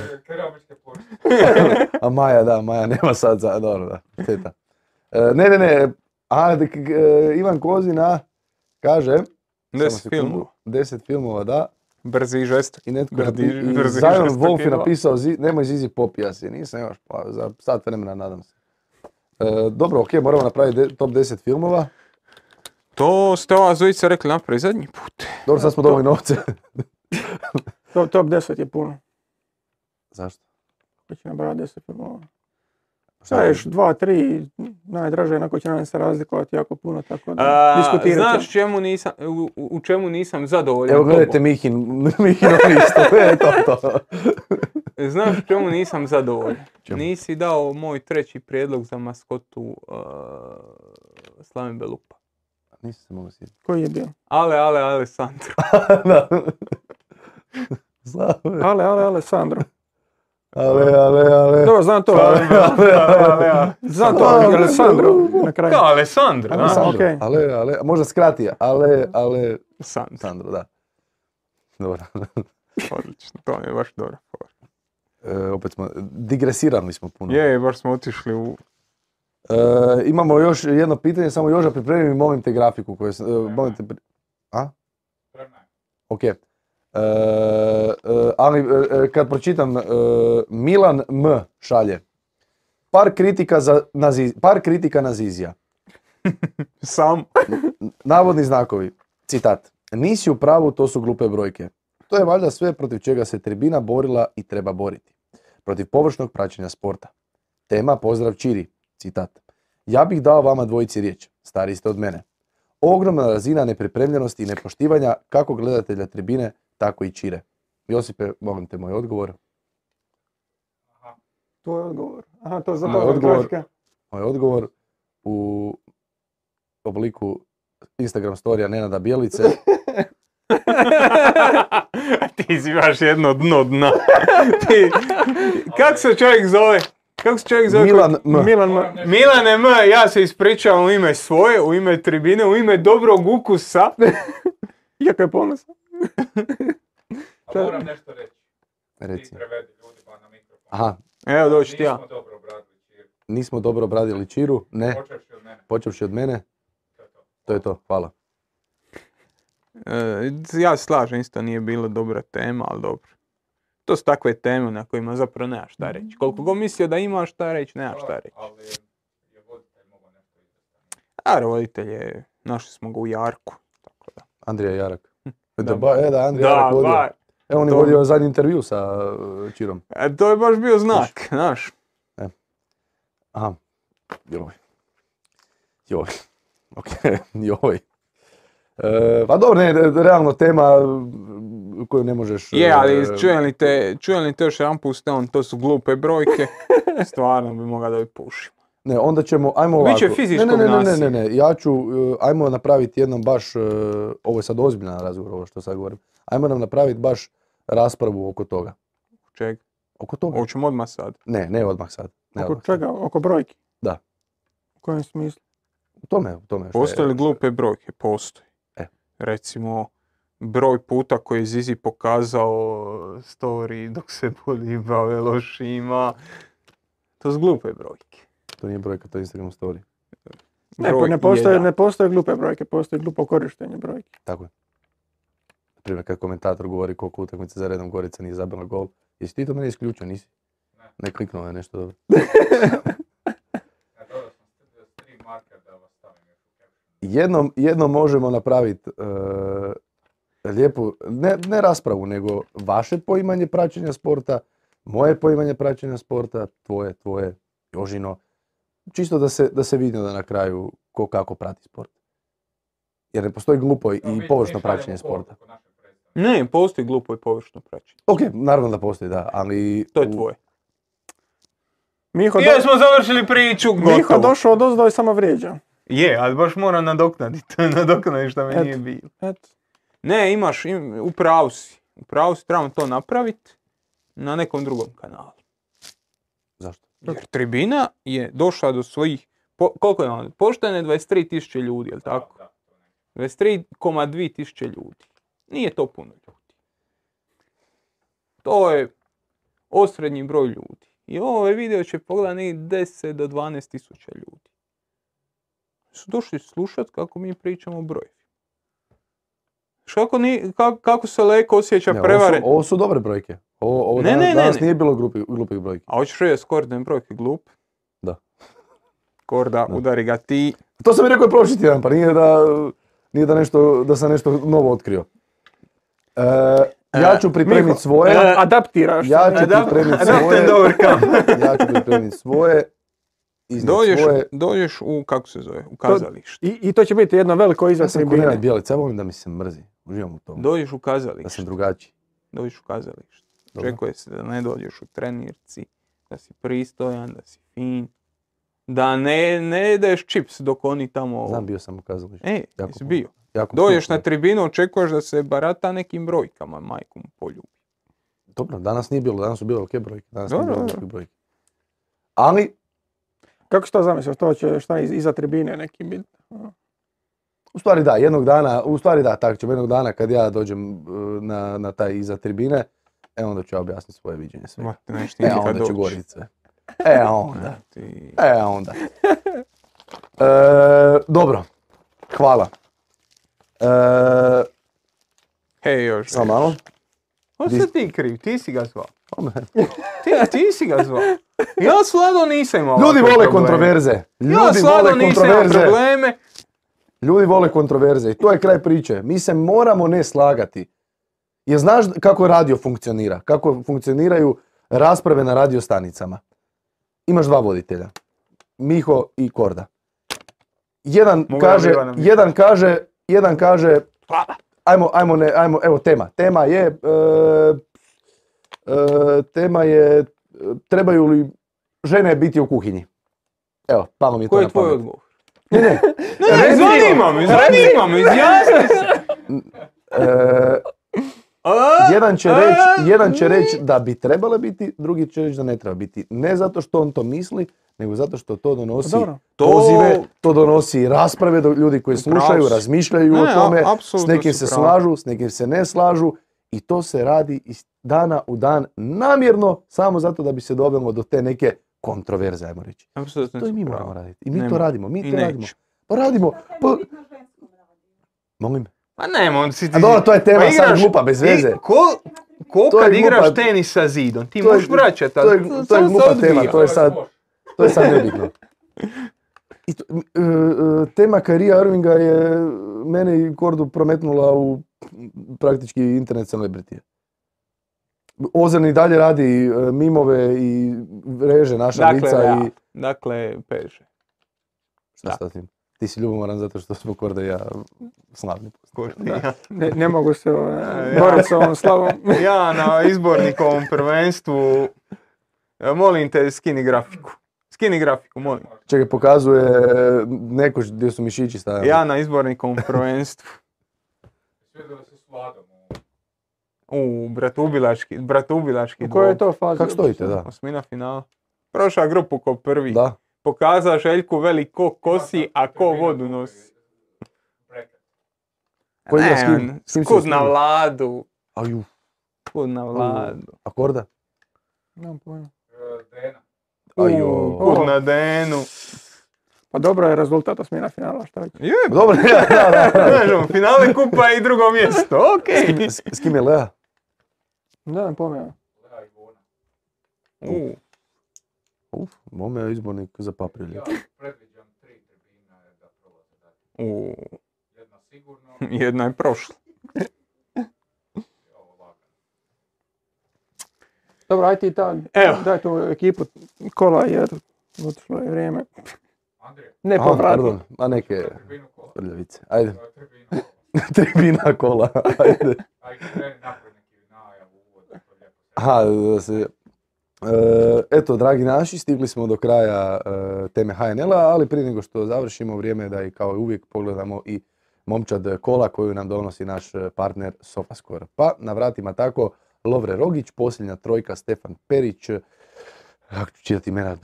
A Maja, da, Maja nema sad za, dobro, da, teta. E, ne, ne, ne, a, e, Ivan Kozina kaže... samo 10 sekundu, filmova. 10 filmova, da. Brzi i žestok. I netko je Brdi- napi- i brzi Zion Wolf je napisao, zi, nemoj Zizi Pop, ja si nisam još, pa za sat vremena nadam se. E, dobro, ok, moramo napraviti de- top 10 filmova. To ste ova zvojica rekli napravi zadnji put. Dobro, sad smo dobili novce. Top, top 10 je puno. Zašto? Hoće nabrati 10 filmova. Još, dva, tri, najdraže, onako će nam se razlikovati jako puno, tako da A, diskutirat ćemo. znaš čemu nisam, u, u- čemu nisam zadovoljan Evo gledajte? Mihin, Mihinov listu, e, to, to. Znaš u čemu nisam zadovoljan? Čemu? Nisi dao moj treći prijedlog za maskotu uh, Slaven Belupa. Nisam se mogao sjetiti. Koji je bio? Ale, ale, Alessandro. Ale, ale, Alessandro. Ale, ale, ale. Dobro, znam to. Ale, ale, ale, ale. Znam to, ali Alessandro na kraju. Kao Alessandro, Ale- znaš? Sandro, okej. ale, ale, možda skratija, ale, ale, Sandro. Sandro, da. Dobro. Odlično, to je baš dobro. E, opet smo, digresirali smo puno. Je, baš smo otišli u... E, imamo još jedno pitanje, samo Joža pripremi mi molim te grafiku koju sam, e, molim te, pri- a? Ok. E, e, ali e, e, kad pročitam, Milan M šalje. Par kritika, za, na par kritika na Zizija. Sam. Navodni znakovi. Citat. Nisi u pravu, to su glupe brojke. To je valjda sve protiv čega se tribina borila i treba boriti. Protiv površnog praćenja sporta. Tema pozdrav Čiri. Citat. Ja bih dao vama dvojici riječ. Stari ste od mene. Ogromna razina nepripremljenosti i nepoštivanja kako gledatelja tribine, tako i Čire. Josipe, molim te moj odgovor. To je odgovor. Aha, to je Moj zapravo odgovor. Moj odgovor u obliku Instagram storija Nenada Bijelice. Ti si baš jedno dno dna. Ti, kak se čovjek zove? Kako se čovjek zove? Milan M. Milan, nešto- Milane M, ja se ispričavam u ime svoje, u ime tribine, u ime dobrog ukusa. iako je ponosan. A moram nešto reći. Ti Reci. prevedi ljudima na mikrofon. Aha, Evo doći ti ja. Nismo dobro obradili čir. nismo dobro obradili Čiru. Ne, Počevši od mene. počevši od mene. To je to. To je to, hvala. E, ja se slažem, isto nije bila dobra tema, ali dobro. To su takve teme na kojima zapravo nemaš šta reći. Koliko god mislio da imaš šta reći, nemaš šta reći. Ali je voditelj mogao nešto. A roditelj je, našli smo ga u Jarku. Tako da. Andrija Jarak. Da. Ba, e, da, Andrija Da, vodio. ba, Evo on je to- vodio zadnji intervju sa uh, Čirom. e, to je baš bio znak, znaš. Aha, joj. Joj. Ok, joj. E, pa dobro, ne, realno tema koju ne možeš... Je, ali čujem li te, čujem li te još jedan put on, to su glupe brojke, stvarno bi mogao da bi pušimo. Ne, onda ćemo, ajmo ovako. Biće fizičkog ne, ne, ne, ne, ne, ja ću, uh, ajmo napraviti jednom baš, uh, ovo je sad ozbiljan razgovor, ovo što sad govorim. Ajmo nam napraviti baš raspravu oko toga. Čeg? Oko toga? Hoćemo odmah sad. Ne, ne odmah sad. Ne Oko odmah sad. čega? Oko brojki? Da. U kojem smislu? U tome, u tome. Postoje li glupe brojke? Postoji. E. Recimo, broj puta koji je Zizi pokazao story dok se boli lošima. To su glupe brojke. To nije brojka, to je Instagram story. Ne, Broj ne, postoje, ne postoje glupe brojke, postoje glupo korištenje brojki. Tako je. Primjer, kad komentator govori koliko utakmice za redom Gorica nije zabila gol. Jesi ti to mene isključio, nisi? Ne. Ne kliknuo je nešto dobro. Caption. Jednom, jednom možemo napraviti lijepu, ne, ne raspravu, nego vaše poimanje praćenja sporta, moje poimanje praćenja sporta, tvoje, tvoje, Jožino. Čisto da se, da se vidi da na kraju ko kako prati sport. Jer ne postoji glupo i No, površno praćenje sporta. Ne, postoji glupo i površno praćenje. Ok, naravno da postoji, da, ali... To je tvoje. Miho, do, smo završili priču, Miho došao od ozdo i samo vrijeđa. Je, ali baš moram nadoknaditi. nadoknaditi što mi Eto. nije bilo. Eto. Ne, imaš, im, u pravu si. U pravu si, trebamo to napraviti na nekom drugom kanalu. Zašto? Jer tribina je došla do svojih, po, koliko je on, poštene 23.000 ljudi, jel tako? Da, to ne. 23,2 tisuće ljudi. Nije to puno ljudi. To je osrednji broj ljudi. I ovaj video će pogledati negdje 10 do 12 tisuća ljudi. Su došli slušat kako mi pričamo o brojevima. Kako, ni, kako, kako se Leko osjeća Ne, ovo, su, prevaren? ovo su dobre brojke. Ovo, ovo Ne, danas, ne, danas ne. nije bilo glupi, glupih brojki. A hoćeš reći da su Kordine brojke glup? Da. Korda, Da. udari ga ti. To sam i rekao prošli tjedan, pa nije da, nije da, nešto, da sam nešto novo otkrio. E, ja ću pripremiti Miho, svoje. a- adaptiraš. Ja ću Adap- pripremiti svoje. ja ću pripremiti svoje. Dođeš, svoje. dođeš u, kako se zove, u kazalište. I, I to će biti jedno veliko iza Ja sam Bjelica, ja volim da mi se mrzi. Uživam u tom. Dođeš u Da kazalište. sam drugačiji. dođeš u kazalište. Očekuje se da ne dođeš u trenirci, da si pristojan, da si fin, da ne, ne ideš čips dok oni tamo... Znam, bio sam u kazalištu. E, Jako jesi bio. Jako Dođeš na tribinu, očekuješ da se barata nekim brojkama, majkom poljubi. Dobro, danas nije bilo, danas su bile ok brojke. Danas nije Dobro, bilo dobro. glupih brojki. Ali, Kako si to zamislio? To će šta iz- iza tribine neki biti? u stvari da, jednog dana, u stvari da, tako ćemo jednog dana kad ja dođem uh, na, na taj iza tribine, e onda ću ja objasniti svoje viđenje svega. Neš E, kad onda ću sve. E, onda. E, E, onda. E, dobro. Hvala. E, Hej, još. samo malo. Ko si ti kriv? Ti si ga zvao. Ome. Ti, ti si ga zvao. Ja s Vlado nisam imao Ljudi vole probleme. kontroverze. Ja Ljudi s vole nisam imao kontroverze. probleme. Ljudi vole kontroverze i to je kraj priče. Mi se moramo ne slagati. Jer znaš kako radio funkcionira? Kako funkcioniraju rasprave na radio stanicama? Imaš dva voditelja. Miho i Korda. Jedan Mogu kaže, ja jedan kaže, jedan kaže, ajmo, ajmo, ne, ajmo, evo tema. Tema je, e, e, tema je, e, trebaju li žene biti u kuhinji? Evo, palo mi je to Koji na je tvoj odgovor? Ne, ne, Ne, zanima me, zanima me, izjasni se. E, Jedan će reći jedan će reći da bi trebale biti, drugi će reći da ne treba biti. Ne zato što on to misli, nego zato što to donosi Dobro. To- pozive, to donosi rasprave do ljudi koji slušaju, razmišljaju o Ne, tome, a- s nekim se slažu, s nekim se ne slažu i to se radi iz dana u dan namjerno samo zato da bi se dobilo do te neke kontroverze, ajmo reći. Apsolutno To i mi moramo raditi. I mi to radimo, mi I to radimo. Pa radimo. Pa... Molim? Pa nema, on si ti... A dobro, to je tema Pa sad igraš- glupa, bez i- veze. Ko, ko To je kad igraš glupa- tenis sa zidom, ti to je- možeš vraćati, to ali je- to je samo se glupa tema, to je sad- To je sad nebitno. I to, e, e, tema Karija Irvinga je mene i Kordu prometnula u praktički internet celebritije. Ozan i dalje radi e, mimove i reže naša Dakle, lica Real. i... Dakle, peže. Šta Da. šta tim? Ti si ljubomoran zato što smo Korda i ja slavni. Ja. Ne, ne mogu se ovaj, Ja. boriti sa ovom slavom. ja na izbornikovom prvenstvu, e, molim te, skini grafiku. Skini grafiku, molim. Čekaj, pokazuje neko gdje su mišići stavljeni. Ja na izbornikovom prvenstvu. Svidjeli se s Vladom. U, bratubilački, bratubilački U kojoj je to fazi? Kako stojite, da? Osmina finala. Prošla grupu ko prvi. Da. Pokaza Željku veli ko kosi, a ko vodu nosi. Ko s Ne, kim? S kim Skud na vladu. Aju, Skud na vladu. a Korda? Nemam pojma. E, Dena. Ajo. U, Skud na denu. Pa dobro je rezultat osmina finala, šta će? Je, Dobro, da, da, da. Kažem, finale kupa i drugo mjesto, okej. S, s kim je Lea? Nemam pojma. Lea i Bona. Uf, mome je izbornik za paprilje. Ja predviđam tri tribina da prolaze dalje. u, Jedna sigurno, jedna je prošla. Dobro, aj ti ta, Evo. daj tu ekipu kola jer otišlo je vrijeme. Andrija, Ne povratno. pardon, a neke prljavice. Ajde, tribina kola, ajde. Aj, kreni napred neki najavu. Aha, da se... E, eto, dragi naši, stigli smo do kraja e, teme HNL-a, ali prije nego što završimo, vrijeme je da i kao i uvijek pogledamo i momčad kola koju nam donosi naš partner Sofascore. Pa na vratima tako Lovre Rogić, posljednja trojka Stefan Perić, kako ću čitati imena,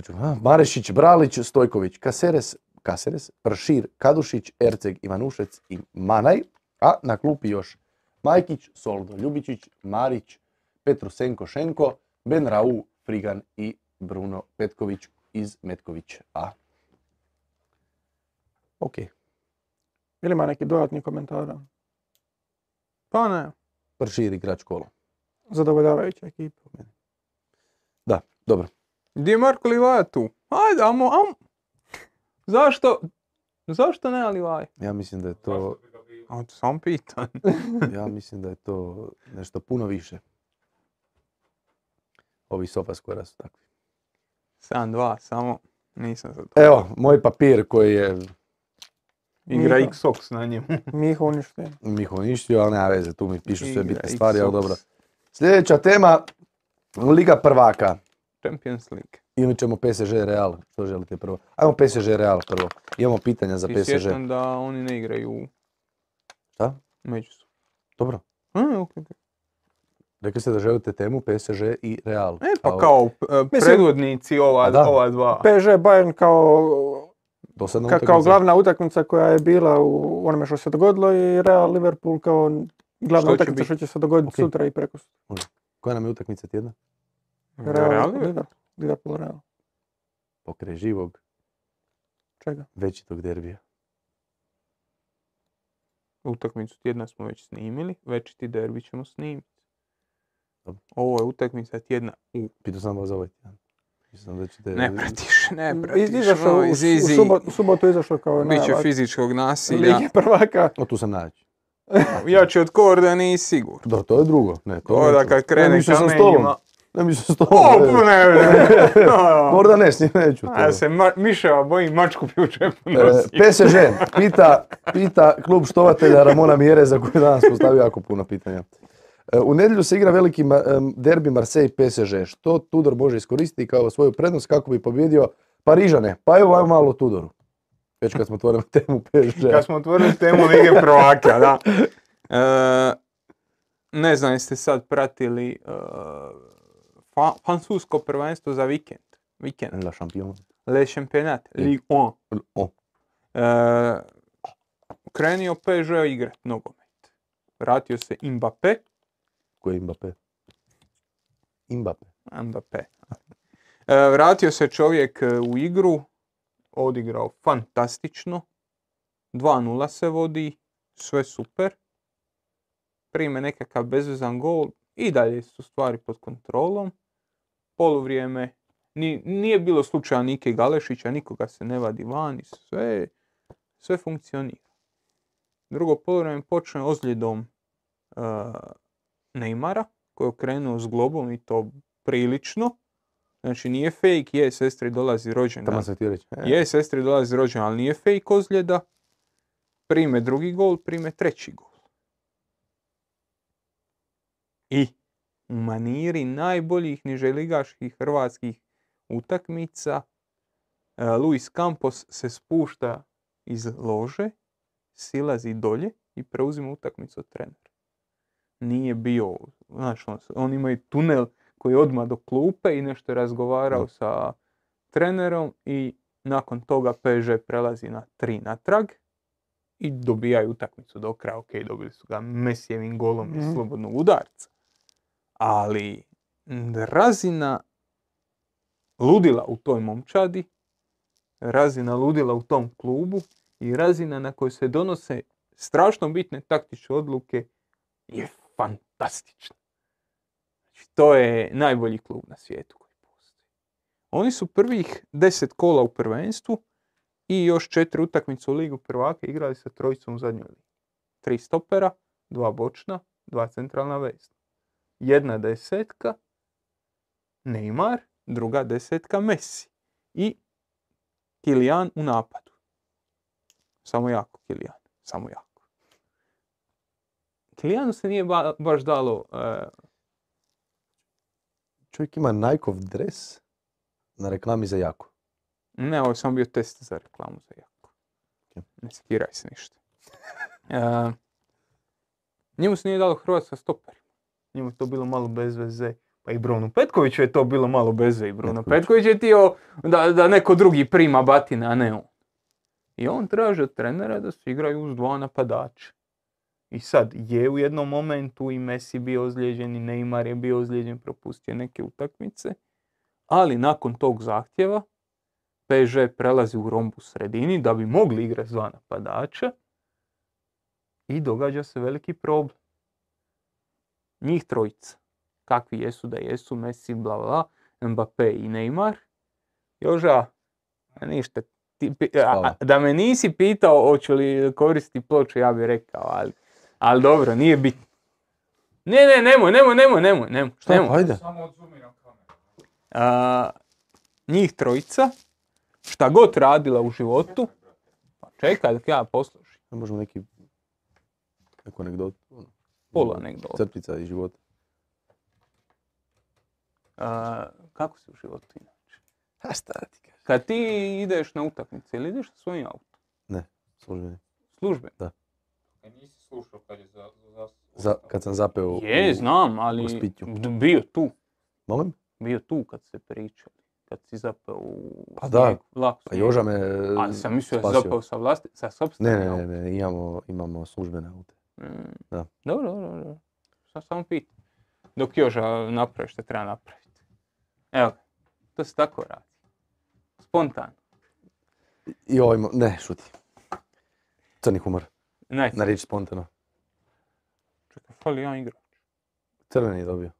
Marešić, Bralić, Stojković, Kaseres, Kaseres, Pršir, Kadušić, Erceg, Ivanušec i Manaj, a na klupi još Majkić, Soldo Ljubičić, Marić, Petrusenko Šenko, Ben Rau, Frigan i Bruno Petković iz Metković A. Ok. Ili ima neki dodatni komentar? Pa ne. Pršir igrač kola. Zadovoljavajuća ekipa. Da, dobro. Gdje je Marko Livaja tu? Ajde, amo, amo. Zašto? Zašto ne Livaja? Ja mislim da je to? A to sam pitan. ja mislim da je to nešto puno više. Ovi sofaskora su takvi. 7-2, samo nisam za to. Evo, moj papir koji je Igra. X-Ox na njemu. Miho uništio. Miho uništio, ali nema veze, tu mi pišu sve bitne stvari, ali Xbox. dobro. Sljedeća tema, Liga prvaka. Champions League. Ili ćemo PSG Real, što želite prvo? Ajmo PSG Real prvo. Imamo pitanja za I PSG. sjećam da oni ne igraju Šta? međusobno. Dobro. A, ok, ok. Rekli ste da želite temu PSG i Real. E pa kao e, predvodnici ova, da. ova dva. PSG Bayern kao, ka- kao glavna utakmica koja je bila u onome što se dogodilo i Real Liverpool kao glavna utakmica što će se dogoditi Ok. sutra i preko. Koja nam je utakmica tjedna? Real, Real? Liverpool, Liverpool Real. Pokraj živog, Čega? većitog derbija. Utakmicu tjedna smo već snimili, večiti derbi ćemo snimiti. Dobro. Ovo je utakmica tjedna u... Pitao sam vas za ovaj tjedan. Mislim da ćete... Ne pratiš, ne pratiš. Iz- Izašao, u, moj u, subot- u subotu je izašlo kao Biće najava fizičkog nasilja. Lige prvaka. O, tu sam naći. Jači od Korda nisi sigurno. Da, to je drugo. Ne, to Korda kad Ne, krene. Ne mislim s O, tobom. pa ne, ne, ne. Možda ne, s njim neću. to. Ja se ma- miševa bojim, mačku bi u džepu E. PSG pita, pita klub štovatelja Ramona Mjere za koji danas postavio jako puno pitanja. E, U nedjelju se igra veliki derbi Marseille-PSG. Što Tudor može iskoristiti kao svoju prednost kako bi pobjedio Parižane? Pa evo ajmo malo Tudoru. Već kad smo otvorili temu PSG. Kad smo otvorili temu Lige prvaka, da. E, ne znam jeste sad pratili uh, fa- francusko prvenstvo za vikend. Vikend. La Champion. Le Championnat, Ligue 1. O, E, krenio PSG igrat nogomet. Vratio se Mbappé, ko je Mbappé? Mbappé. Mbappé. E, vratio se čovjek e, u igru, odigrao fantastično. 2-0 se vodi, sve super. Prime nekakav bezvezan gol i dalje su stvari pod kontrolom. Poluvrijeme, ni- nije bilo slučaja Nike Galešića, nikoga se ne vadi van i sve, sve funkcionira. Drugo poluvrijeme počne ozljedom e, Neymara koji je okrenuo s globom i to prilično. Znači nije fake, je sestri dolazi reći. E, Je sestri dolazi rođendan, ali nije fake ozljeda. Prime drugi gol, prime treći gol. I u maniri najboljih niželigaških hrvatskih utakmica e, Luis Campos se spušta iz lože, silazi dolje i preuzima utakmicu od trenera. Nije bio, znaš, on, on ima i tunel koji je odmah do klupe i nešto je razgovarao sa trenerom i nakon toga PSG prelazi na tri natrag i dobijaju utakmicu do kraja. Ok, dobili su ga Mesijevim golom iz Mhm. slobodnog udarca. Ali razina ludila u toj momčadi, razina ludila u tom klubu i razina na kojoj se donose strašno bitne taktične odluke je fantastična. Znači, to je najbolji klub na svijetu koji postoji. Oni su prvih deset kola u prvenstvu i još četiri utakmice u ligu prvaka igrali sa trojicom u zadnjoj ligi. Tri stopera, dva bočna, dva centralna vezna. Jedna desetka, Neymar, druga desetka Messi. I Kilijan u napadu. Samo jako Kilijan, samo jako. Kilijanu se nije ba- baš dalo e, Čovjek ima Nikeov dres na reklami za jako. Ne, ovo je samo bio test za reklamu za jako. Ne skiraj se ništa. E, njemu se nije dalo Hrvatska stoper. Njemu je to bilo malo bez veze. Pa i Bruno Petkoviću je to bilo malo bez veze. I Bruno Petković. Petković je tio da, da neko drugi prima batine, a ne on. I on traži od trenera da se igraju uz dva napadača. I sad je u jednom momentu i Messi bio ozlijeđen i Neymar je bio ozlijeđen, propustio neke utakmice. Ali nakon tog zahtjeva PSG prelazi u rombu sredini da bi mogli igrati dva napadača i događa se veliki problem. Njih trojica, kakvi jesu da jesu, Messi, bla bla, Mbappé i Neymar. Joža, ništa, ti a- da me nisi pitao hoću li koristiti ploču, ja bih rekao, ali, ali dobro, nije bitno. Ne, ne, nemoj, nemoj, nemoj, nemoj, nemoj, Šta, nemoj. ajde. Samo odzumiram kameru. A, njih trojica, šta god radila u životu, pa čekaj dok ja poslušam, Ne možemo neki, neku anegdotu. ono, pola anegdota. Crtica iz života. A, kako si u životu inače? A šta da ti kažem? Kad ti ideš na utakmice ili ideš sa svojim autom, Ne, službeni. služben? E, nisi slušao kad je za... za, Za, kad sam zapeo u... Je, znam, ali u bio tu, Molim? bio tu kad se pričali, kad si zapeo u Pa da. vlak Pa. Joža me Ali sam mislio da zapeo sa vlasti, sa Ne, sobstvenim ne, ne, autom. ne, imamo, imamo službene aute. Mm. Da. Dobro, dobro, dobro. Sad samo pitam. Dok Joža napravi što treba napraviti. Evo ga, to se tako radi. Ovaj, mo- ne, šuti. Crni humor, Ne, na riječ spontano. čekaj, fali jedan igrač. Crveni je dobio.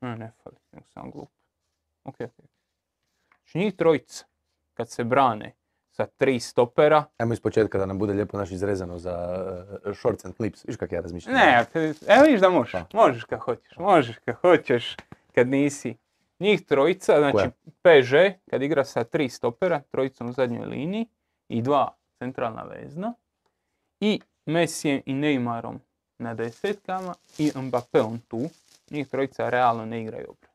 Ne, ne fali, nego sam glup. Ok, ok. Znači njih trojica, kad se brane sa tri stopera, Ajmo iz početka da nam bude lijepo naš izrezano za uh, shorts and clips. Viš kak ja razmišljam? ne, evo vidiš da možeš, Pa. možeš kad hoćeš, možeš kad hoćeš, kad nisi. Njih trojica, znači Koja? PSG, kad igra sa tri stopera, trojicom u zadnjoj liniji i dva centralna vezna, i Messijem i Neymarom na desetkama i Mbappeom tu, njih trojica realno ne igraju obranu.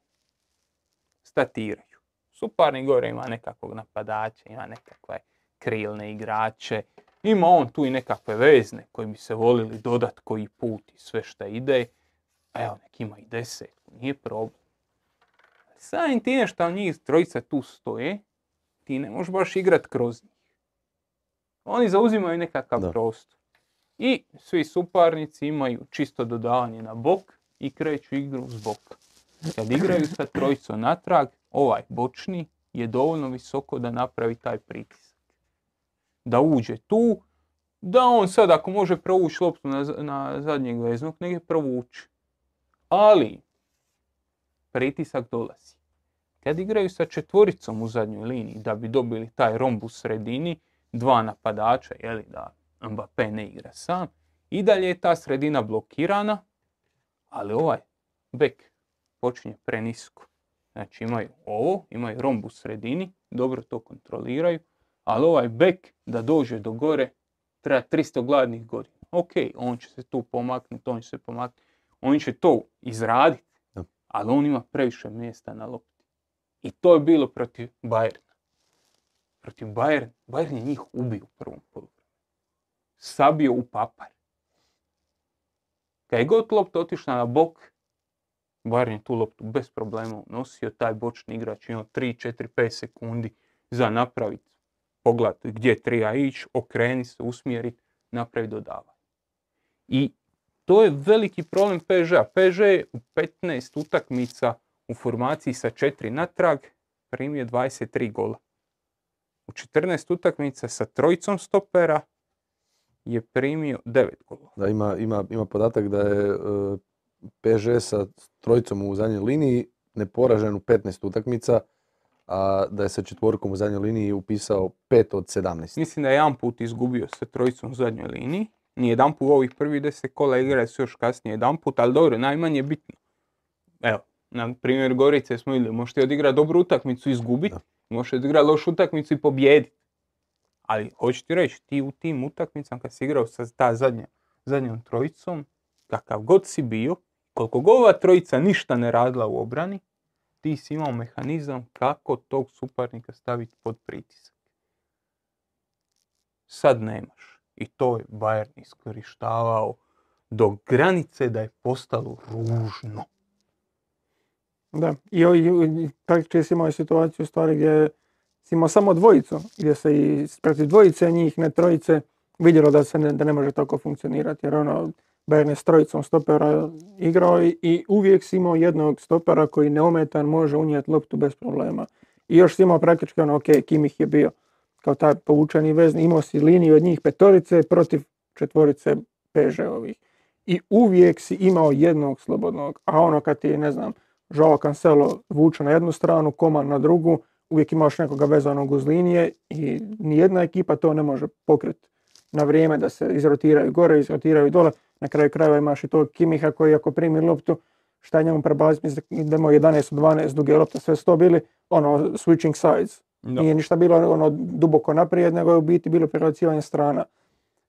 Statiraju. Suparni gore ima nekakvog napadača, ima nekakve krilne igrače, Ima on tu i nekakve vezne koji bi se volili dodat koji put i sve šta ide. Evo, nek ima i desetku, nije problem. Samim time što njih trojica tu stoje, ti ne možeš baš igrat kroz njih. Oni zauzimaju nekakav Da. prostor. I svi suparnici imaju čisto dodavanje na bok i kreću igru s boka. Kad igraju sa trojicom natrag, ovaj bočni je dovoljno visoko da napravi taj pritisak. Da uđe tu, da on sad ako može provući loptu na, na zadnjeg veznog, nek je provući. Ali, pritisak dolazi. Kad igraju sa četvoricom u zadnjoj liniji da bi dobili taj romb u sredini, dva napadača, jeli da Mbappé ne igra sam, i dalje je ta sredina blokirana, ali ovaj bek počinje prenisko. Znači imaju ovo, imaju romb u sredini, dobro to kontroliraju, ali ovaj bek da dođe do gore treba 300 gladnih godina. Ok, on će se tu pomaknuti, on će se pomaknuti, on će to izraditi, ali on ima previše mjesta na lopti. I to je bilo protiv Bayerna. Protiv Bayern, Bayern je njih ubio u prvom poluvremenu. Sabio u papar. Kad je god lopta otišla na bok, Bayern je tu loptu bez problema nosio, taj bočni igrač imao 3, 4, 5 sekundi za napraviti, pogledati gdje treba ići, okreni se, usmjeriti, napraviti dodavanje. I to je veliki problem PSG-a. PSG je u 15 utakmica u formaciji sa 4 natrag primio 23 gola. U 14 utakmica sa trojicom stopera je primio 9 golova. Da, ima, ima, ima podatak da je e, PSG sa trojicom u zadnjoj liniji neporažen u 15 utakmica, a da je sa četvorkom u zadnjoj liniji upisao 5 od 17. Mislim da je jedan put izgubio sa trojicom u zadnjoj liniji. Nije jedan put u ovih prvih 10 kola igrali su još kasnije jedan put, ali dobro, najmanje bitno. Evo, na primjer Gorice smo vidjeli, možete odigrati dobru utakmicu i izgubiti, možete odigrati lošu utakmicu i pobijediti. Ali hoću ti reći, ti u tim utakmicama kad si igrao sa ta zadnja, zadnjom trojicom, kakav god si bio, koliko god ova trojica ništa ne radila u obrani, ti si imao mehanizam kako tog suparnika staviti pod pritisak. Sad nemaš. I to je Bayern iskorištavao do granice da je postalo ružno. Da, i, i, i praktički si imao situaciju stvari gdje imao samo dvojicu, gdje se i protiv dvojice njih, ne trojice, vidjelo da se ne, da ne može tako funkcionirati, jer ono, Bayern je s trojicom stopera igrao i, i uvijek si imao jednog stopera koji neometan može unijeti loptu bez problema. I još si imao praktički ono, ok, Kimih je bio kao taj povučeni vezni, imao si liniju od njih petorice protiv četvorice PSG-ovih. I uvijek si imao jednog slobodnog, a ono kad ti, ne znam, Joao Cancelo vuče na jednu stranu, Koman na drugu, uvijek imaš nekoga vezanog uz linije i nijedna ekipa to ne može pokriti na vrijeme da se izrotiraju gore, izrotiraju dole. Na kraju krajeva imaš i tog Kimiha koji ako primi loptu, šta je njemu prebaciti, idemo 11 od 12 duge lopte, sve su to bili ono switching sides. Da. Nije ništa bilo ono duboko naprijed, nego je u biti bilo prebacivanje strana.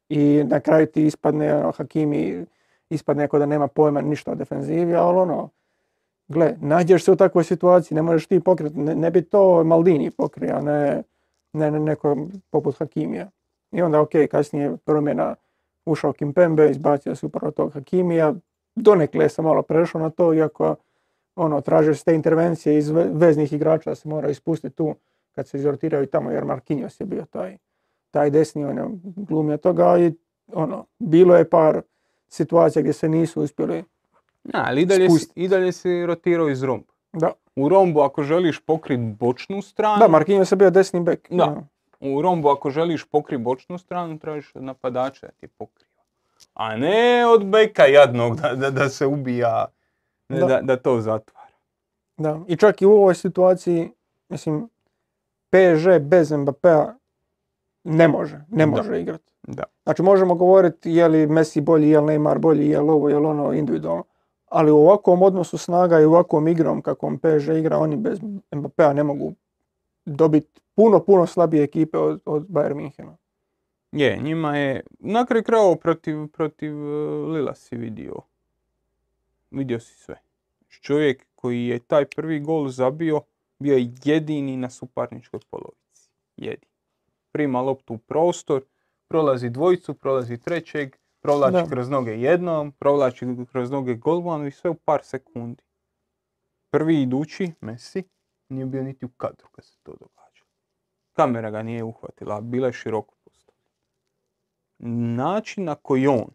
I na kraju ti ispadne ono, Hakimi, ispadne ako da nema pojma ništa o defenzivi, ali ono, gle, nađeš se u takvoj situaciji, ne možeš ti pokriti, ne, ne bi to Maldini pokrio, ne, ne, ne neko poput Hakimija. I onda ok, kasnije promjena ušao Kimpembe, izbacio se upravo tog Hakimija, donekle sam malo prešao na to, iako ono, traže se te intervencije iz ve- veznih igrača se mora ispustiti tu kad se izrotiraju tamo, jer Marquinhos je bio taj, taj desni, on je glumio toga i ono, bilo je par situacija gdje se nisu uspjeli, Ja, ali i dalje, si, i dalje si rotirao iz romba. da, U rombu ako želiš pokrit bočnu stranu, da, Marquinhos je bio desni bek. Da. u rombu ako želiš pokrit bočnu stranu, tražiš od napadača da ti pokriva. A ne od beka jadnog da, da, da se ubija, ne, Da. da, da to zatvara. Da, i čak i u ovoj situaciji, mislim, PSG bez Mbappéa ne može, ne može igrati. Da. Znači možemo govoriti je li Messi bolji, je li Neymar bolji, je li ovo, je li ono individualno. Ali u ovakvom odnosu snaga i ovakvom igrom kakvom PSG igra, oni bez Mbappéa ne mogu dobiti puno, puno slabije ekipe od, od Bayern Minhena. Je, njima je, na kraju krajeva protiv, protiv uh, Lila si vidio. Vidio si sve. Čovjek koji je taj prvi gol zabio, bio je jedini na suparničkoj polovici. Jedini. Prima loptu u prostor, prolazi dvojicu, prolazi trećeg, provlači Da. kroz noge jednom, provlači kroz noge golmanu i sve u par sekundi. Prvi idući, Messi, nije bio niti u kadru kad se to događa. Kamera ga nije uhvatila, a bila je široko postavljena. Način na koji on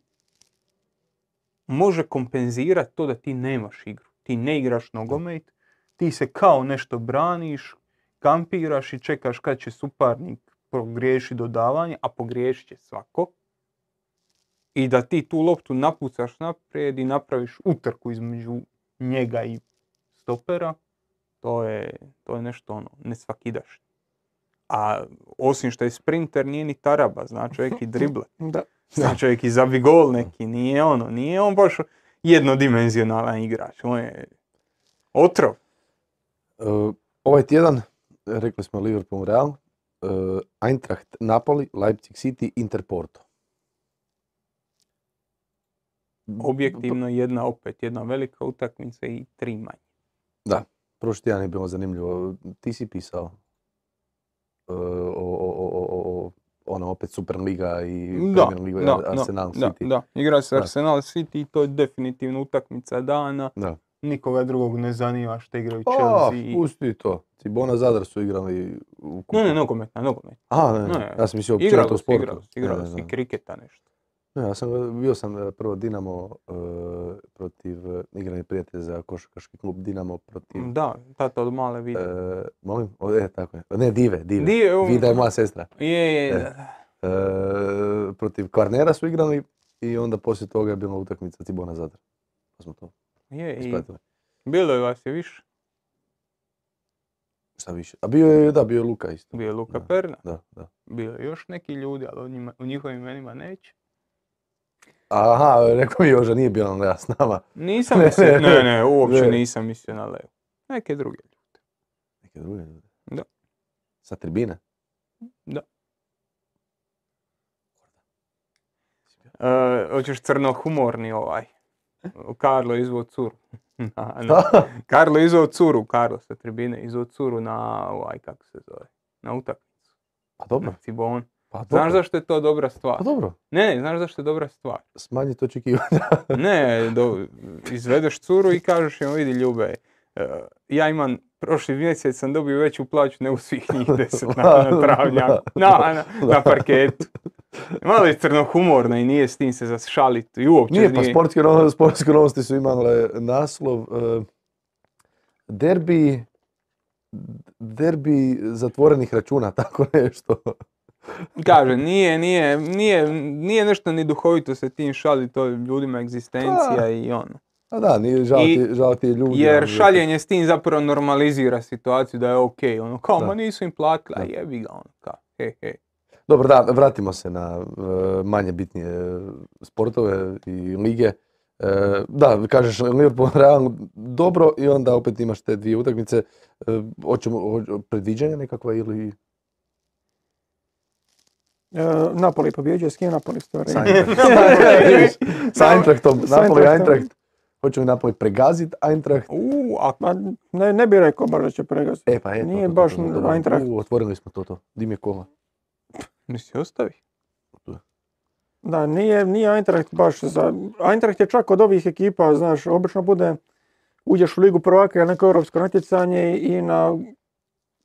može kompenzirati to da ti nemaš igru. Ti ne igraš nogomet, ti se kao nešto braniš, kampiraš i čekaš kad će suparnik pogriješi dodavanje, a pogriješit će svako. I da ti tu loptu napucaš naprijed i napraviš utrku između njega i stopera, to je, to je nešto ono, nesvakidašnje. A osim što je sprinter, nije ni taraba, zna čovjek i drible. Da. Zna čovjek i zabi gol neki, nije ono, nije on baš jednodimenzionalan igrač, on je otrov. E, ovaj tjedan, rekli smo Liverpool Real, e, Eintracht Napoli, Leipzig City, Inter Porto. Objektivno jedna opet, jedna velika utakmica i tri manje. Prošli tjedan je bilo zanimljivo. Ti si pisao e, o, o, o, o, ono opet Superliga i Da, Premier Liga, da, Arsenal da, City. da, igra se Da. Arsenal City i to je definitivno utakmica dana. Da. Nikoga drugog ne zanima što igraju Chelsea. i- pusti to. Cibona Zadar su igrali u kupu. Ne, ne, nogometna, nogomet. Aha, ne, Ne, ja sam mislio općenito u sportu. igralo se, Ne, igralo ne, se ne. i kriketa nešto. Ja sam, bio sam e, prvo Dinamo e, protiv, e, igrani prijatelj za košarkaški klub Dinamo protiv, Da, tata od male vidi. e, molim, o, e, tako je, ne, Dive, Dive, Di je, um, Vida je moja sestra. Je, je, E. E, protiv Kvarnera su igrali i onda poslije toga je bila utakmica Cibona Zadar. Pa smo to je, i ispratili. bilo je vas je više. Šta više? A bio je, da, bio je Luka isto. Bio je Luka Da. Perna, Da, da. bio je još neki ljudi, ali o, njima, o njihovim imenima neće. Aha, rekao mi Joža, nije bio Andreja s nama. Nisam Ne, mislio, ne, ne, ne, uopće ne. nisam mislio na Leo. Neke druge ljude. Neke druge ljude. Da. Sa tribine. E, hoćeš crno-humorni ovaj. Karlo izvod curu. Na- na- Karlo izvod curu, Karlo sa tribine izvod curu na ovaj, kako se zove, na utakmicu, Pa dobro, na Cibon. Pa dobro. Znaš zašto je to dobra stvar? Pa dobro, Ne, ne, znaš zašto je dobra stvar? smanjiti očekivanja. Ne, do, izvedeš curu i kažeš joj, vidi Ljube, e, ja imam, prošli mjesec sam dobio veću plaću nego svih njih deset na, na travnjaku, na, na, na parketu. Malo je crnohumorno i nije s tim se zašaliti i uopće Nije, pa sportske, no- sportske novosti su imale naslov e, derbi, derbi zatvorenih računa, tako nešto. Kaže, nije, nije, nije, nije nešto ni duhovito se tim šali, to je ljudima egzistencija i ono. A da, nije žao I- ti, žao ti je ljudi. Jer ali- šaljenje s tim zapravo normalizira situaciju da je okej, ono, kao, Da. ma nisu im platili, a Da. jebi ga, ono, kao, he, he. Dobro, da, vratimo se na e, manje bitnije sportove i lige. E, da, kažeš Liverpool Real dobro i onda opet imaš te dvije utakmice. E, hoćemo, hoć- predviđanja nekakva ili E, Napoli pobjeđuje, s kim Napoli stvari? sa Eintracht- sa Eintrachtom, Napoli. Eintracht. Hoće li Napoli pregazit Eintracht? U, a Ma, ne, ne bi rekao baš da će pregaziti. E pa eto. Nije to, baš to. Eintracht. U, otvorili smo to, to. Di mi je kola? nisi ostavi. Da, nije, nije Eintracht baš za... Eintracht je čak od ovih ekipa, znaš, obično bude, uđeš u ligu prvaka ili neko europsko natjecanje i na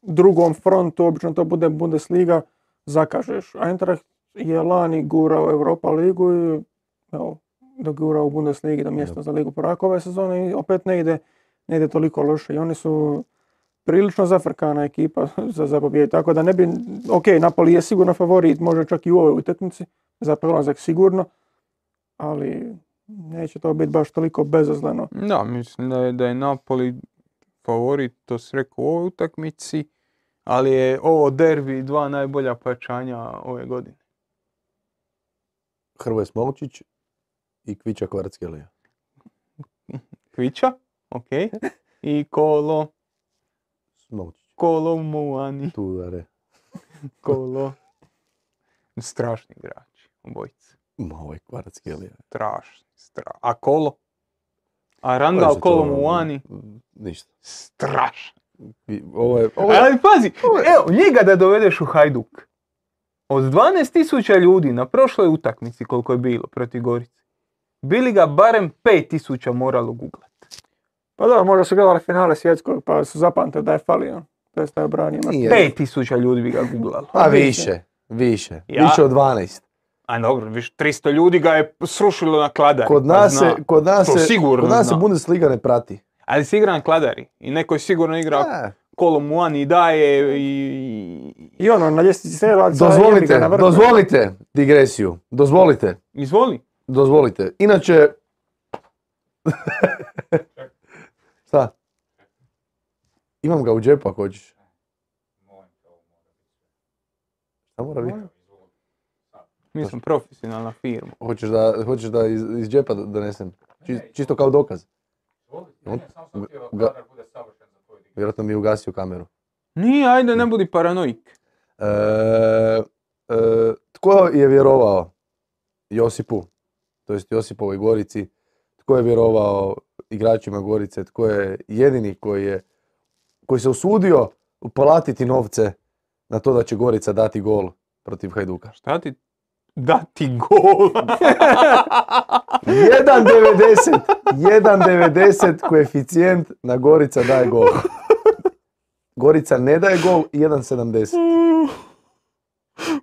drugom frontu, obično to bude Bundesliga, zakažeš. Eintracht je lani gurao Europa ligu i evo, dogurao u Bundesligi do mjesta za ligu prvaka ove sezone i opet ne ide, ne ide toliko loše. I oni su prilično zafrkana ekipa za, za pobjedu. Tako da ne bi, ok, Napoli je sigurno favorit, možda čak i u ovoj utakmici, za prelazak sigurno, ali neće to biti baš toliko bezazleno. Da, mislim da je, da je Napoli favorit, to se rekao u ovoj utakmici, ali je ovo derbi dva najbolja pojačanja ove godine. Hrvoje Smolčić i Kvića Kvarackelija. Kvića, ok, i Kolo, Smolčić. Kolo Muani, Tu, are. Kolo. Strašni igrači, obojice. Ma ovaj Kvarackelija. Strašni, stra... A Kolo? A Randall Kolo Muani? Ništa. Strašan. Ovo je, ovo je, Ali pazi, evo, njega da dovedeš u Hajduk. Od 12.000 ljudi na prošloj utakmici koliko je bilo protiv Gorice, bili ga barem 5.000 moralo googlat. Pa da, možda su gledali finale svjetskog pa su zapamtili da je falio. To je obranio. Nije. 5.000 ljudi bi ga googlalo. A više, više. Ja- Više od 12. A dobro, viš, 300 ljudi ga je srušilo na kladari. Kod pa nas zna. se, kod nas se, kod nas se. Bundesliga ne prati. Ali se igra na kladari. I neko je sigurno igra A, kolo Muani daje i... I ono, na ljestvici ga Dozvolite, na dozvolite digresiju. Dozvolite, Izvoli. dozvolite. Inače... Šta? Imam ga u džepu ako hoćeš. Šta mora biti? Mi smo profesionalna firma. Hoćeš da, hoćeš da iz, iz džepa do- donesem? Či- čisto kao dokaz. On- ga- Vjerojatno mi je ugasio kameru. Nije, ajde, ne budi paranoik. E, e, tko je vjerovao Josipu, to jest Josipovoj Gorici, tko je vjerovao igračima Gorice, tko je jedini koji je koji se usudio uplatiti novce na to da će Gorica dati gol protiv Hajduka. Šta ti dati gol? 1.90, 1.90 koeficijent na Gorica daje gol. Gorica ne daje gol, 1.70.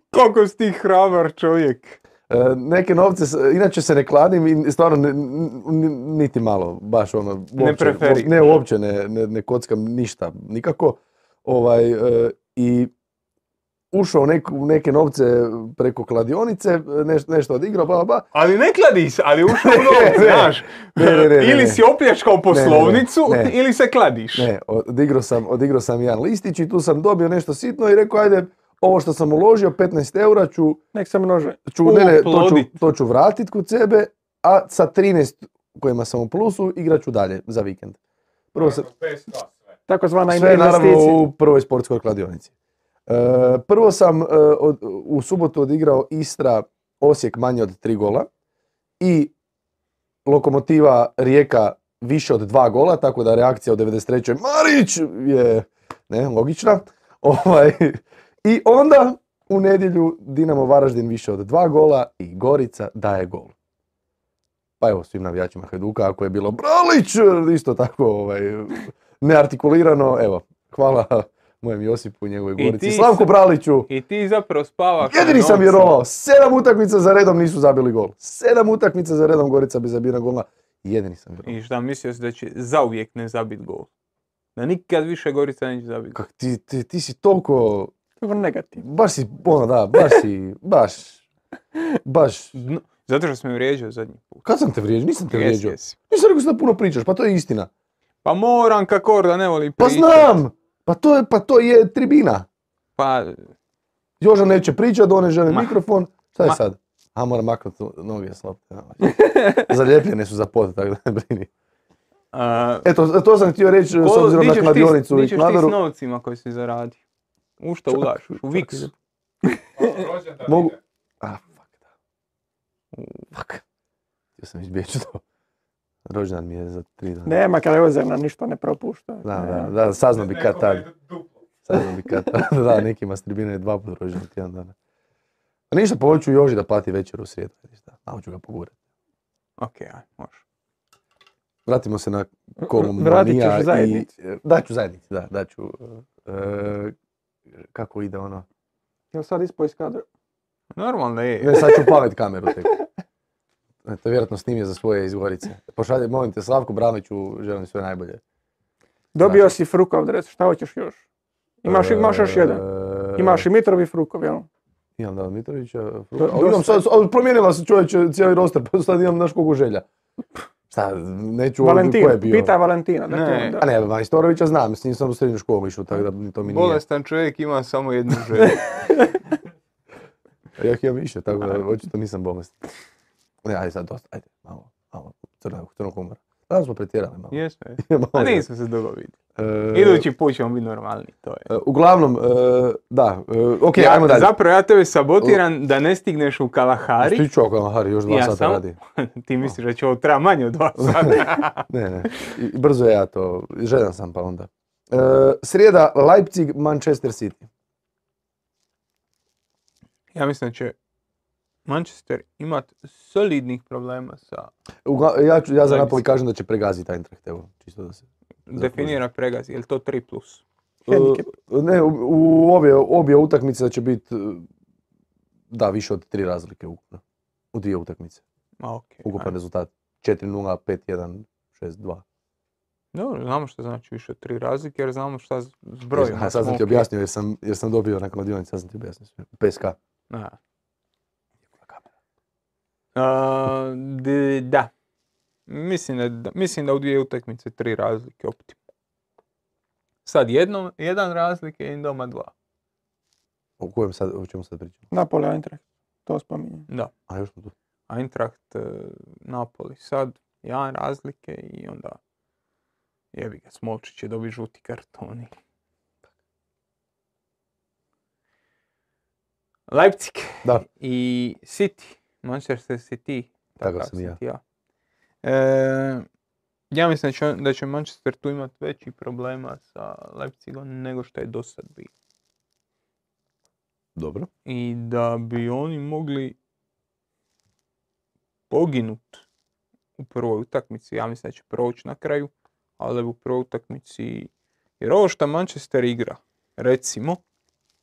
Kako si ti hrabar čovjek. E, neke novce, inače se ne kladim i stvarno ne- niti malo, baš ono, uopće, Ne uopće ne, ne, ne kockam ništa, nikako. Ovaj, e, I ušao u, neku- u neke novce preko kladionice, neš, nešto odigrao, ba, ba. Ali ne kladi se, ali ušao u novce, Ne, znaš. ne, ne, ne, ili ne. si opljačkao poslovnicu, ne, ne. ili se kladiš. Ne, odigrao sam, odigrao sam jedan listić i tu sam dobio nešto sitno i rekao, ajde, ovo što sam uložio, 15 eura ću, Nek se množe. ću, ne, ne, to ću, to ću vratit kod sebe, a sa 13 kojima sam u plusu igrat ću dalje za vikend. Prvo sam, Takozvana sve naravno investicija. u prvoj sportskoj kladionici. E, prvo sam e, u subotu odigrao Istra Osijek manje od tri gola i Lokomotiva Rijeka više od dva gola, tako da reakcija u 93. Marić je ne, logična. Ovaj, I onda u nedjelju Dinamo Varaždin više od dva gola i Gorica daje gol. Pa evo svim navijačima Hajduka, ako je bilo Bralić, isto tako ovaj, neartikulirano, evo, hvala mojem Josipu i njegovoj Gorici. Slavku Braliću, I ti zapravo spavaš jedini sam vjerovao, sedam utakmica za redom nisu zabili gol. Sedam utakmica za redom Gorica bi zabila gola, jedini sam vjerovao. I šta mislio si da će zauvijek ne zabit gol? Da nikad više Gorica neće zabiti gol. Kak ti, ti, ti si toliko, Kako negativno. baš si, ono da, baš si, baš, baš. Dno- Zato što sam me vrijeđao zadnji put. Kad sam te vrijeđao? Nisam te vrijeđao. jesi. Nisam rekao da puno pričaš, pa to je istina. Pa moram kako da ne voli Pa pričat. znam! Pa to je, pa to je tribina. Pa, Joža neće pričat, on ne želi Ma. mikrofon. Šta je Ma. sad? A moram maknuti noge slab. Zalijepljene su za pot, tako da ne brini. a, Eto, to sam htio reći s obzirom na kladionicu di i ćeš ti s novcima koji si zaradio? U što ulažeš? U ide. Mogu... A, fuck da. Fuck. Htio sam izbjeći to. Rođendan mi je za tri dana. Nema Krajozerna, ništa ne propušta. Da, da, da, saznao bi kad tad. Saznao bi kad tad. Da, nekima s tribine je dva puta rođendan tjedan dana. A ništa, pomoću Joži da plati večer u srijedu. Ništa, malo ću ga pogurati. Ok, aj, može. Vratimo se na ćeš i-. Daću zajednici, da, daću. e, kako ide ono? Jel sad ispao iz kadra? Normalno je. Ne, sad ću pamet kameru tek. E, To je vjerojatno snimio za svoje izgorice. Pošalje, molim te, Slavku Braniću, želim sve najbolje. Dobio si Frukov dres, šta hoćeš još? Imaš, imaš još jedan. E, Imaš i Mitrov i Frukov, jel? Imam da Mitrovića, Do- Fruka. imam sad, sad- promijenila se čovječe cijeli roster, pa sad imam naš koliko želja. Šta, neću ovdje, ko je bio? pita Valentina. Da Ne. to, A da. ne, Majstorovića znam, s njim sam u srednju školu išao, tako da mi to mi nije. Bolestan čovjek ima samo jednu želju. Ja ih imam više, tako da očito nisam bolestan. Ne, ajde sad dosta, ajde, malo, malo, crnog, crnog humora. Danas smo pretjerali malo. Jesmo, jesmo. A nismo se dugo vidjeli. E, Idući put ćemo biti normalni, to je. e, Uglavnom, e, da, e, ok, ja, ajmo dalje. Zapravo ja tebe sabotiram da ne stigneš u Kalahari. Ti čovjek, Hari, još dva Ja sata sam- radi. Ti misliš da će ovo treba manje od dva sata. Ne, ne, i brzo ja to, željan sam pa onda. E, srijeda, Leipzig, Manchester City. Ja mislim da će Manchester imat solidnih problema sa Ugla- ja, ću, ja za. Napoli kažem da će pregaziti Eintracht, evo, čisto da se... definira pregazi. Je li to 3 plus? E, Ne, u, u obje, obje utakmice će biti, e, da, više od tri razlike ukupno. U dvije utakmice. Ma okej. Ukupan ajde. rezultat 4-0, 5-1, 6-2. Dobro, znamo što znači više od tri razlike jer znamo šta s s Jesam- brojima. a, sad sam ti objasnio jer sam, jer sam dobio na kladionici, sad sam ti objasnio. PSK. Da. A, d- da. Mislim da, da- mislim da u dvije utakmice tri razlike optimum. Sad jedno, jedan razlike i doma dva. O kojem sad, o čemu sad pričamo? Napoli Eintracht, to spominjem. Da. A još smo tu. Eintracht, e, Napoli sad, jedan razlike i onda jebi ga, Smolčić je dobio žuti karton. i- Leipzig Da. i City, Manchester City. Takav takav sam ja. Ja. E, ja mislim da će, da će Manchester tu imati većih problema sa Leipzigom nego što je do sad bio. Dobro. I da bi oni mogli poginut u prvoj utakmici, ja mislim da će proći na kraju, ali u prvoj utakmici, jer ovo što Manchester igra, recimo,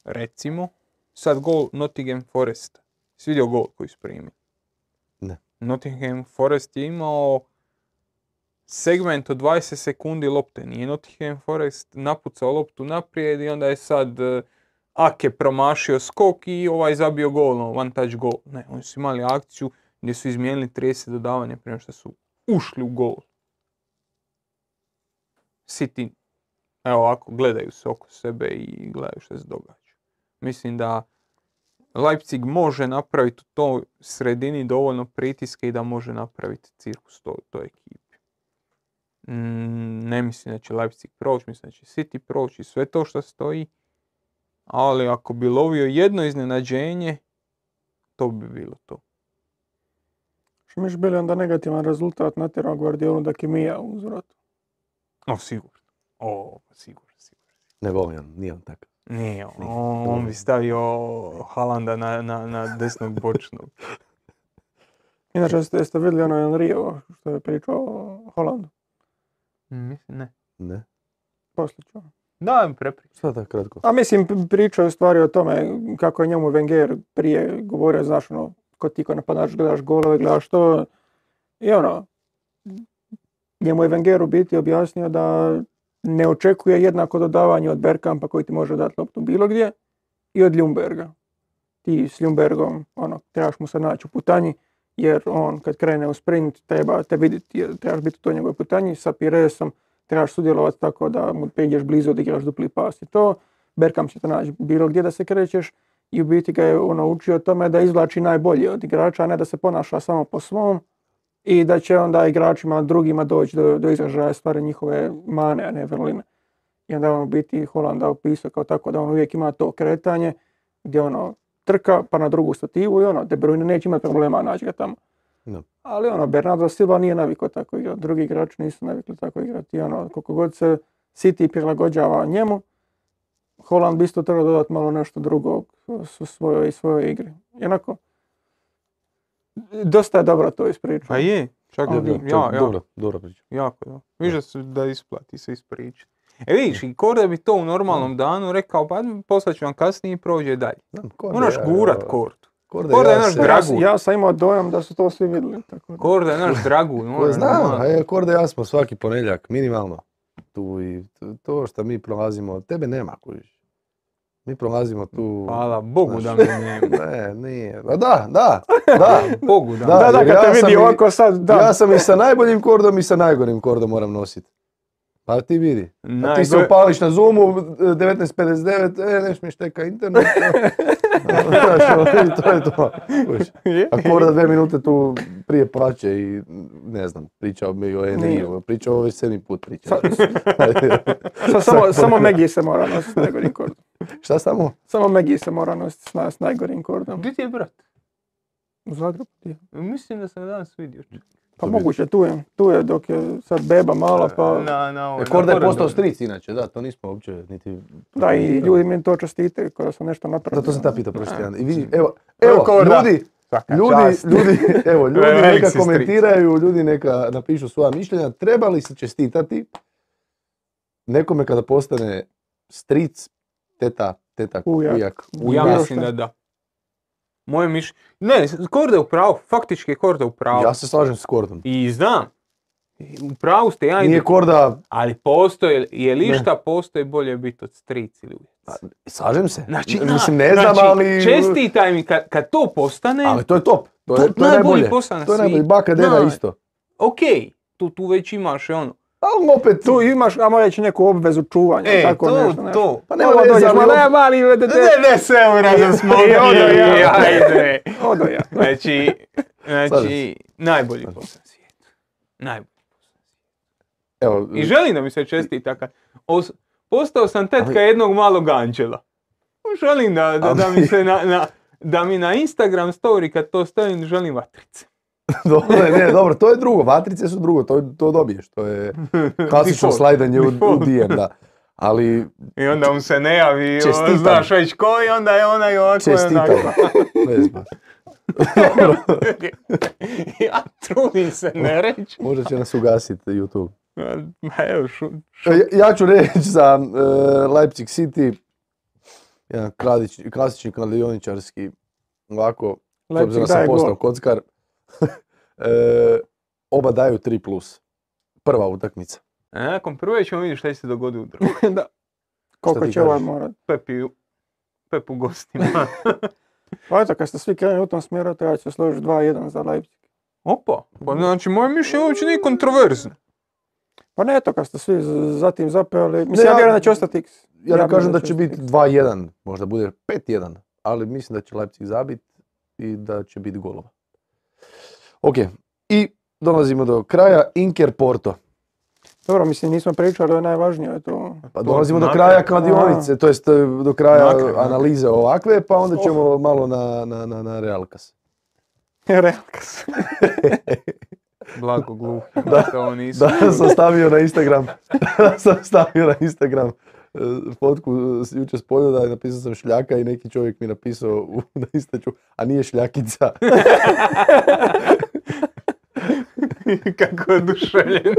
recimo, sad gol Nottingham Forest, si vidio gol koji su primili? Ne. Nottingham Forest je imao segment od 20 sekundi lopte, nije Nottingham Forest napucao loptu naprijed i onda je sad eh, Ake promašio skok i ovaj zabio gol, no, one touch gol. Ne, oni su imali akciju gdje su izmijenili 30 dodavanja prije što su ušli u gol. City, evo ovako, gledaju se oko sebe i gledaju što se događa. Mislim da Leipzig može napraviti u toj sredini dovoljno pritiske i da može napraviti cirkus to, toj ekipi. Mm, ne mislim da će Leipzig proći, mislim da će City proći sve to što stoji. Ali ako bi lovio jedno iznenađenje, to bi bilo to. Što mi bili onda negativan rezultat natjerao Guardiolu da Kimija u uzvratu. O, sigurno. O, sigurno, sigurno. Ne voli on, nije on takav. Nije, on, on, bi stavio Halanda na, na, na desnog bočnog. Inače, jeste, jeste vidjeli ono Enrio što je pričao o Holandu? Mislim, ne. Ne. Poslije ću. Da, prepričaj. Šta tako kratko? A mislim, pričao je u stvari o tome kako je njemu Wenger prije govorio, znaš, ono, ko ti ko napadač gledaš golove, gledaš to. I ono, njemu je Wenger u biti objasnio da ne očekuje jednako dodavanje od Bergkampa koji ti može dati loptu bilo gdje i od Ljumberga. Ti s Ljumbergom, ono, trebaš mu se naći u putanji, jer on kad krene u sprint treba te vidjeti, jer trebaš biti u toj njegovoj putanji, sa Piresom trebaš sudjelovati tako da mu priđeš blizu, odigraš dupli pas i to. Bergkamp će te naći bilo gdje da se krećeš i u biti ga je ono učio tome da izvlači najbolje od igrača, a ne da se ponaša samo po svom i da će onda igračima drugima doći do, do izražaja stvari njihove mane, a ne vrline. I onda on u biti Holanda opisao kao tako da on uvijek ima to kretanje gdje ono trka pa na drugu stativu i ono De Bruyne neće imati problema naći ga tamo. Da. Ali ono, Bernardo Silva nije navikao tako igrati, drugi igrači nisu navikli tako igrati. I ono, koliko god se City prilagođava njemu, Holland bi isto trebao dodati malo nešto drugo u svojoj, svojoj igri. I onako, dosta je dobro to ispričao. Pa je, čak Ali- ja, ja, ja, Dobro, dobro priča. jako dobro. Viš da, su, da isplati se ispričati. E vidiš, i Korda bi to u normalnom danu rekao, pa poslat ću vam kasnije i prođe dalje. Moraš ja- gurat Kordu. Korda Korda je ja naš se- Ja, dragu. ja sam imao dojam da su to svi vidjeli. Tako da. Korda je naš dragu. Ko znam, a je, Korda ja smo svaki ponedjeljak, minimalno. Tu i to- to što mi prolazimo, tebe nema kužiš. Mi prolazimo tu... Hvala Bogu da me nema. Ne, nije. A da, da, da. Bogu da. Da, Da, da, jer kad ja te vidi ovako sad, da. Ja sam i sa najboljim kordom i sa najgorim kordom moram nositi. Pa ti vidi. A ti se Najgore- upališ na Zoomu 19.59, e, ne smiješ teka internet. I to je to. Kužiš. Je? A Korda dve minute tu prije plaće i ne znam, pričao mi o Nije. pričao već sedmi put priča. Sa- Sa- samo, samo Megi se mora nositi s najgorim kordom. Šta samo? Samo Megi se mora nositi s, na- s najgorim kordom. Gdje ti je brat? U Zagrebu. je. Mislim da sam danas vidio. Pa bi- moguće, tu je, tu je dok je sad beba mala, pa Na, na, ovo, E, Korda je postao stric inače, da, to nismo uopće niti... da i ljudi mi to čestite kada su nešto napravili. Zato sam ta pitao prošli tjedan. I vidi, evo, Evo evo, Korda. ljudi, ljudi, čast. ljudi, evo, ljudi neka komentiraju, ljudi neka napišu svoja mišljenja. Treba li se čestitati nekome kada postane stric, teta, teta, Ujak. ujak, ja mislim da da. Moje miš... Ne, Korda je u pravu, faktički je Korda u pravu. Ja se slažem s Kordom. I znam. U pravu ste, ja Nije idem. Korda, Ali postoje, je li šta postoji bolje biti od stric ili ujec? slažem se. Znači, Mislim, na- ne znam, znači, ali... Čestitaj mi kad, kad to postane, Ali to je top. To To je, to je najbolje. To je najbolje. Baka, deda isto. ok, tu, tu već imaš ono. Ali opet, Tu imaš, ajmo reći, neku obvezu čuvanja, E, tako to, nešto. nešto. to. Pa nema dođeš, ma ne, mali, de, Ne, se eura za smo. I odo ja. Ajde. odo ja. Znači, znači, najbolji posao na svijetu. Najbolji. evo, I želim da mi se čestita kad os- postao sam tetka jednog malog anđela. Želim da, da, da mi se na, na, da mi na Instagram story kad to stavim želim vatrice. dobro, je, ne, dobro, to je drugo. Vatrice su drugo, to, to dobiješ. To je klasično slajdanje u, u. DM, da. Ali I onda mu se ne javi, Čestitam. znaš već ko i onda je ona i ovako i čestitam. onako. Bez baš. ja trudim se ne reći. Možda će nas ugasiti YouTube. Ma evo, šu, E, Ja, ja ću reći za e, Leipzig City, jedan klasični kladioničarski, ovako, s obzirom sam postao kockar, e, oba daju 3+. plus. Prva utakmica. A nakon prve ćemo vidjeti šta će se dogoditi u drugoj. da. Koliko će ovaj morat. Pepi, Pep u gostima. Pa eto, kad ste svi krenuli u tom smjeru, to ja ću se složiti 2-1 za Leipzig. Opa, pa znači moje mišljenje uopće nije kontroverzno. Pa ne, eto, kad ste svi zatim zapeli, mislim, Ne, ja ja- vjerujem da će ostati X. Ja ne mislim kažem da će biti X. 2-1, možda bude 5-1, ali mislim da će Leipzig zabiti i da će biti golova. Ok, i dolazimo do kraja, Inker Porto. Dobro, mislim, nismo pričali, je najvažnije, je to... Pa dolazimo do kraja kladionice, to jest e, do kraja analize ovakve, pa onda ćemo malo na, na, na, na Realkas. Realkas. Blago gluhi. Da, to ovo nisu. Da, sam stavio na Instagram, da sam stavio na Instagram fotku s- jučer s poljuda i napisao sam šljaka i neki čovjek mi napisao u, na Instaću, a nije šljakica. Kako je oduševljen.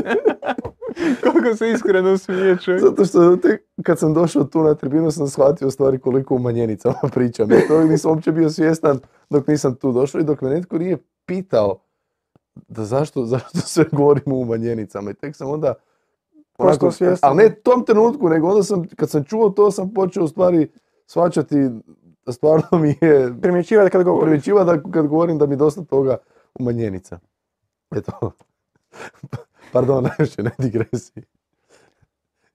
Koliko se iskreno smije čovjek. Zato što tek kad sam došao tu na tribinu sam shvatio stvari koliko u manjenicama pričam. I to nisam uopće bio svjestan dok nisam tu došao i dok me netko nije pitao da zašto, zašto sve govorimo u manjenicama. I tek sam onda Svjestan. ali ne tom trenutku, nego onda sam, kad sam čuo to, sam počeo u stvari shvaćati da stvarno mi je Primjećivati kad govoriš. primjećiva da kad govorim da mi je dosta toga u manjenica. Eto. Pardon, najviše ne digresiji.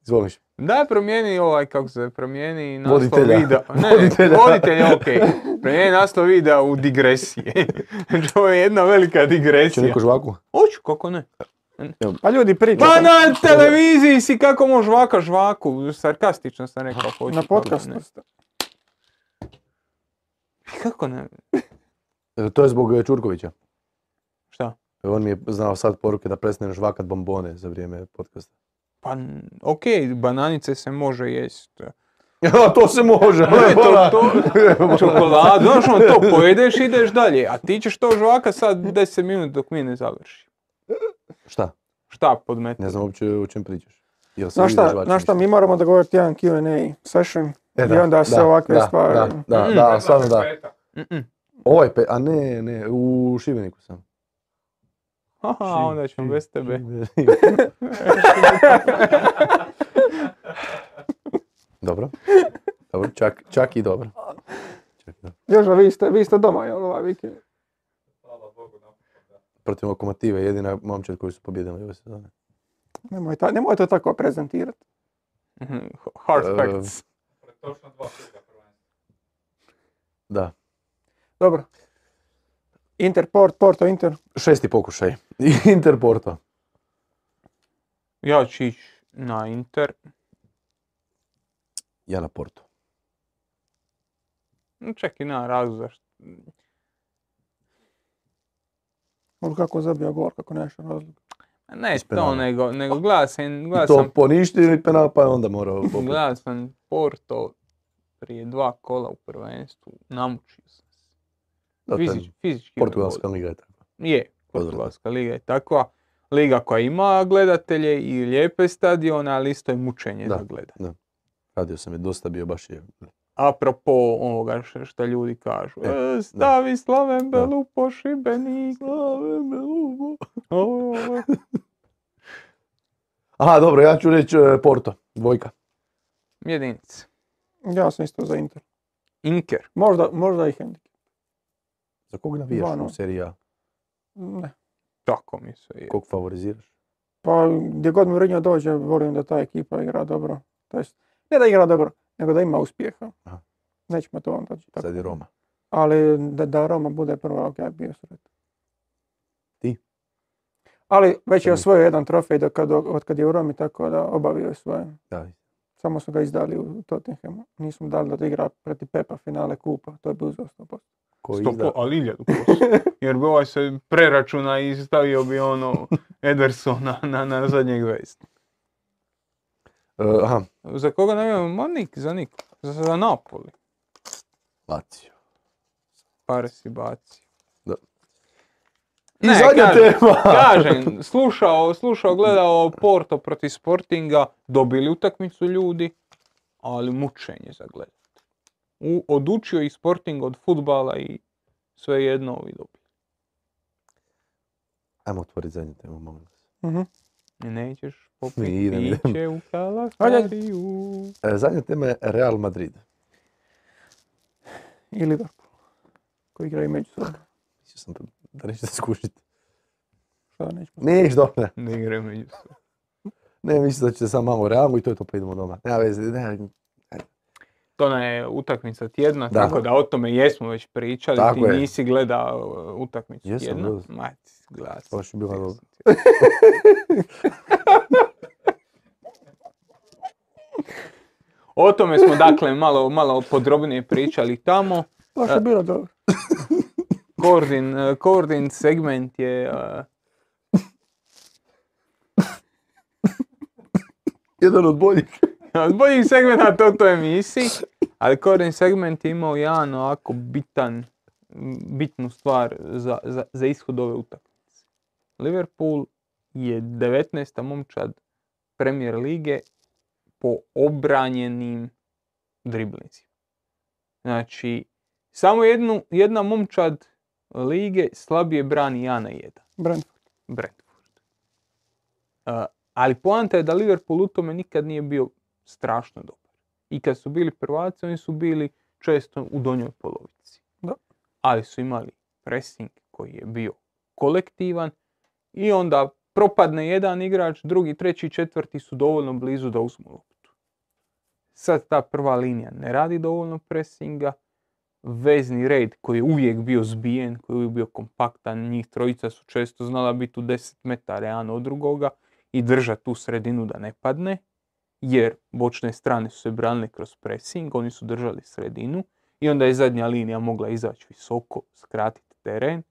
Izvoliš. Daj promijeni ovaj, kako se promijeni naslov Voditelja. videa. Ne, Voditelja. voditelja, ok. Promijeni naslov videa u digresije. Ovo je jedna velika digresija. neko žvaku? Hoću, kako ne. Pa ljudi pričaju. Pa na televiziji si kako može žvaka žvaku. Sarkastično sam rekao. Hoću, Na kako podcastu ne. ste. Kako ne? E, To je zbog e, Čurkovića. Šta? On mi je znao sad poruke da prestane žvakat bombone za vrijeme podcasta. Pa, ok, bananice se može jest. Ja, to se može. Ne, to, to, čokoladu, znaš on to pojedeš i ideš dalje, a ti ćeš to žvaka sad 10 minuta dok mi ne završi. Šta? Šta podmetno? Ne znam uopće o čem pričaš. Jel se Znaš vi šta, znaš šta, mi moramo dogovoriti jedan Q&A session E, i onda se ovakve da, stvari... Da, da, Mm. da, stvarno da. Mm-mm. Ovaj pe, a ne, ne, u Šibeniku sam. Aha, onda ćemo bez tebe. dobro. Dobro, čak, čak i dobro. Čak i dobro. Još da vi ste, vi ste doma, jel, ovaj vikend? Hvala Bogu na da. Protiv lokomotive, jedina momčad koji su pobjedili ove sezone. Nemoj, ta, nemoj to tako prezentirati. Mhm, Hard E, facts. Prvenstva. Da. Dobro. Inter, Port, Porto, Inter. Šesti pokušaj. Inter Porto. Ja ću ići na Inter. Ja na Porto. No, i na razlog zašto. Ili kako je zabio gol, kako nemaš razlog. Ne Iz to, penala. nego, nego gleda sam, gleda I to sam, poništili penal pa je onda morao popraviti. gleda sam Porto prije dva kola u prvenstvu, namučio sam se. Da, Fizič, fizički Portugalska liga je tako. Je. Portugalska liga je takva. Liga koja ima gledatelje i lijepe stadione, ali isto je mučenje Da. za gledat. Radio sam je dosta bio baš je. Apropo ovoga što ljudi kažu. E, E, stavi Slaven. Belu po Šibenik. Slaven Belu po- Aha, dobro, ja ću reći e, Porto, dvojka. Jedinica. Ja sam isto za Inter. Inker. Možda, možda i handicap. Za kog navijaš u no. seriji A? Ne. Tako mi se je. Kog favoriziraš? Pa gdje god Mourinho dođe, volim da ta ekipa igra dobro. To jest, ne da igra dobro, nego da ima uspjeha. Aha. Nećemo to onda tako. Sad je Roma. Ali da, da Roma bude prva, ok, bio sretan. Ti? Ali već je osvojio jedan trofej do kad, od kad je u Romi, tako da obavio je svoje. Da, Samo su ga izdali u Tottenhamu. Nismo dali da igra protiv Pepa finale kupa, to je bilo za 100%. ko Sto izda? po- ali iljadu. Jer bi ovaj se preračuna i stavio bi ono Edersona na, na zadnjeg vesta. E, aha, Za koga navijamo? Ma nik, za nik. Za, za Napoli. Lazio. Pare si bacio. I Ne, zadnja kažem, tema. Kažem, slušao, slušao, gledao Porto protiv Sportinga, dobili utakmicu ljudi, ali mučenje za gledat. U, odučio ih Sporting od futbala i sve jedno ovi dobili. Ajmo otvoriti zadnju temu, molim vas. Mhm. I nećeš Mi popiti idem, u Kalastariju. E, zadnja tema je Real Madrid. I Liverpool. Koji igraju među sobom. Mislio sam da, da nećete skušiti. Šta nećemo. Neš, dobro. Ne igraju među sobom. Ne, mislim da ćete samo malo Realu i to je to, pa idemo doma. Nema veze, ne, To je utakmica tjedna, Da. tako da o tome jesmo već pričali. Tako Ti je. nisi gledao uh, utakmicu Jesam, tjedna. gledao Ma, ti si gledao. Baš je bila dobra. O tome smo dakle malo, malo podrobnije pričali tamo. Baš je bilo dobro. Kordin, eh, Kordin segment je eh, Jedan od boljih. od boljih segmenata u toj emisiji, ali Kordin segment je imao jedan ovako bitan, bitnu stvar za, za, za ishod ove utakmice. Liverpool je 19. momčad Premier lige po obranjenim driblinzima. Znači, samo jednu, jedna momčad lige slabije brani 1 na 1. Brentford. Brentford. Uh, ali poanta je da Liverpool u tome nikad nije bio strašno dobar. I kad su bili prvaci, oni su bili često u donjoj polovici. Da. Ali su imali pressing koji je bio kolektivan i onda propadne jedan igrač, drugi, treći, četvrti su dovoljno blizu da uzmu. Sad ta prva linija ne radi dovoljno pressinga, vezni red koji je uvijek bio zbijen, koji je uvijek bio kompaktan, njih trojica su često znala biti u 10 metara jedan od drugoga i držati tu sredinu da ne padne, jer bočne strane su se branile kroz pressing, oni su držali sredinu i onda je zadnja linija mogla izaći visoko, skratiti teren.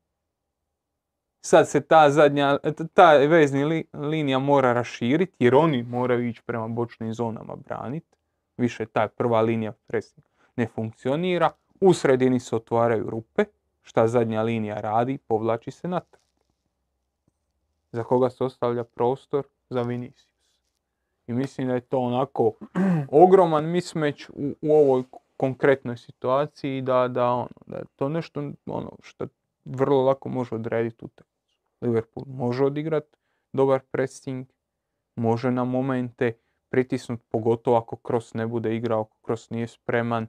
Sad se ta zadnja, ta vezni li- linija mora raširiti jer oni moraju ići prema bočnim zonama braniti. Više ta prva linija pressing ne funkcionira. U sredini se otvaraju rupe. Šta zadnja linija radi? Povlači se natrag. Za koga se ostavlja prostor? Za Vinicius. I mislim da je to onako ogroman mismeć u, u ovoj konkretnoj situaciji da, da, ono, da je to nešto ono, što vrlo lako može odrediti utakmicu. Liverpool može odigrati dobar pressing, može na momente pritisnut, pogotovo ako Kroos ne bude igrao, ako Kroos nije spreman,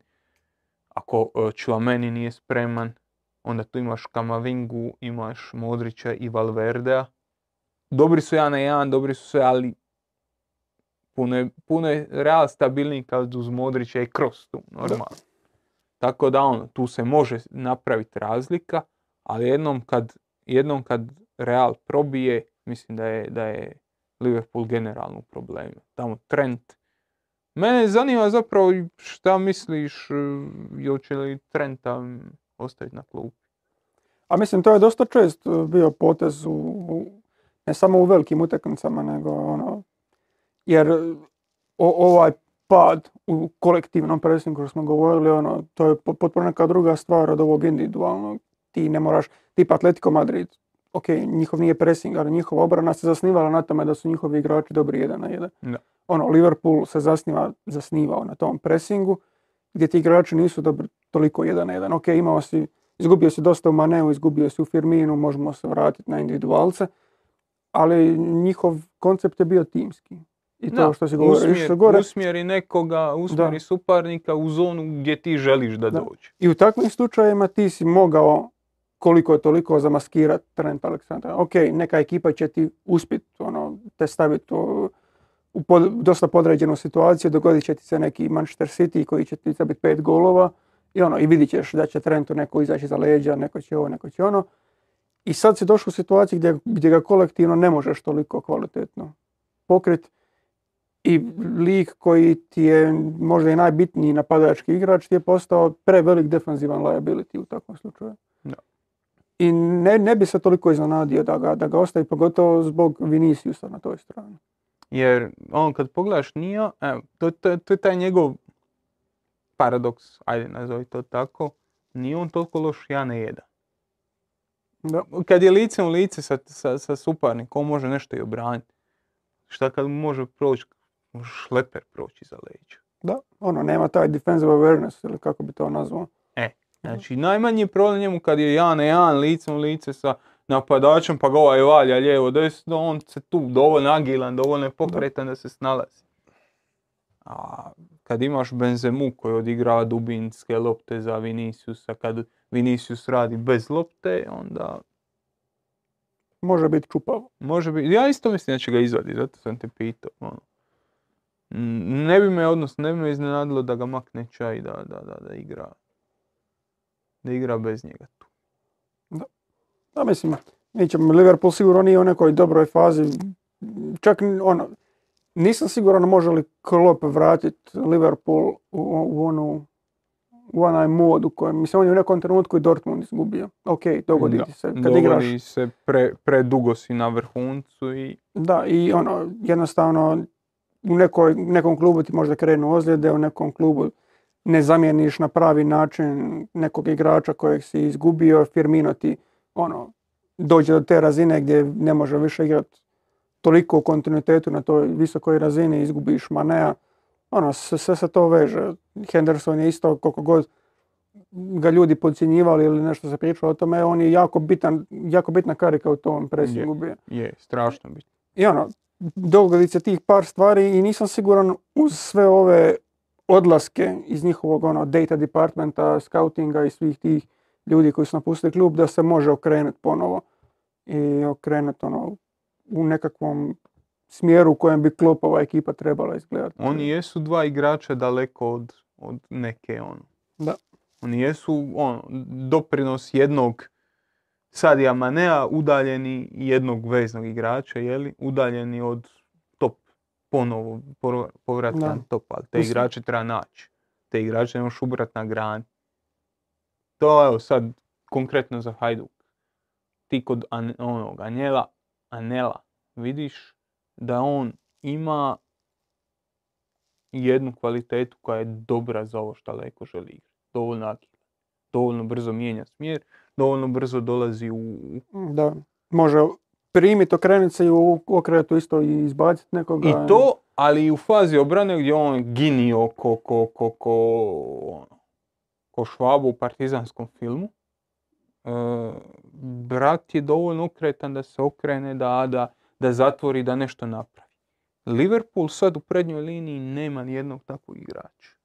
ako e, Chouameni nije spreman, onda tu imaš Kamavingu, imaš Modrića i Valverdea. Dobri su jedan na jedan, dobri su sve, ali puno je, puno je Real stabilniji kad uz Modrića i Kroos tu, normalno. Tako da ono, tu se može napraviti razlika, ali jednom kad, jednom kad Real probije, mislim da je, da je Liverpool generalno u problemu. Tamo Trent. Mene zanima zapravo šta misliš, e, hoće li Trenta ostaviti na klubu? A mislim, to je dosta čest e, bio potez u, u- ne samo u velikim utakmicama, nego ono, jer o- ovaj pad u kolektivnom presingu koji smo govorili, ono, to je po- potpuno neka druga stvar od ovog individualnog. Ti ne moraš, tipa Atletico Madrid, ok, njihov nije pressing, ali njihova obrana se zasnivala na tome da su njihovi igrači dobri jedan na jedan. Da. Ono, Liverpool se zasniva, zasnivao na tom pressingu, gdje ti igrači nisu dobri toliko jedan na jedan. Ok, imao si, izgubio si dosta u Maneu, izgubio si u Firminu, možemo se vratiti na individualce, ali njihov koncept je bio timski. I to Da, što si govorio, usmjer- gore. usmjeri nekoga, usmjeri suparnika u zonu gdje ti želiš da, Da. dođe. I u takvim slučajevima ti si mogao koliko je toliko zamaskirati Trent Aleksandra. Ok, neka ekipa će ti uspjeti ono, te staviti u, u pod- dosta podređenu situaciju, dogodit će ti se neki Manchester City koji će ti zabiti pet golova i ono, i vidit ćeš da će Trentu neko izaći za leđa, neko će ovo, neko će ono. I sad si došao u situaciju gdje, gdje ga kolektivno ne možeš toliko kvalitetno pokrit i lik koji ti je možda i najbitniji napadački igrač ti je postao prevelik defensivan liability u takvom slučaju. Da. I ne, ne bi se toliko iznenadio da ga, da ga ostavi, pogotovo zbog Viniciusa na toj strani. Jer on kad pogledaš Nija, evo, to, to, to je taj njegov paradoks, ajde nazovi to tako, nije on toliko loš ja ne jedan. Da. Kad je lice u lice sa, sa, sa suparnikom, on može nešto i obraniti. Šta kad može proći, može šleper proći za leđa. Da, ono, nema taj defensive awareness ili kako bi to nazvao. Znači, najmanji problem njemu kad je jedan na jedan licem u lice sa napadačem, pa ga ovaj valja lijevo, desno, on se tu dovoljno agilan, dovoljno pokretan da se snalazi. A kad imaš Benzemu koji odigrava dubinske lopte za Viniciusa, kad Vinicius radi bez lopte, onda Može biti čupavo. može biti, ja isto mislim da će ga izvaditi, zato sam te pitao. Ono. Ne bi me, odnosno, ne bi me iznenadilo da ga makne čaj da, da, da, da igra da igra bez njega tu. Da, mislim, mi ćemo, Liverpool sigurno nije u nekoj dobroj fazi. Čak ono, nisam siguran može li Klopp vratiti Liverpool u, u onu u onaj mod u kojem, mislim, on je u nekom trenutku i Dortmund izgubio. Ok, dogodi Da, ti se. Kad Dogodi igraš, se pre, predugo si na vrhuncu i da, i ono, jednostavno, u nekoj, nekom klubu ti možda krenu ozljede, u nekom klubu ne zamijeniš na pravi način nekog igrača kojeg si izgubio, Firmino ti ono, dođe do te razine gdje ne može više igrati toliko u kontinuitetu na toj visokoj razini, izgubiš Manea, ono, sve, se to veže. Henderson je isto koliko god ga ljudi podcjenjivali ili nešto se pričalo o tome, on je jako bitan, jako bitna karika u tom presingu bio. je strašno bitno. I ono, dogodi se tih par stvari i nisam siguran uz sve ove odlaske iz njihovog ono, data departmenta, scoutinga i svih tih ljudi koji su napustili klub da se može okrenuti ponovo i okrenuti ono, u nekakvom smjeru u kojem bi Kloppova ekipa trebala izgledati. Oni jesu dva igrača daleko od, od neke ono. Da. Oni jesu ono, doprinos jednog Sadija Manea udaljeni jednog veznog igrača, jeli? Udaljeni od ponovo povra- povratka Da. na top, ali te Mislim- igrače treba naći. Te igrače ne možeš ubrat na grani. To evo sad konkretno za Hajduk. Ti kod An- onog Anjela, Anela vidiš da on ima jednu kvalitetu koja je dobra za ovo što Leko želi igrati. Dovoljno agilan. Dovoljno brzo mijenja smjer, dovoljno brzo dolazi u... Da, može primiti, okrenuti se i u okretu isto i izbaciti nekoga. I to, ali i u fazi obrane gdje on ginio ko, ko, ko, ko, ono, ko švabu u partizanskom filmu. E, brat je dovoljno okretan da se okrene, da, da, da zatvori, da nešto napravi. Liverpool sad u prednjoj liniji nema nijednog takvog igrača.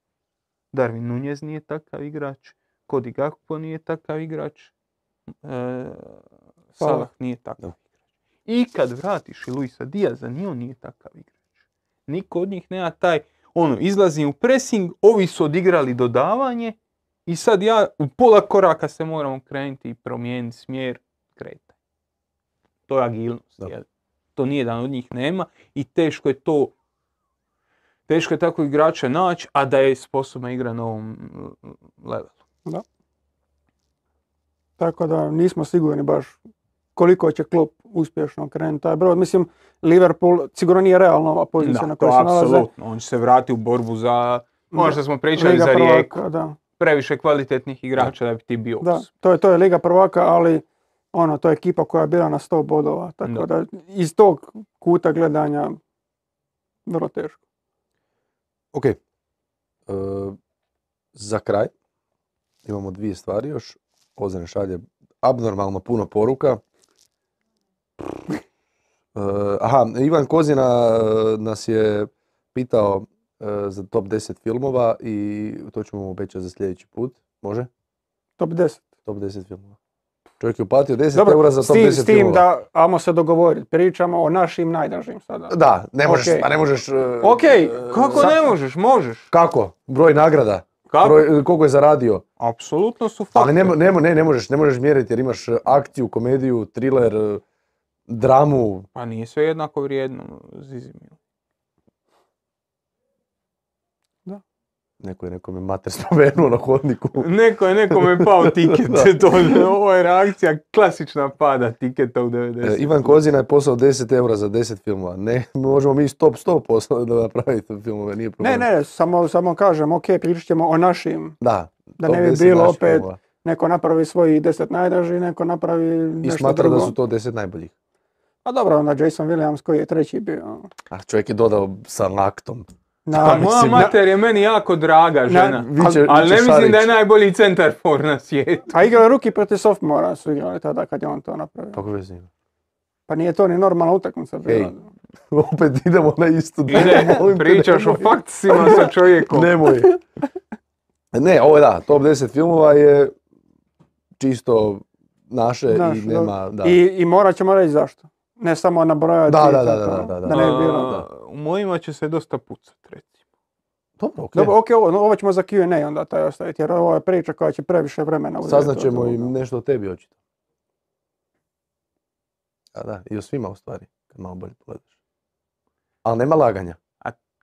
Darwin Nunez nije takav igrač, Cody Gakpo nije takav igrač, e, Salah nije takav. I kad vratiš i Luisa Diaza, ni on nije takav igrač. Niko od njih nema taj, ono, izlazi u pressing, ovi su odigrali dodavanje i sad ja u pola koraka se moram okrenuti i promijeniti smjer kretanja. To je agilnost, jel? To nijedan od njih nema i teško je to teško je tako igrača naći, a da je sposoban igra na ovom mm, levelu. Da, Tako da nismo sigurni baš koliko će klub uspješno krenuti taj brod. Mislim, Liverpool sigurno nije realna ova pozicija Da, na kojoj se nalaze. apsolutno. On će se vratiti u borbu za, ono što smo pričali Liga za Rijeku. prvaka, da. Previše kvalitetnih igrača da bi ti bio Da, to je, to je Liga prvaka, ali ono, to je ekipa koja je bila na 100 bodova. Tako Da. da, iz tog kuta gledanja vrlo teško. Ok. E, za kraj imamo dvije stvari još. Ozren šalje abnormalno puno poruka. E, aha, Ivan Kozina e, nas je pitao e, za top 10 filmova i to ćemo mu obećati za sljedeći put. Može? Top 10. Top 10 filmova. Čovjek je uplatio 10 Dobro, eura za s top tim, 10 s tim filmova. da, ajmo se dogovoriti, pričamo o našim najdražim sada. Da, ne možeš, Ok. pa ne možeš... e, Ok, Kako sa- ne možeš? Možeš. Kako? Broj nagrada? Kako? Broj, koliko je zaradio? Apsolutno su faktori. Ali ne, ne, ne, ne možeš, ne možeš mjeriti jer imaš akciju, komediju, thriller, dramu. Pa nije sve jednako vrijedno, Zizimir. Neko je nekome mater spomenuo na hodniku. Neko je nekome pao tiket. Da. to, ovo je reakcija klasična pada tiketa u 90. E, Ivan Kozina je poslao 10 eura za 10 filmova. Ne, možemo mi stop stop poslati da napravite filmove, nije Ne, problem. ne, samo, samo kažem, ok, pričat ćemo o našim. Da, Da ne bi 10 bilo opet filmova. Neko napravi svoji deset najdraži, neko napravi I nešto smatra drugo. da su to 10 najboljih. A dobro, onda Jason Williams koji je treći bio. A čovjek je dodao sa laktom. Na, A moja mislim, mater je meni jako draga žena. Viće- Ali viće ne mislim da je Šarić. najbolji centar for na svijetu. A igrao ruki protiv Sofmora su igrali tada kad je on to napravio. Kako veze ima? Pa nije to ni normalna utakmica bila. Opet idemo na istu Ide, Molim te, pričaš o nemoj. faktsima sa čovjekom. Nemoj. Ne, ovo je da, top 10 filmova je čisto naše Znaš, i nema, da. I, I morat ćemo reći zašto. Ne samo nabrojati. Da, da, da, da, da, da. Da ne bi bilo. A, U mojima će se dosta pucat, recimo. Dobro, ok. Dobro, ok, ovo, ovo ćemo za Q&A onda taj ostaviti, jer ovo je priča koja će previše vremena uzeti. Saznat od ćemo ovoga. i nešto o tebi očito. A da, i o svima u stvari, kad malo bolje pogledaš. Ali nema laganja.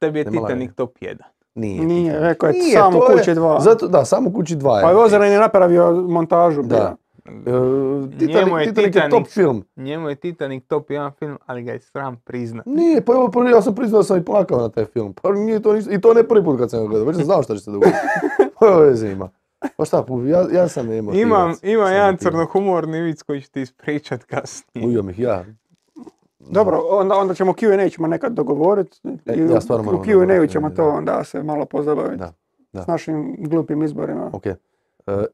Tebi je Nema Titanic laganja. top 1. Nije. Nije, rekao je samo kući dva. Zato, da, samo kući dva. Pa je Ozren je napravio montažu. Da. bio. E, Titanic, Njemu je Titanic je Titanic- top film. Njemu je Titanic top 1 film, ali ga je sram priznat. Nije, pa evo, prvi- ja sam priznao da sam i plakao na taj film. Pa nije to ništa, i to ne prvi put kad sam ga gledao, već sam znao što će se dogoditi. Pa evo veze ima. Pa šta, ja, ja sam emotivac. Imam, ima sam jedan crnohumorni vic koji ću ti ispričat kasnije. Ujom ih ja. Dobro, onda, onda ćemo Q&A ćemo nekad dogovoriti. E, ja stvarno u Q&A ćemo da. to onda se malo pozabaviti. Da, da. S našim glupim izborima. Ok. E,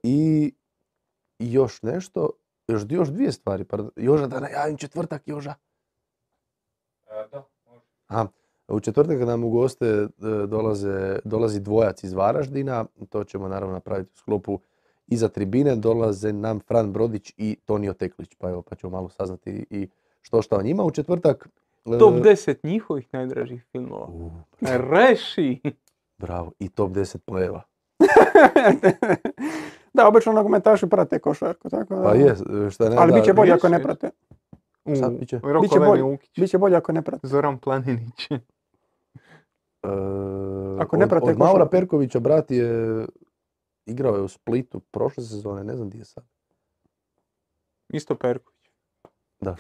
I još nešto, još, još dvije stvari. Pardon. Joža, da najavim četvrtak, Joža. E, da, može. Aha. U četvrtak nam u goste e, dolaze, dolazi dvojac iz Varaždina. To ćemo naravno napraviti u sklopu iza tribine. Dolaze nam Fran Brodić i Tonio Teklić. Pa evo, pa ćemo malo saznati i što šta o njima. U četvrtak... e, Top 10 njihovih najdražih filmova. u, Reši! bravo. I top 10 pleva. da, obično nogometaši prate košarku, tako da. Pa je, šta ne Ali da- bit će bolje ako ne prate. Sad bit će. Biće bolje. Biće bolje ako ne prate. Zoran Planinić. E, Ako ne od, prate od Maura košarku. Perkovića, brat je igrao je u Splitu prošle sezone, ne znam gdje je sad. Isto Perković.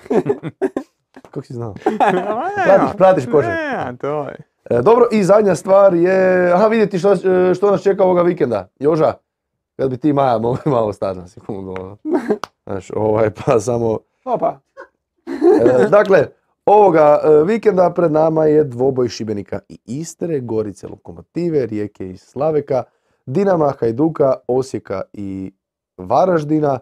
Kako si znao? Pratiš, Pratiš- košarku. Ne, to je. E, dobro, i zadnja stvar je, aha vidjeti što, što nas čeka ovoga vikenda. Joža, kad bi ti Maja mogli malo stati na sekundu. ono. Znaš, ovaj, pa samo... Opa, E, dakle, ovoga e, vikenda pred nama je dvoboj Šibenika i Istre, Gorice, Lokomotive, Rijeke i Slaveka, Dinama, Hajduka, Osijeka i Varaždina.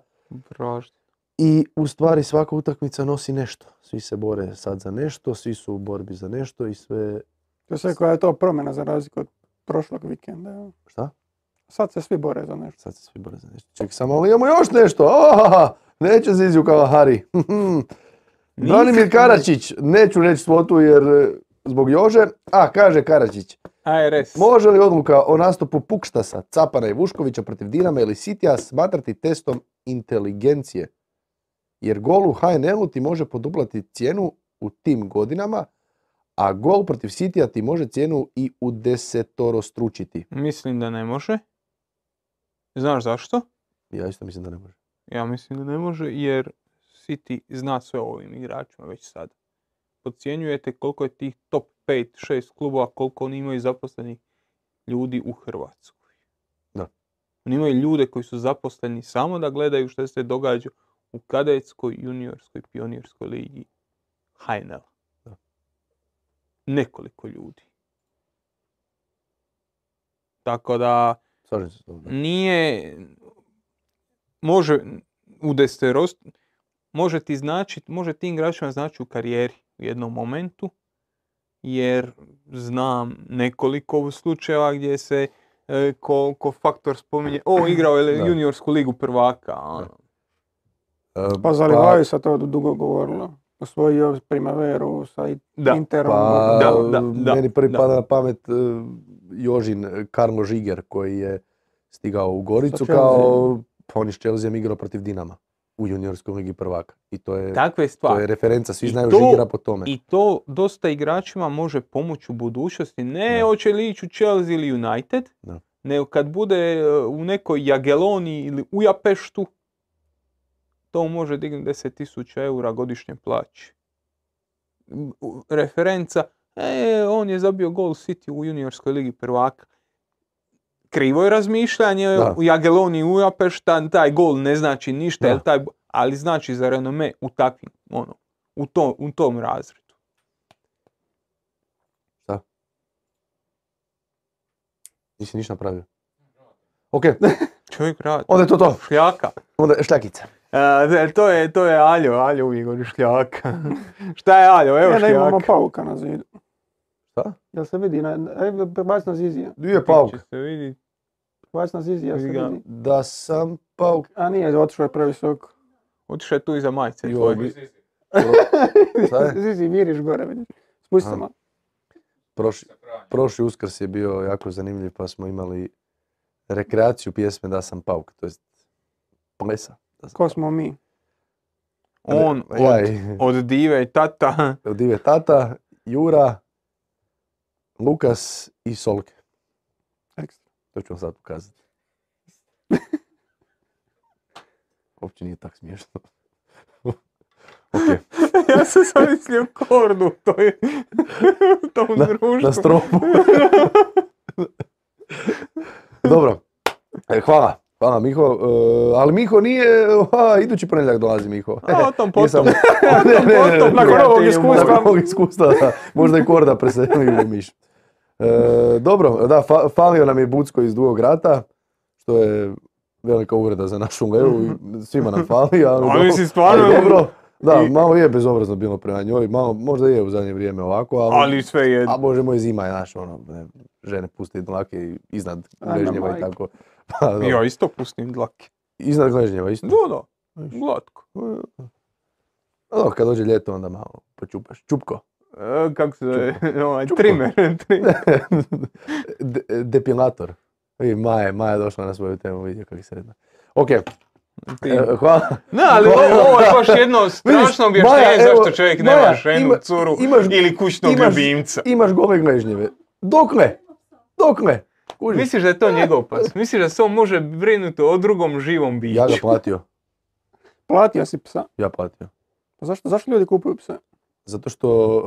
Vraždi. I u stvari svaka utakmica nosi nešto. Svi se bore sad za nešto, svi su u borbi za nešto i sve... to sve koja je to promjena za razliku od prošlog vikenda. Šta? Sad se svi bore za nešto. Sad se svi bore za nešto. Čekaj samo, ali imamo još nešto. Ohaha, neće ziziju kao Hari. Branimir Karačić, neću reći svotu jer e, zbog Jože. A, kaže Karačić, ARS. može li odluka o nastupu Pukštasa, Capana i Vuškovića protiv Dinama ili Sitija smatrati testom inteligencije? Jer gol u HNL-u ti može poduplati cijenu u tim godinama, a gol protiv Sitija ti može cijenu i u desetoro stručiti. Mislim da ne može. Znaš zašto? Ja isto mislim da ne može. Ja mislim da ne može jer City zna sve o ovim igračima već sad. Podcjenjujete koliko je tih top 5, 6 klubova, koliko oni imaju zaposlenih ljudi u Hrvatskoj. Da. Oni imaju ljude koji su zaposleni samo da gledaju što se događa u kadetskoj, juniorskoj, pionirskoj ligi HNL. Da. Nekoliko ljudi. Tako da Slažem se s tobom, da. nije, može u desterost, može ti znači, može tim igračima znači u karijeri u jednom momentu, jer znam nekoliko slučajeva gdje se e, ko, ko faktor spominje, o igrao je juniorsku ligu prvaka, ono. E, Pa za Livaju se to dugo govorilo. Osvojio Primaveru sa. Interom. Pa, Da, da, da, meni prvi da. pada na pamet e, Jožin e, Karlo Žiger koji je stigao u Goricu kao, pa on je s Chelseaom igrao protiv Dinama u juniorskoj ligi prvaka. I to je, Takve to je referenca, svi I znaju to- Žigera po tome. I to dosta igračima može pomoći u budućnosti. Ne Da. hoće li ići u Chelsea ili United, Da. nego kad bude e, u nekoj Jageloni ili u Japeštu, to može dignuti 10.000 eura godišnje u- Referenca, e, on je zabio gol City u juniorskoj ligi prvaka. Krivo je razmišljanje, Da. u Jageloni u taj gol ne znači ništa, jel taj, ali znači za renome u takvim, ono, u, to, u tom razredu. Nisi ništa napravio. Ok, Čovjek radi. onda je to to. Šljaka. Onda šljakica. A, ne, to je, to je Aljo, Aljo uvijek šljaka. Šta je Aljo, evo Ja da imamo šljaka. pauka na zidu. Šta? Jel se vidi? Na, ajde, prebaci na Zizija. Di je pauk? Će se vidi. Prebaci na Zizija se Vidi. Da sam pauk. A nije, otišao je previsoko. Otišao je tu iza majice tvoje. bi- Zizi. Šta je? Zizi, miriš gore, vidiš. Spusti se malo. Prošli, prošli uskrs je bio jako zanimljiv pa smo imali rekreaciju pjesme Da sam pauk, to jest plesa. Ko smo mi? On. Ja od, od dive i tata. od Ive Tata, Jura, Lukas i Solke. Ekstra. To ću vam sad pokazati. Uopće nije tak smiješno. ok, ja sam sam mislio kordu, to je u tom Na- društvu. na stropu. Dobro, E, hvala. Hvala Miho, E, ali Miho nije, a, idući ponedjeljak dolazi Miho. A, o tom Nisam- potom. Ne, ne, ne, potom, ne, nakon ovog iskustva. Nakon ovog iskustva, da. Možda i Korda preseli u Miš. E, dobro, da, fa- falio nam je Bucko iz Dugog rata, što je velika uvreda za našu Leu i svima nam fali, ali, A dobro, stvarno- ali dobro. Da, I- malo je bezobrazno bilo prema njoj, malo, možda je u zadnje vrijeme ovako, ali, Ali sve je... a može moj zima je naš, ono, ne, žene puste dlake iznad Ajme, gležnjeva i tako. Pa. Ja isto pustim dlake. Iznad gležnjeva isto. Da, da. Glatko. A dobro, kad dođe ljeto onda malo počupaš. Čupko. E, kako se zove? Ovaj, trimer. trimer. De- depilator. I Maja, Maja je došla na svoju temu, vidio kako je sretna. Ok, e, hvala. Ne, ali ovo, ovo je baš jedno strašno objašnjenje zašto čovjek Maja, nema ženu, ima- curu imaš- ili kućnog imaš- ljubimca. Imaš gole gležnjeve. Dokle? Dokle? Kužiš? Misliš da je to njegov pas? Misliš da se on može brinuti o drugom živom biću? Ja ga platio. Platio si psa. Ja platio. Pa zašto, zašto ljudi kupuju pse? Zato što,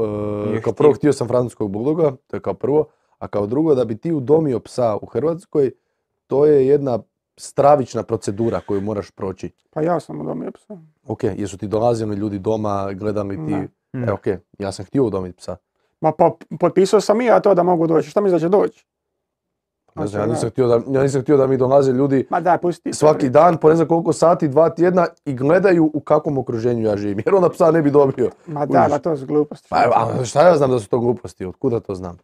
e, Nije kao prvo htio sam francuskog buloga, to je kao prvo, a kao drugo da bi ti udomio psa u Hrvatskoj, to je jedna stravična procedura koju moraš proći. Pa ja sam udomio psa. Ok, jesu ti dolazili ljudi doma, gledali ti... Ne. E, ok, ja sam htio udomiti psa. Ma pa potpisao sam i ja to da mogu doći. Šta mi da će doći? Ne znam, ja nisam htio da, ja nisam htio da mi dolaze ljudi Ma daj, pusti. svaki dan po ne znam koliko sati, dva tjedna i gledaju u kakvom okruženju ja živim. Jer onda psa ne bi dobio. Ma da, ma to su gluposti. Pa, a šta ja znam da su to gluposti, od kuda to znam?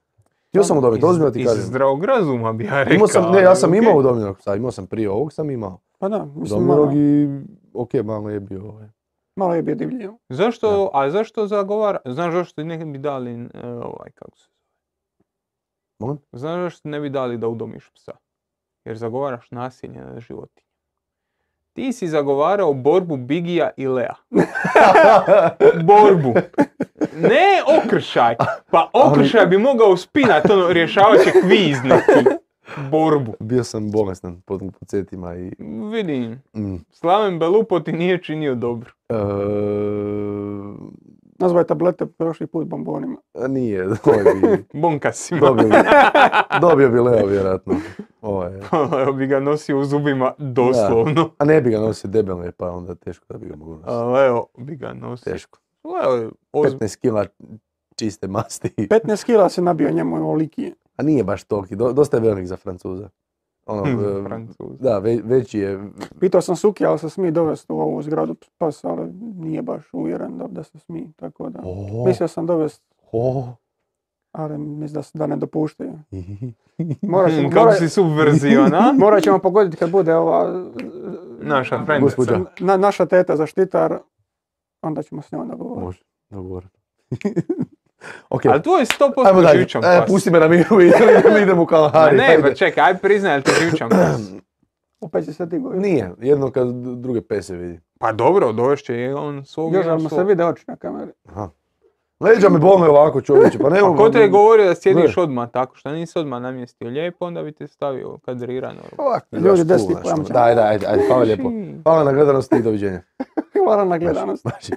Htio sam udomiti, ozbiljno ti Iz kažem. zdravog razuma bi ja rekao. Imao sam, ne, ja sam imao udomljenog psa, imao sam prije ovog sam imao. Pa da, mislim, malo, i, ok, malo je bio ovaj. malo je bio divlji. Zašto, a zašto zagovara, znaš zašto ne bi dali, e, ovaj, kako se Molim? Znaš zašto ne bi dali da udomiš psa? Jer zagovaraš nasilje nad životinjama. Ti si zagovarao borbu Bigija i Lea. Borbu. Ne okršaj. Pa okršaj bi mogao spinat, ono, rješavat će kviz neki. borbu. Bio sam bolestan po pucetima i... Vidim, Mm. Slaven Belupo ti nije činio dobro. E, Nazvaj tablete prošli put bombonima. nije, ovaj bi, Bonka si dobio bi, dobio bi Leo vjerojatno. Ovaj, Leo bi ga nosio u zubima doslovno. a ne bi ga nosio debelno je pa onda teško da bi ga mogu nositi. A Leo bi ga nosio. Teško. Leo je oz... 15 kila čiste masti. 15 kila se nabio njemu ovoliki. A nije baš toliki, do- dosta je velik za Francuza. Ono, Hm, e, Francuz. da, ve- veći je, Pitao sam Suki, ali se smije dovesti u ovu zgradu pas, ali nije baš uvjeren da, da se smije, tako da. o, Mislio sam dovesti, o, ali mislim da, se- da ne dopuštaju. Morat ćemo, Hm, Kako morat- si subverzivan, a? morat ćemo pogoditi kad bude ova Naša frendica. Gospođa. na, naša teta zaštitar, onda ćemo s njom dogovoriti. može, dogovoreno. Ok, Ali to je 100% ajmo dalje. živčan E, pas. pusti me na miru i idemo, idemo u Ma Kalahari. ne, pa čekaj, aj priznaj li ti živčan pas. Opet će se ti govoriti. Nije, jedno kad druge pese vidi. Pa dobro, dovešće je on svog. Još ali mu se vide oči na kameri. Aha. Leđa me bole ovako čovječe, pa ne Pa mogu. ko te je govorio da sjediš odmah tako, što nisi odmah namjestio lijepo, onda bi te stavio kadrirano. Ovako, Ljudi, i pojam ono. će. Daj, daj, ajde, hvala lijepo. Hvala na gledanosti i doviđenja. Hvala na gledanost. Znači,